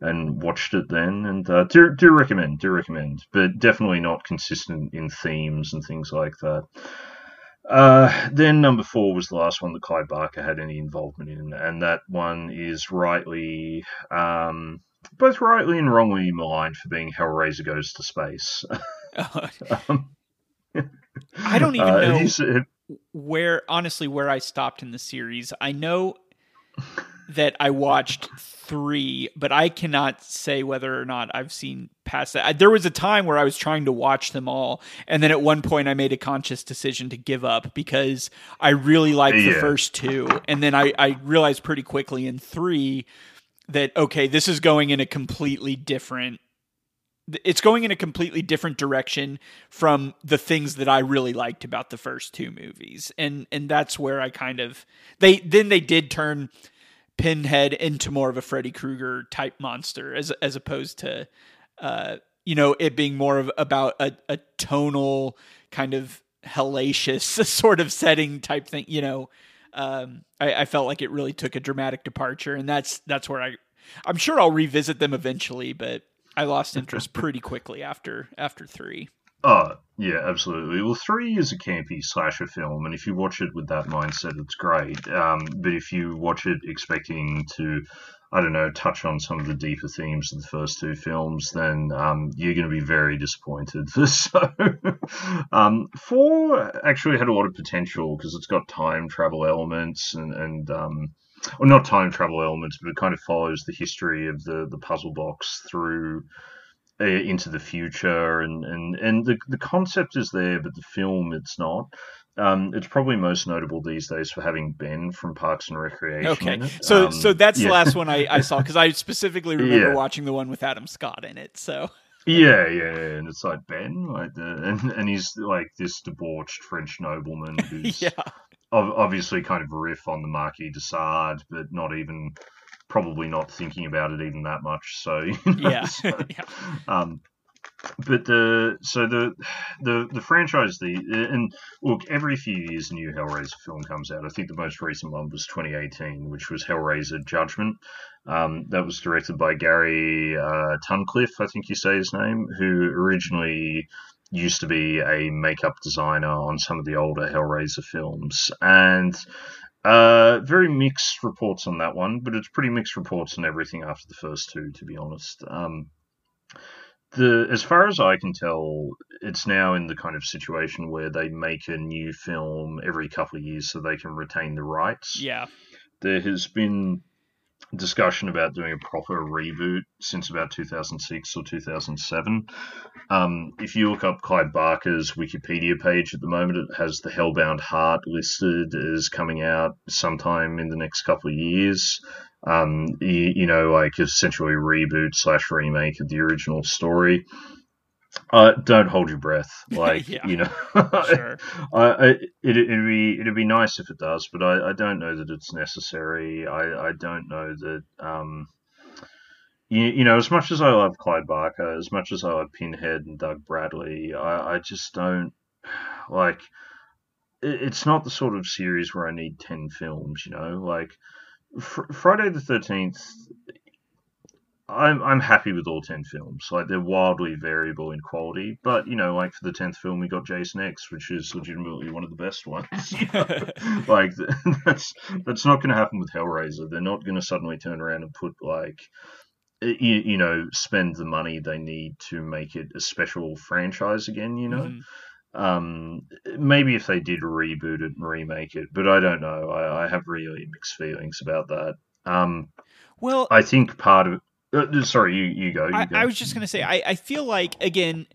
and watched it then. And uh, do do recommend, do recommend, but definitely not consistent in themes and things like that. Uh, then number four was the last one that Clive Barker had any involvement in, and that one is rightly, um, both rightly and wrongly maligned for being Hellraiser Goes to Space. um,
I don't even
uh,
know where honestly where I stopped in the series. I know that I watched three, but I cannot say whether or not I've seen past that. I, there was a time where I was trying to watch them all, and then at one point I made a conscious decision to give up because I really liked the first two, and then I, I realized pretty quickly in three that okay, this is going in a completely different it's going in a completely different direction from the things that I really liked about the first two movies. And and that's where I kind of they then they did turn Pinhead into more of a Freddy Krueger type monster as as opposed to uh you know it being more of about a, a tonal kind of hellacious sort of setting type thing, you know. Um I, I felt like it really took a dramatic departure and that's that's where I I'm sure I'll revisit them eventually, but I lost interest pretty quickly after after three.
Oh, yeah, absolutely. Well, three is a campy slasher film, and if you watch it with that mindset, it's great. Um, but if you watch it expecting to, I don't know, touch on some of the deeper themes of the first two films, then um, you're going to be very disappointed. so, um, four actually had a lot of potential because it's got time travel elements and, and um, well, not time travel elements, but it kind of follows the history of the, the puzzle box through uh, into the future, and and and the the concept is there, but the film it's not. Um, it's probably most notable these days for having Ben from Parks and Recreation.
Okay, so
Um,
so that's
yeah.
the last one I, I saw because I specifically remember
Yeah.
watching the one with Adam Scott in it. So
Yeah, yeah, yeah, and it's like Ben, like the, and and he's like this debauched French nobleman who's
yeah,
obviously kind of a riff on the Marquis de Sade, but not even probably not thinking about it even that much. So you know,
yeah,
so,
yeah.
um, but the so the the the franchise the and look every few years a new Hellraiser film comes out. I think the most recent one was 2018, which was Hellraiser Judgment. Um, that was directed by Gary uh, Tunnicliffe, I think you say his name, who originally used to be a makeup designer on some of the older Hellraiser films, and uh, very mixed reports on that one, but it's pretty mixed reports on everything after the first two, to be honest. Um, the as far as I can tell, it's now in the kind of situation where they make a new film every couple of years so they can retain the rights.
Yeah.
There has been discussion about doing a proper reboot since about 2006 or 2007. Um, if you look up Clive Barker's Wikipedia page at the moment, it has the Hellbound Heart listed as coming out sometime in the next couple of years um, you, you, know, like essentially reboot slash remake of the original story. Uh, don't hold your breath. Like yeah. you know, sure. I, it, it'd be it'd be nice if it does, but I, I don't know that it's necessary. I, I don't know that um, you, you know, as much as I love Clive Barker, as much as I love Pinhead and Doug Bradley, I, I just don't like. It, it's not the sort of series where I need ten films. You know, like Fr- Friday the Thirteenth. I'm I'm happy with all ten films. Like they're wildly variable in quality, but you know, like for the tenth film, we got Jason X, which is legitimately one of the best ones. like that's that's not going to happen with Hellraiser. They're not going to suddenly turn around and put like you, you know spend the money they need to make it a special franchise again. You know. Mm-hmm. Um, maybe if they did reboot it and remake it, but I don't know. I, I have really mixed feelings about that. Um,
well,
I think part of uh, sorry, you you go. You
I,
go.
I was just gonna say, I, I feel like again,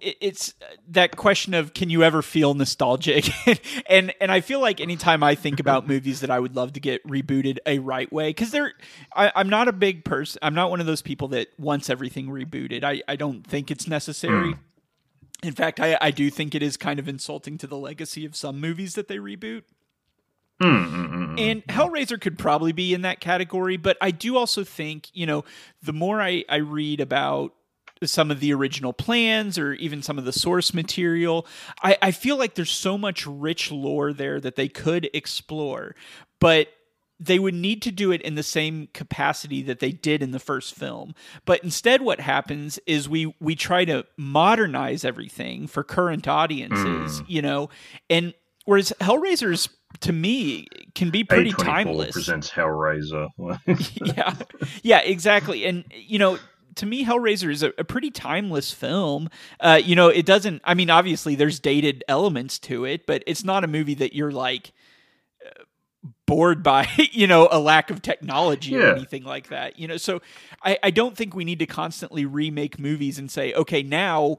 it's that question of can you ever feel nostalgic and and i feel like anytime i think about movies that i would love to get rebooted a right way because they're I, am not a big person i'm not one of those people that wants everything rebooted i, I don't think it's necessary mm. In fact, I, I do think it is kind of insulting to the legacy of some movies that they reboot.
Mm-hmm.
And Hellraiser could probably be in that category, but I do also think, you know, the more I, I read about some of the original plans or even some of the source material, I, I feel like there's so much rich lore there that they could explore. But they would need to do it in the same capacity that they did in the first film. But instead what happens is we we try to modernize everything for current audiences, mm. you know. And whereas Hellraiser's to me can be pretty timeless.
Presents Hellraiser.
yeah. Yeah, exactly. And you know, to me, Hellraiser is a, a pretty timeless film. Uh, you know, it doesn't. I mean, obviously, there's dated elements to it, but it's not a movie that you're like, bored by you know a lack of technology yeah. or anything like that you know so I, I don't think we need to constantly remake movies and say okay now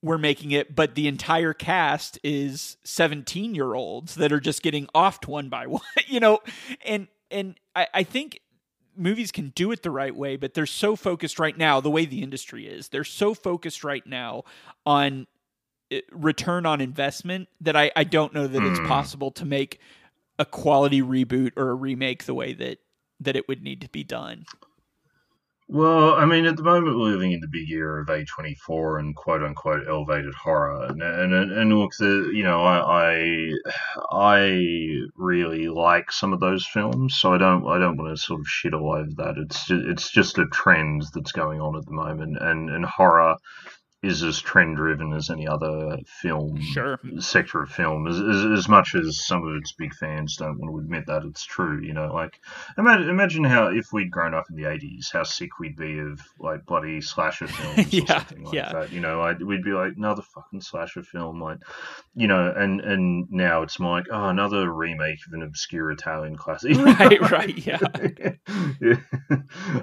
we're making it but the entire cast is 17 year olds that are just getting offed one by one you know and and I, I think movies can do it the right way but they're so focused right now the way the industry is they're so focused right now on eh, return on investment that I, I don't know that mm. it's hmm. possible to make a quality reboot or a remake the way that that it would need to be done.
Well, I mean, at the moment we're living in the big era of A24 and quote unquote elevated horror, and and, and look, the you know, I, I I really like some of those films, so I don't I don't want to sort of shit all over that. It's just, it's just a trend that's going on at the moment, and and horror is as trend driven as any other film
sure.
sector of film. As, as, as, much as some of its big fans don't want to admit that it's true, you know, like imagine, imagine how if we'd grown up in the eighties, how sick we'd be of like bloody slasher films yeah, or something like yeah. that. You know, I'd, we'd be like another fucking slasher film, like you know, and and now it's more like oh another remake of an obscure Italian classic.
right, right, yeah.
yeah.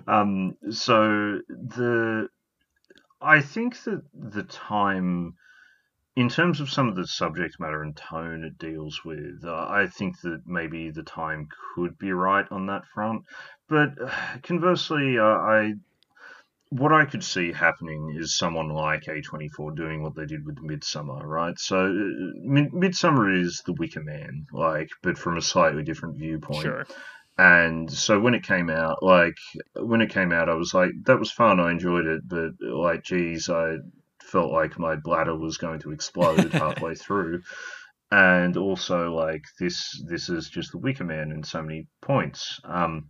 um. So the I think that the time, in terms of some of the subject matter and tone it deals with, uh, I think that maybe the time could be right on that front. But conversely, uh, I what I could see happening is someone like A24 doing what they did with Midsommar, right? So uh, Midsommar is the Wicker Man, like, but from a slightly different viewpoint.
Sure.
And so when it came out, like when it came out, I was like, that was fun. I enjoyed it, but like, geez, I felt like my bladder was going to explode halfway through. And also, like this, this is just the Wicker Man in so many points. Um,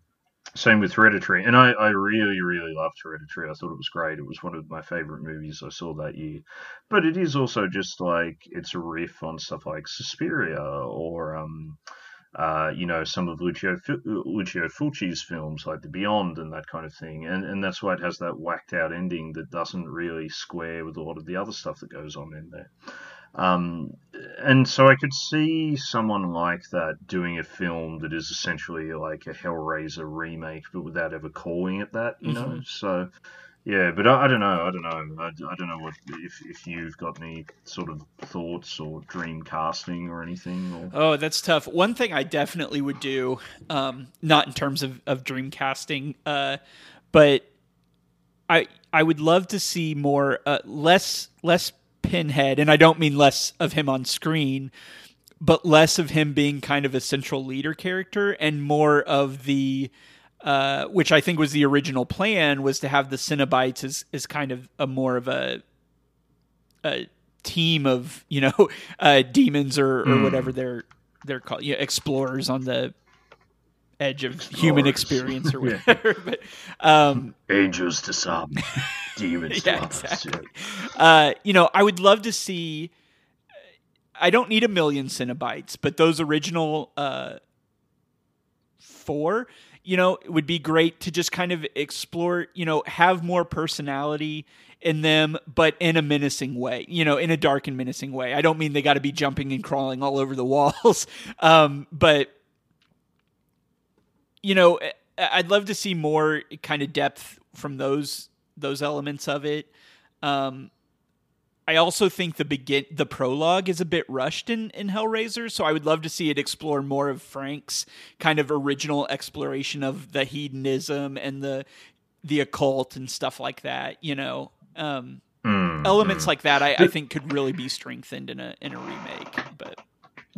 same with Hereditary, and I, I really, really loved Hereditary. I thought it was great. It was one of my favorite movies I saw that year. But it is also just like it's a riff on stuff like Suspiria or um, uh, you know, some of Lucio Lucio Fulci's films like The Beyond and that kind of thing, and and that's why it has that whacked out ending that doesn't really square with a lot of the other stuff that goes on in there. Um, and so I could see someone like that doing a film that is essentially like a Hellraiser remake, but without ever calling it that, you mm-hmm. know. So yeah, but I, I, don't know. I don't know. I, I don't know what if, if you've got any sort of thoughts or dream casting or anything. Or...
Oh, that's tough. One thing I definitely would do, um, not in terms of, of dream casting, uh, but I I would love to see more uh, less less Pinhead, and I don't mean less of him on screen, but less of him being kind of a central leader character and more of the uh, which I think was the original plan, was to have the Cenobites as, as kind of a more of a, a team of you know uh, demons or, or mm. whatever they're they're called, you know, explorers on the edge of explorers. human experience or whatever. but um,
angels to some, demons yeah, to others. Exactly.
Uh, you know, I would love to see. I don't need a million Cenobites, but those original uh, four you know, it would be great to just kind of explore, you know, have more personality in them, but in a menacing way, you know, in a dark and menacing way. I don't mean they got to be jumping and crawling all over the walls, um, but, you know, I'd love to see more kind of depth from those those elements of it. Um, I also think the begin the prologue is a bit rushed in in Hellraiser, so I would love to see it explore more of Frank's kind of original exploration of the hedonism and the the occult and stuff like that. You know, um, mm, elements mm. like that I, I, think could really be strengthened in a in a remake. But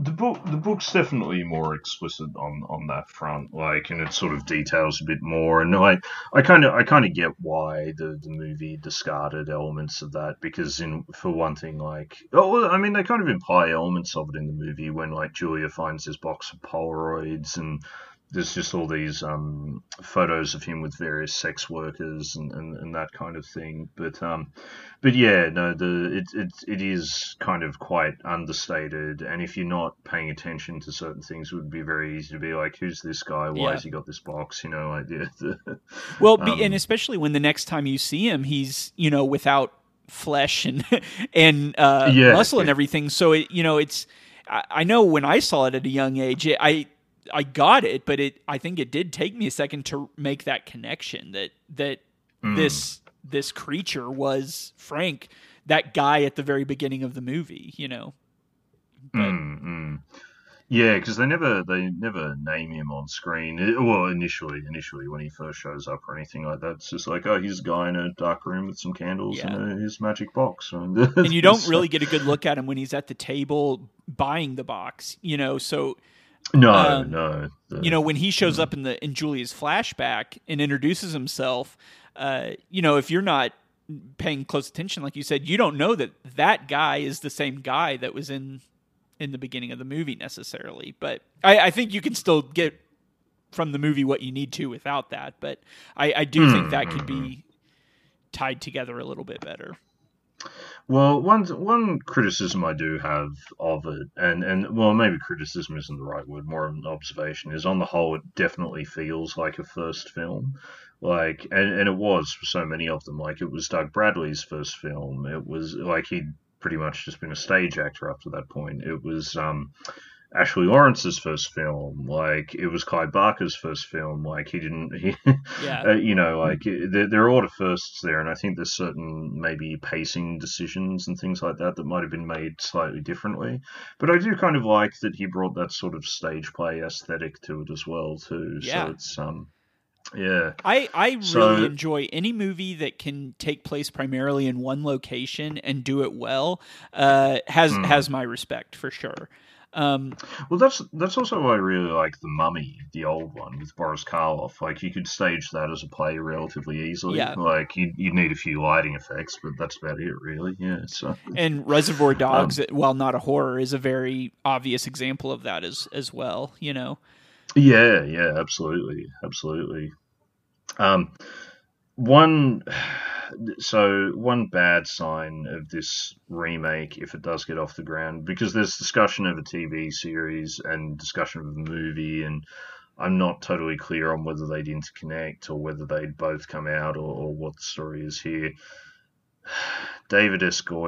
the book the book's definitely more explicit on on that front like and it sort of details a bit more and i i kind of i kind of get why the the movie discarded elements of that because in for one thing like oh i mean they kind of imply elements of it in the movie when like julia finds this box of polaroids and there's just all these um, photos of him with various sex workers and, and, and that kind of thing. But um, but yeah, no, the it, it it is kind of quite understated. And if you're not paying attention to certain things, it would be very easy to be like, "Who's this guy? Why yeah. has he got this box?" You know, like the,
well, um, and especially when the next time you see him, he's you know without flesh and and uh, yeah, muscle and everything. So it you know it's. I know when I saw it at a young age, it, I I got it, but it I think it did take me a second to make that connection that that mm. this this creature was Frank, that guy at the very beginning of the movie, you know.
But, mm, mm. Yeah, because they never they never name him on screen. well, initially, initially when he first shows up or anything like that, it's just like, oh, he's a guy in a dark room with some candles yeah. and his magic box.
and you don't really get a good look at him when he's at the table buying the box, you know. So
no, um, no.
The, you know, when he shows up in the in Julia's flashback and introduces himself, uh, you know, if you're not paying close attention, like you said, you don't know that that guy is the same guy that was in in the beginning of the movie necessarily. But I, I think you can still get from the movie what you need to without that. But I, I do mm, think that could be hmm. tied together a little bit better.
Well, one one criticism I do have of it, and and well, maybe criticism isn't the right word, more of an observation, is on the whole, it definitely feels like a first film, like, and and it was for so many of them. Like, it was Doug Bradley's first film. It was like he'd pretty much just been a stage actor up to that point. It was um, Ashley Laurence's first film, like it was Clive Barker's first film. Like he didn't, he, yeah. uh, you know, like there, there are a lot of firsts there, and I think there's certain maybe pacing decisions and things like that that might have been made slightly differently. But I do kind of like that he brought that sort of stage play aesthetic to it as well too. Yeah. So it's um. Yeah.
I, I so, really enjoy any movie that can take place primarily in one location and do it well. Uh, has mm. has my respect for sure. Um,
well, that's that's also why I really like the Mummy, the old one with Boris Karloff. Like you could stage that as a play relatively easily.
Yeah.
Like you you need a few lighting effects, but that's about it, really. Yeah. So.
And Reservoir Dogs, um, while not a horror, is a very obvious example of that as as well. You know.
Yeah. Yeah. Absolutely. Absolutely. Um, one so one bad sign of this remake, if it does get off the ground, because there's discussion of a TV series and discussion of a movie, and I'm not totally clear on whether they'd interconnect or whether they'd both come out or, or what the story is here. David S. Oh,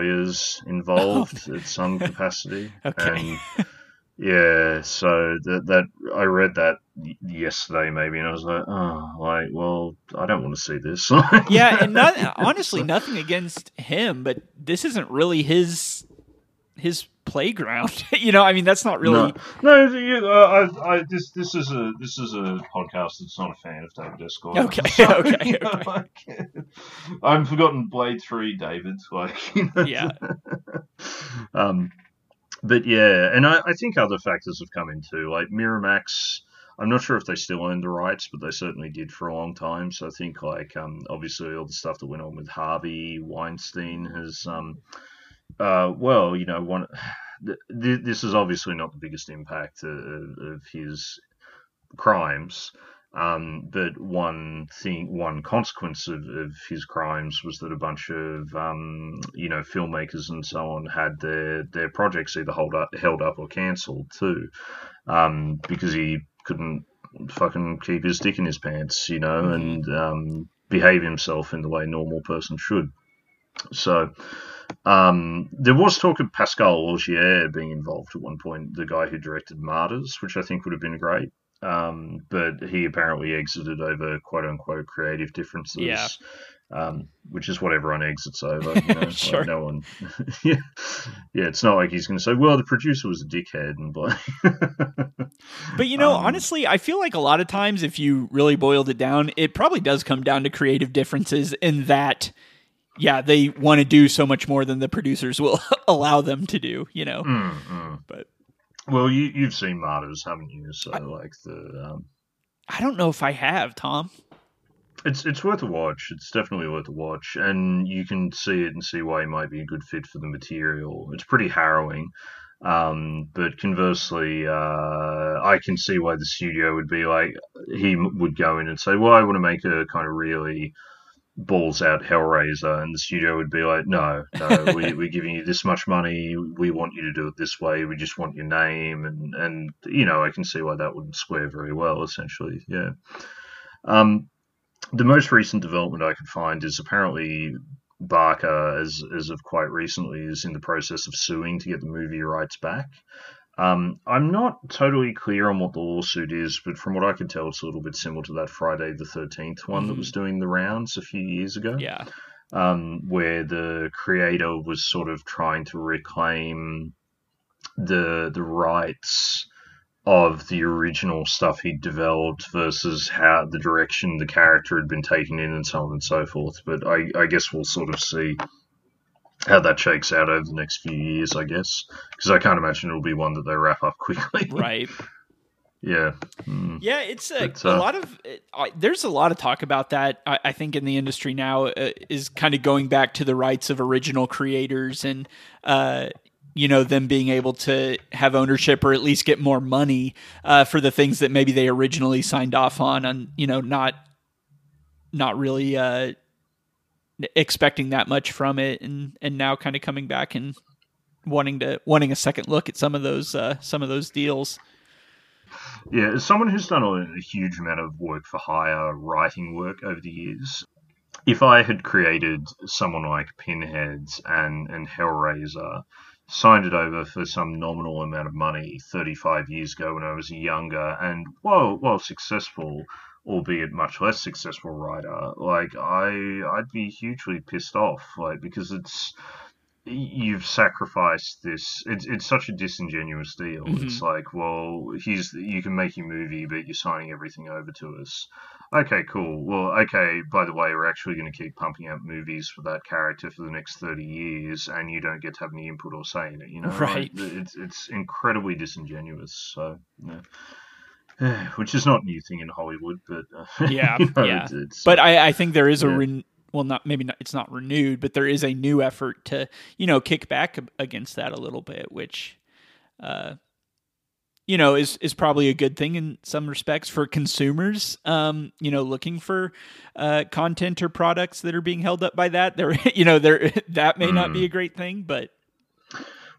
involved oh. at some capacity,
okay.
and yeah, so that that I read that yesterday maybe, and I was like, oh, like, well, I don't want to see this.
yeah, and not, honestly, nothing against him, but this isn't really his his playground. you know, I mean, that's not really.
No, no you, uh, I, I, this this is a this is a podcast that's not a fan of David S.
Okay, so, okay, you know, okay.
Like, I've forgotten Blade Three, David. Like, you know,
yeah.
um, but yeah, and I, I think other factors have come into like Miramax. I'm not sure if they still own the rights, but they certainly did for a long time. So I think like um, obviously all the stuff that went on with Harvey Weinstein has um, uh, well, you know, one. Th- this is obviously not the biggest impact of his crimes, um, but one thing, one consequence of, of, his crimes was that a bunch of um, you know filmmakers and so on had their their projects either hold up, held up or cancelled too, um, because he couldn't fucking keep his dick in his pants, you know, mm-hmm. and um, behave himself in the way a normal person should. So. Um, there was talk of Pascal Laugier being involved at one point, the guy who directed Martyrs, which I think would have been great. Um, but he apparently exited over quote unquote creative differences.
Yeah.
Um, which is what everyone exits over. You know?
sure.
Like no one. yeah. yeah, it's not like he's going to say, "Well, the producer was a dickhead," and blah.
but you know, um, honestly, I feel like a lot of times, if you really boiled it down, it probably does come down to creative differences in that. Yeah, they want to do so much more than the producers will allow them to do. You know,
mm, mm.
but
well, you you've seen Martyrs, haven't you? So I, like the. Um,
I don't know if I have, Tom.
It's it's worth a watch. It's definitely worth a watch, and you can see it and see why it might be a good fit for the material. It's pretty harrowing, um, but conversely, uh, I can see why the studio would be like he would go in and say, "Well, I want to make a kind of really." Balls out Hellraiser, and the studio would be like, "No, no, we, we're giving you this much money. We want you to do it this way. We just want your name." And and you know, I can see why that wouldn't square very well. Essentially, yeah. Um, the most recent development I could find is apparently Barker, as as of quite recently, is in the process of suing to get the movie rights back. Um, I'm not totally clear on what the lawsuit is, but from what I can tell, it's a little bit similar to that Friday the 13th one mm-hmm. that was doing the rounds a few years ago.
Yeah.
Um, where the creator was sort of trying to reclaim the the rights of the original stuff he'd developed versus how the direction the character had been taken in and so on and so forth. But I, I guess we'll sort of see how that shakes out over the next few years, I guess, because I can't imagine it'll be one that they wrap up quickly.
Right.
yeah. Mm.
Yeah, it's a, but, uh, a lot of. Uh, there's a lot of talk about that. I, I think in the industry now uh, is kind of going back to the rights of original creators and. Uh, you know them being able to have ownership or at least get more money uh, for the things that maybe they originally signed off on on you know not not really uh, expecting that much from it, and and now kind of coming back and wanting to wanting a second look at some of those uh, some of those deals.
Yeah, as someone who's done a, a huge amount of work for hire, writing work over the years, if I had created someone like Pinheads and and Hellraiser, signed it over for some nominal amount of money 35 years ago when I was younger, and while while successful, albeit much less successful writer, like I I'd be hugely pissed off, like because it's you've sacrificed this. It's it's such a disingenuous deal.
Mhm.
It's like, well, here's you can make your movie, but you're signing everything over to us. Okay, cool. Well, okay. By the way, we're actually going to keep pumping out movies for that character for the next thirty years, and you don't get to have any input or say in it. You know,
Right.
Like, it's it's incredibly disingenuous. So, yeah. which is not a new thing in Hollywood, but uh,
Yeah,
you know,
yeah.
It's, it's,
But I, I think there is a
Yeah.
ren- well, not maybe not, it's not renewed, but there is a new effort to you know kick back against that a little bit, which, uh, you know, is is probably a good thing in some respects for consumers. Um, you know, looking for uh, content or products that are being held up by that. There, you know, there that may not
Mm.
be a great thing, but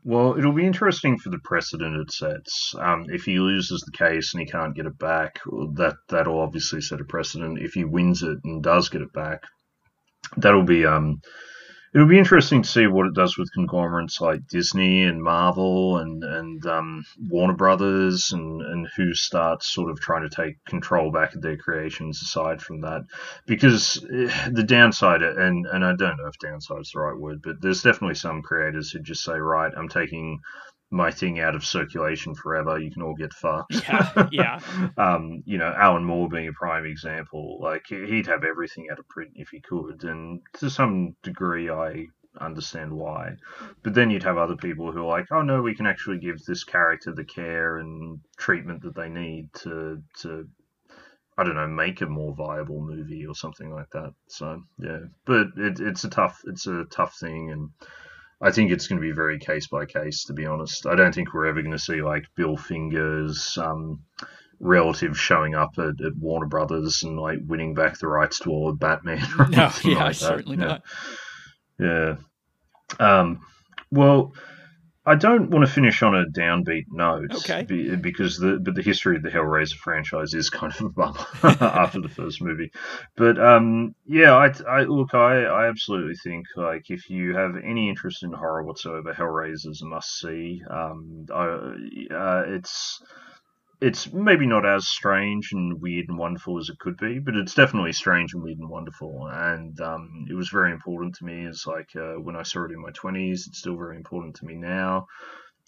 Well, it'll be interesting for the precedent it sets. Um, if he loses the case and he can't get it back, that that'll obviously set a precedent. If he wins it and does get it back, that'll be um, it'll be interesting to see what it does with conglomerates like Disney and Marvel and and um, Warner Brothers and and who starts sort of trying to take control back of their creations aside from that, because eh, the downside and and I don't know if downside is the right word, but there's definitely some creators who just say, right, I'm taking my thing out of circulation forever. You can all get fucked.
Yeah, yeah.
um, you know, Alan Moore being a prime example. Like he- he'd have everything out of print if he could, and to some degree, I understand why. But then you'd have other people who are like, oh no, we can actually give this character the care and treatment that they need to to. I don't know, make a more viable movie or something like that. So yeah, but it, it's a tough, it's a tough thing, and I think it's going to be very case by case. To be honest, I don't think we're ever going to see like Bill Finger's, um, relative showing up at, at Warner Brothers and like winning back the rights to all of Batman.
no, yeah,
like
certainly
Yeah.
not.
Yeah. Um, well, I don't want to finish on a downbeat note.
Okay.
be- because the but the history of the Hellraiser franchise is kind of a bummer after the first movie. But um, yeah, I, I look, I, I absolutely think like if you have any interest in horror whatsoever, Hellraiser is a must see. Um, I, uh, it's it's maybe not as strange and weird and wonderful as it could be, but it's definitely strange and weird and wonderful. And um, it was very important to me as like uh, when I saw it in my twenties. It's still very important to me now.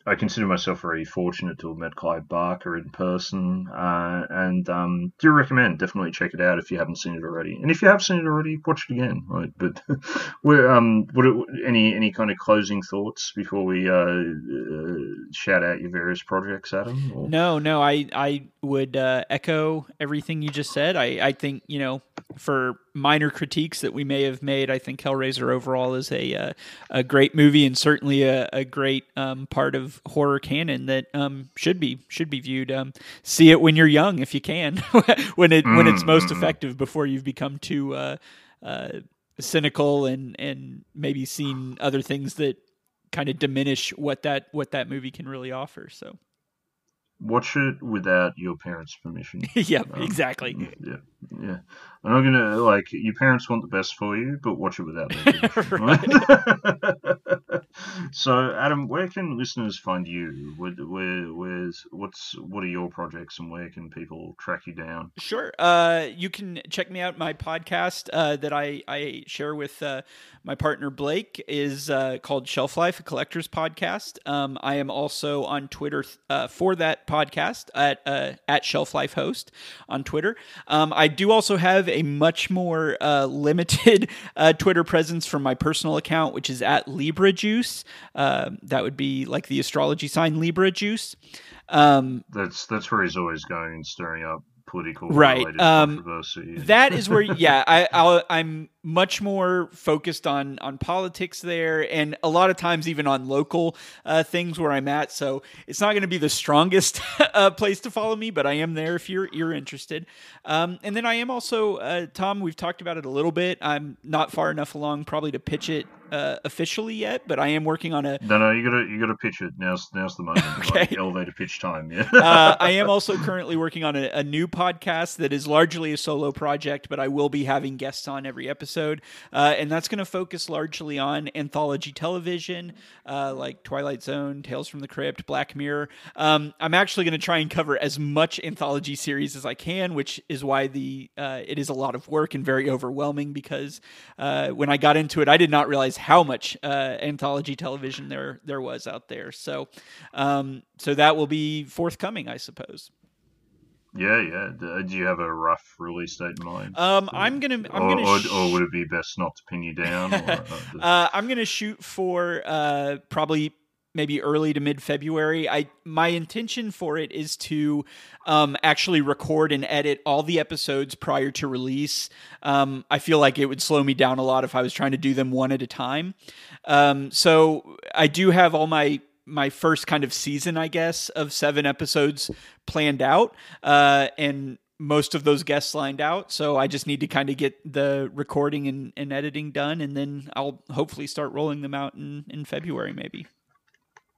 I consider myself very fortunate to have met Clive Barker in person, uh, and um, do recommend definitely check it out if you haven't seen it already. And if you have seen it already, watch it again. Right? But we're, um, what, any any kind of closing thoughts before we uh, uh, shout out your various projects, Adam? Or?
No, no, I I would uh, echo everything you just said. I I think you know for minor critiques that we may have made, I think Hellraiser overall is a uh, a great movie and certainly a, a great um, part of horror canon that um, should be should be viewed. Um, see it when you're young, if you can, when it when it's most
Mm.
effective before you've become too uh, uh, cynical and and maybe seen other things that kind of diminish what that what that movie can really offer. So.
Watch it without your parents' permission.
yep,
Um,
exactly.
Yeah, yeah. I'm not gonna like your parents want the best for you, but watch it without permission. so, Adam, where can listeners find you? Where, where, where's, what's, what are your projects, and where can people track you down?
Sure. Uh, you can check me out. My podcast uh, that I, I share with uh, my partner Blake is uh, called Shelf Life, a collector's podcast. Um, I am also on Twitter uh, for that podcast at uh, at Shelf Life Host on Twitter. Um, I do also have a much more uh, limited uh, Twitter presence from my personal account, which is at Libra Juice. Uh, that would be like the astrology sign Libra Juice. Um,
That's that's where he's always going and stirring up political
Right,
related
um,
controversy.
that is where yeah I I'll, i'm much more focused on on politics there and a lot of times even on local uh, things where i'm at. So it's not going to be the strongest uh, place to follow me but i am there if you're you're interested. Um, and then i am also uh, tom we've talked about it a little bit. I'm not far enough along probably to pitch it uh, officially yet but i am working on a
no, no, you gotta you gotta pitch it. Now's now's the moment.
Okay.
Like elevator pitch time. Yeah.
uh, I am also currently working on a, a new podcast that is largely a solo project, but I will be having guests on every episode. uh, and that's going to focus largely on anthology television, uh, like Twilight Zone, Tales from the Crypt, Black Mirror. Um, I'm actually going to try and cover as much anthology series as I can, which is why the uh, it is a lot of work and very overwhelming because uh, when I got into it, I did not realize how much uh, anthology television there there was out there. So, um, so that will be forthcoming, I suppose.
Yeah, yeah. Do you have a rough release date in mind?
Um, I'm gonna, I'm
or,
gonna, sh-
or, or, would it be best not to pin you down? Or,
uh, I'm gonna shoot for uh, probably maybe early to mid February. I my intention for it is to um, actually record and edit all the episodes prior to release. Um, I feel like it would slow me down a lot if I was trying to do them one at a time. Um, so I do have all my my first kind of season, I guess, of seven episodes planned out, uh, and most of those guests lined out. So I just need to kind of get the recording and, and editing done, and then I'll hopefully start rolling them out in, in February, maybe.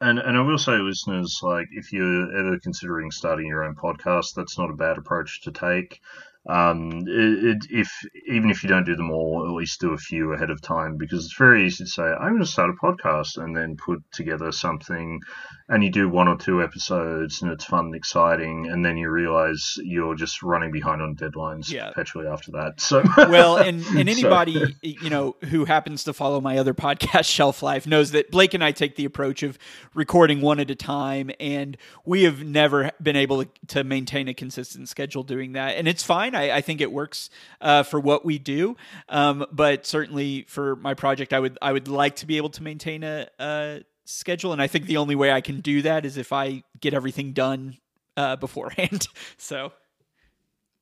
And and I will say, listeners, like if you're ever considering starting your own podcast, that's not a bad approach to take. Um, it, it, if even if you don't do them all, at least do a few ahead of time because it's very easy to say I'm going to start a podcast and then put together something, and you do one or two episodes and it's fun and exciting, and then you realize you're just running behind on deadlines yeah. perpetually after that. So
well, and and anybody so. you know who happens to follow my other podcast Shelf Life knows that Blake and I take the approach of recording one at a time, and we have never been able to, to maintain a consistent schedule doing that, and it's fine. I, I think it works uh, for what we do. Um, but certainly for my project, I would I would like to be able to maintain a, a schedule, and I think the only way I can do that is if I get everything done uh, beforehand. so.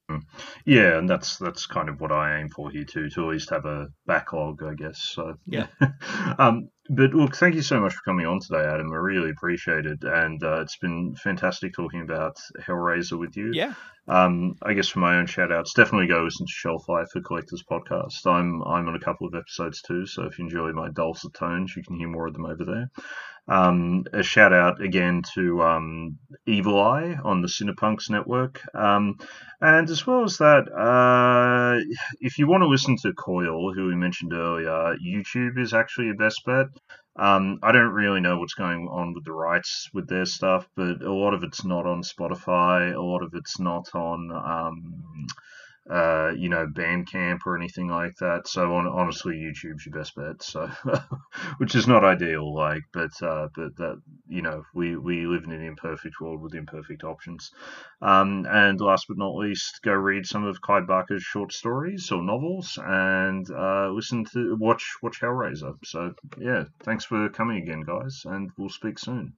Hmm. Yeah, and that's that's kind of what I aim for here too, to at least have a backlog, I guess. So
yeah.
um, but look, thank you so much for coming on today, Adam. I really appreciate it, and uh, it's been fantastic talking about Hellraiser with you.
Yeah.
Um, I guess for my own shout outs, definitely go listen to Shelf Life for Collectors Podcast. I'm I'm on a couple of episodes too, so if you enjoy my dulcet tones, you can hear more of them over there. Um, a shout out again to um, Evil Eye on the Cinepunks network. Um, and as well as that, uh, if you want to listen to Coil, who we mentioned earlier, YouTube is actually your best bet. Um, I don't really know what's going on with the rights with their stuff, but a lot of it's not on Spotify. A lot of it's not on um, uh, you know, Bandcamp or anything like that. So on, honestly, YouTube's your best bet. So, which is not ideal, like, but uh, but that you know, we we live in an imperfect world with imperfect options. Um, and last but not least, go read some of Clive Barker's short stories or novels, and uh, listen to watch watch Hellraiser. So yeah, thanks for coming again, guys, and we'll speak soon.